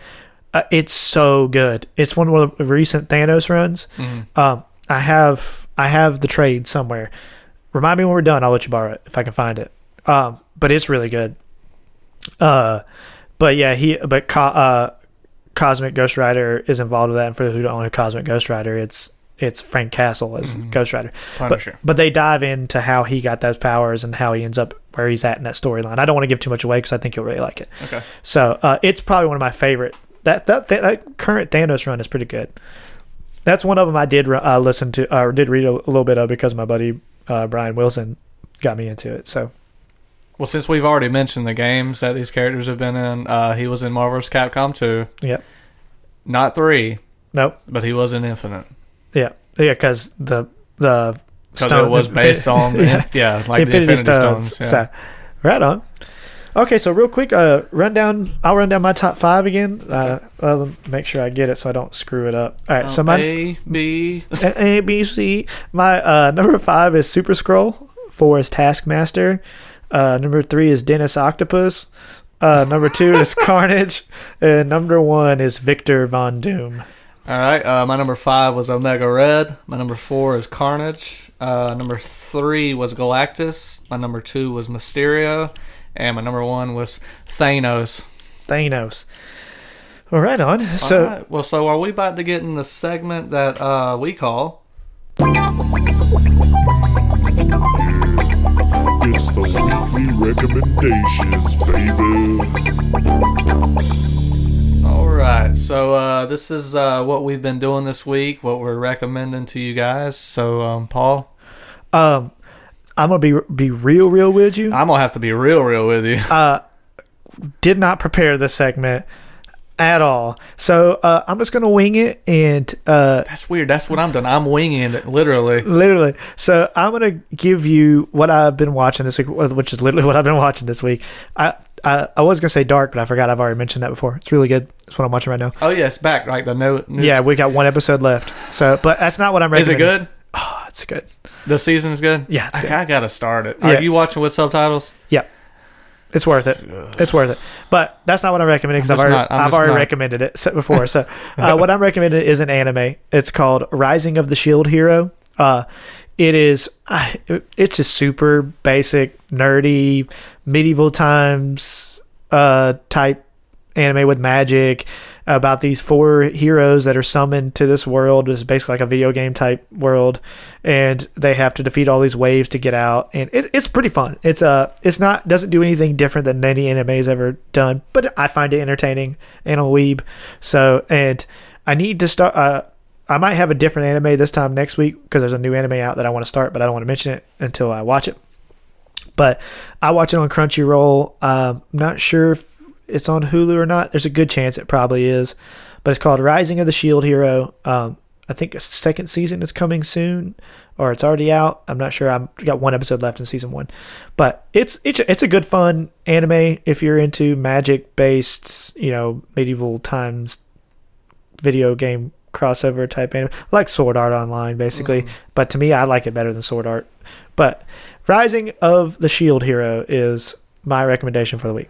Uh, it's so good. It's one of the recent Thanos runs. Um, I have I have the trade somewhere. Remind me when we're done. I'll let you borrow it if I can find it. Um, but it's really good. Uh, but yeah, he but co- uh, Cosmic Ghost Rider is involved with that. And for those who don't know Cosmic Ghost Rider, it's it's Frank Castle as Ghost Rider. Punisher. But, but they dive into how he got those powers and how he ends up where he's at in that storyline. I don't want to give too much away because I think you'll really like it. Okay. So uh, it's probably one of my favorite. That, that that that current Thanos run is pretty good. That's one of them I did uh, listen to or did read a, a little bit of because my buddy uh, Brian Wilson got me into it. So Well, since we've already mentioned the games that these characters have been in, uh, he was in Marvel's Capcom 2. yeah, Not 3, nope, but he was in Infinite. yeah, yeah, because the the Because it was based on, the, yeah. yeah, like the Infinity Stones. yeah. So, right on. Okay, so real quick, uh, run down. I'll run down my top five again. Uh, uh, make sure I get it so I don't screw it up. All right, so my A, B. A B C. My uh, number five is Super Skrull. Four is Taskmaster. Uh, number three is Dennis Octopus. Uh, number two is Carnage, and number one is Victor Von Doom. All right. Uh, my number five was Omega Red. My number four is Carnage. Uh, number three was Galactus. My number two was Mysterio. And my number one was Thanos. Thanos. All right, on. So All right. Well, so are we about to get in the segment that uh, we call? It's the weekly recommendations, baby. All right. So uh, this is uh, what we've been doing this week. What we're recommending to you guys. So, um, Paul, um, I'm gonna be be real, real with you. I'm gonna have to be real, real with you. Uh, did not prepare this segment at all. So uh, I'm just gonna wing it and uh, That's weird. That's what I'm doing. I'm winging it, literally. literally. So I'm gonna give you what I've been watching this week, which is literally what I've been watching this week. I I, I was gonna say Dark, but I forgot I've already mentioned that before. It's really good. That's what I'm watching right now. Oh yeah, it's back. Like the no. new- Yeah, we got one episode left. So, but that's not what I'm. Is it good? It's good. The season's good. Yeah, it's I, good. I gotta start it. Yeah. Are you watching with subtitles? Yeah. It's worth it. It's worth it. But that's not what I'm recommending because I'm I've just already, not- I'm I've just already not- recommended it before. So uh, what I'm recommending is an anime. It's called Rising of the Shield Hero. Uh, it is. Uh, it's just super basic, nerdy, medieval times uh, type anime with magic about these four heroes that are summoned to this world. It's basically like a video game type world, and they have to defeat all these waves to get out. And it, it's pretty fun. It's uh, it's not doesn't do anything different than any anime's ever done, but I find it entertaining and a weeb. So and I need to start. Uh, I might have a different anime this time next week because there's a new anime out that I want to start, but I don't want to mention it until I watch it. But I watch it on Crunchyroll. Um, I'm not sure if it's on Hulu or not. There's a good chance it probably is. But it's called Rising of the Shield Hero. Um, I think a second season is coming soon, or it's already out. I'm not sure. I've got one episode left in season one, but it's it's it's a good fun anime if you're into magic based, you know, medieval times video game crossover type anime, like Sword Art Online, basically. But to me, I like it better than Sword Art. But Rising of the Shield Hero is my recommendation for the week.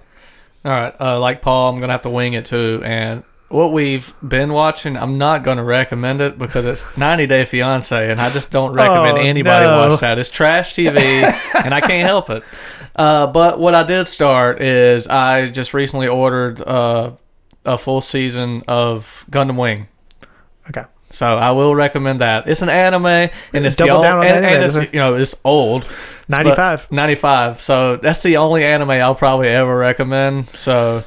All right, uh, like Paul, I'm gonna have to wing it too. And what we've been watching, I'm not gonna recommend it because it's 90 Day Fiance, and I just don't recommend Oh, anybody no. watch that. It's trash TV, and I can't help it. Uh, but what I did start is I just recently ordered uh, a full season of Gundam Wing. Okay. So I will recommend that. It's an anime, and it's Double the on and, anime, and it's, you know it's old. 95. But 95. So that's the only anime I'll probably ever recommend. So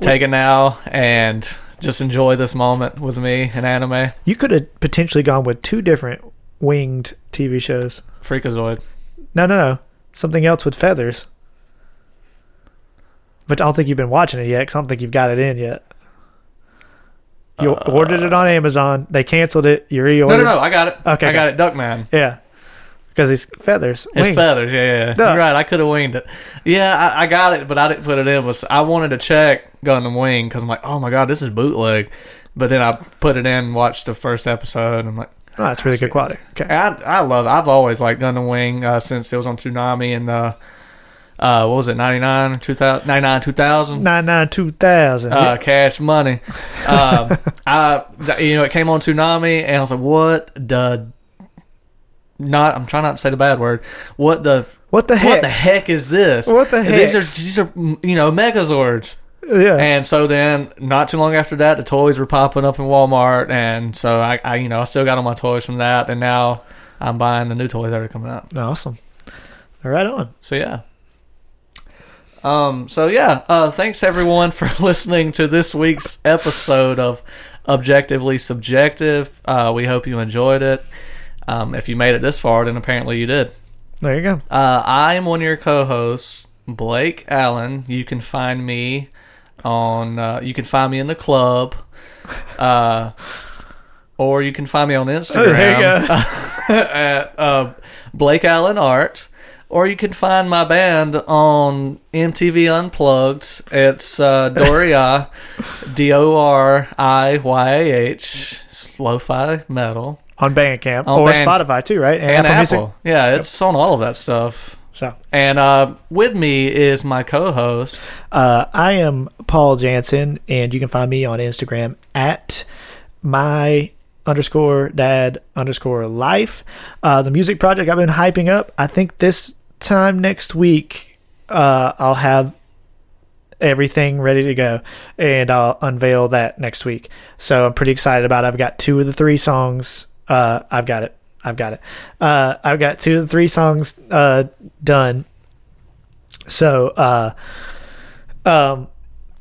take it now and just enjoy this moment with me in anime. You could have potentially gone with two different winged TV shows. Freakazoid. No, no, no. Something else with feathers. But I don't think you've been watching it yet because I don't think you've got it in yet. You ordered it on Amazon. They canceled it. You Uh, No, no, no. I got it. Okay, I got it. Duckman. Yeah. Because it's feathers. It's wings. feathers. Yeah, yeah. No. You're right. I could have winged it. Yeah, I, I got it, but I didn't put it in. Was I wanted to check Gundam Wing because I'm like, oh my god, this is bootleg. But then I put it in, watched the first episode, and I'm like, Oh, that's really good quality. Okay. I I love. I've always liked Gundam Wing uh, since it was on Toonami and uh, uh, what was it 99 2000 99 2000 Nine nine two thousand. uh, cash money. Um, I you know it came on Toonami and I was like, what the not I'm trying not to say the bad word. What the what the heck? what the heck is this? What the heck? These are these are you know Megazords. Yeah. And so then, not too long after that, the toys were popping up in Walmart, and so I, I, you know, I still got all my toys from that, and now I'm buying the new toys that are coming out. awesome. All right on. So yeah. Um. So yeah. Uh. Thanks everyone for listening to this week's episode of Objectively Subjective. Uh. We hope you enjoyed it. Um. If you made it this far, then apparently you did. There you go. Uh, I am one of your co-hosts, Blake Allen. You can find me on. Uh, you can find me in the club, uh, or you can find me on Instagram Oh, there you go. at uh, Blake Allen Art, or you can find my band on MTV Unplugged. It's uh, Doriyah, D O R I Y A H, lo-fi metal. On Bandcamp On or Band- Spotify too, right? And Music. Apple. Yeah, it's on all of that stuff. So And uh, with me is my co-host. uh, I am Paul Jansen, and you can find me on Instagram at my underscore dad underscore life. Uh, the music project I've been hyping up. I think this time next week, uh, I'll have everything ready to go and I'll unveil that next week. So I'm pretty excited about it. I've got two of the three songs. Uh, I've got it. I've got it. Uh, I've got two of the three songs uh, done. So, uh, um,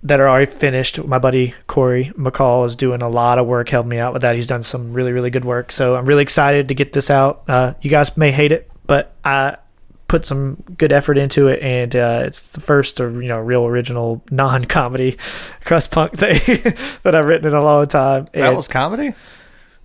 that are already finished. My buddy Corey McCall is doing a lot of work, helping me out with that. He's done some really, really good work. So I'm really excited to get this out. Uh, you guys may hate it, but I put some good effort into it, and uh, it's the first, uh, you know, real original non-comedy crust punk thing that I've written in a long time. That And was comedy.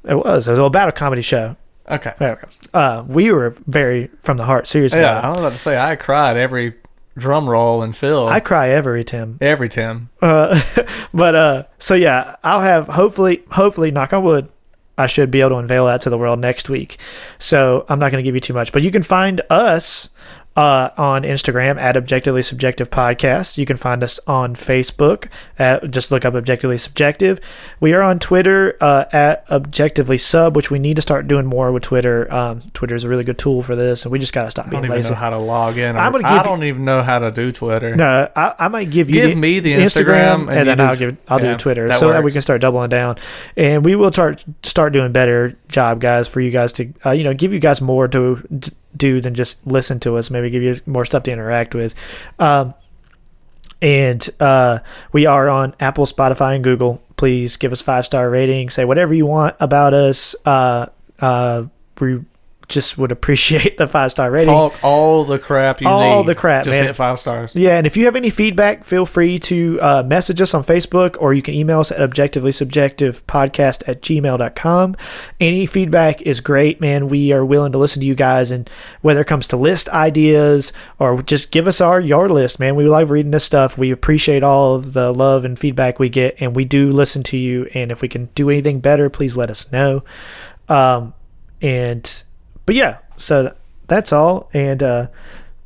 It was. It was about a comedy show. Okay. There we go. Uh, we were very from the heart, serious. Yeah, I was about to say I cried every drum roll and fill. I cry every Tim. every Tim. Uh, but uh, so yeah, I'll have hopefully, hopefully, knock on wood, I should be able to unveil that to the world next week. So I'm not going to give you too much, but you can find us uh, on Instagram at Objectively Subjective Podcast. You can find us on Facebook at just look up Objectively Subjective. We are on Twitter uh, at Objectively Sub, which we need to start doing more with Twitter. Um, Twitter is a really good tool for this, and we just got to stop being lazy. I don't even know how to log in. Or, I'm gonna I don't even know how to do Twitter. No, I, I might give you Give me the Instagram, and, and then do- I'll give I'll yeah, do Twitter that so that we can start doubling down, and we will start start doing better job, guys, for you guys to uh, you know give you guys more to do than just listen to us. Maybe give you more stuff to interact with. Um, and uh, we are on Apple, Spotify, and Google. Please give us five star rating. Say whatever you want about us. Uh, uh, we just would appreciate the five star rating. Talk all the crap you All need. the crap, Just man. hit five stars. Yeah, and if you have any feedback, feel free to uh, message us on Facebook or you can email us at objectively subjective podcast at gmail.com. Any feedback is great, man. We are willing to listen to you guys, and whether it comes to list ideas or just give us our your list, man. We love reading this stuff. We appreciate all of the love and feedback we get, and we do listen to you. And if we can do anything better, please let us know. Um, and but yeah, so that's all. And uh,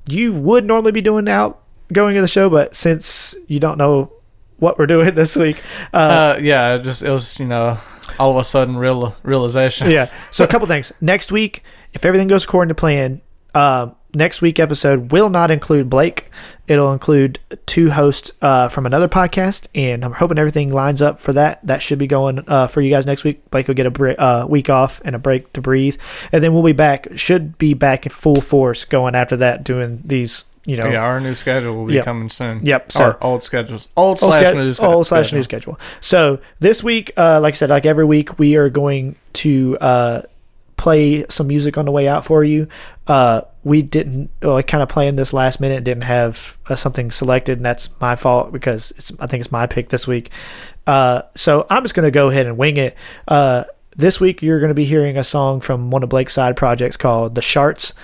you would normally be doing out going of the show, but since you don't know what we're doing this week, uh, Uh, yeah, it just it was you know all of a sudden real realization. yeah. So a couple things. Next week, if everything goes according to plan, uh, next week episode will not include Blake. It'll include two hosts uh, from another podcast, and I'm hoping everything lines up for that. That should be going uh, for you guys next week. Blake will get a bre- uh, week off and a break to breathe, and then we'll be back. Should be back in full force going after that, doing these. You know, Yeah, our new schedule will be Yep. coming soon. Yep, so- Our old schedules, old old, slash new sch- old slash new schedule. So this week, uh, like I said, like every week, we are going to uh, play some music on the way out for you. Uh, we didn't well, I kind of planned this last minute, didn't have uh, something selected, and that's my fault because it's I think it's my pick this week. Uh, so I'm just going to go ahead and wing it. Uh, this week, you're going to be hearing a song from one of Blake's side projects called "The Sharts."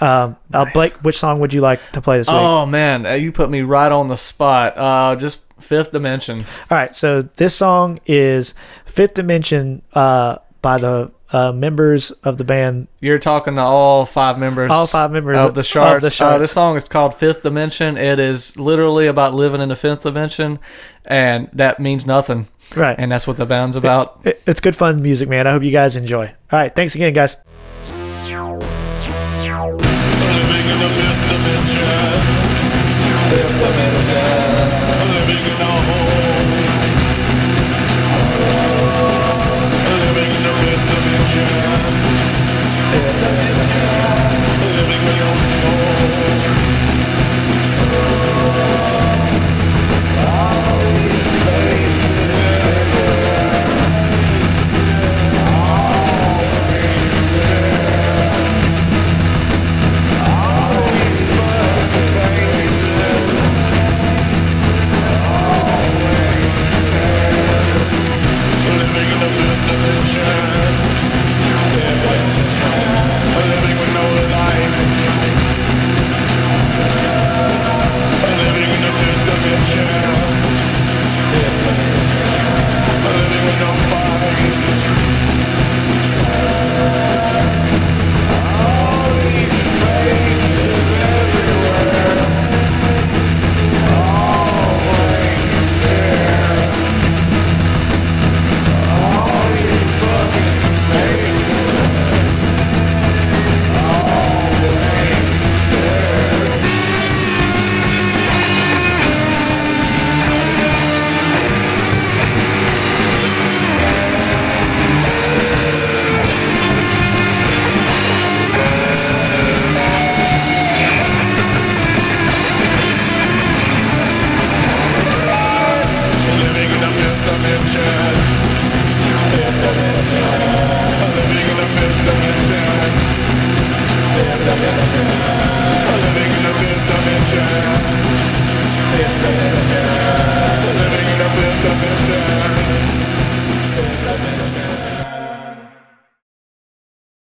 Um, uh, Blake, which song would you like to play this week? Oh man, uh, you put me right on the spot. Uh, just Fifth Dimension. All right, so this song is Fifth Dimension uh, by the uh, members of the band. You're talking to all five members. All five members of of- the of Shards. the Uh, Shards. this song is called Fifth Dimension. It is literally about living in the fifth dimension, and that means nothing. Right. And that's what the band's about. It- it's good fun music, man. I hope you guys enjoy. All right, thanks again, guys.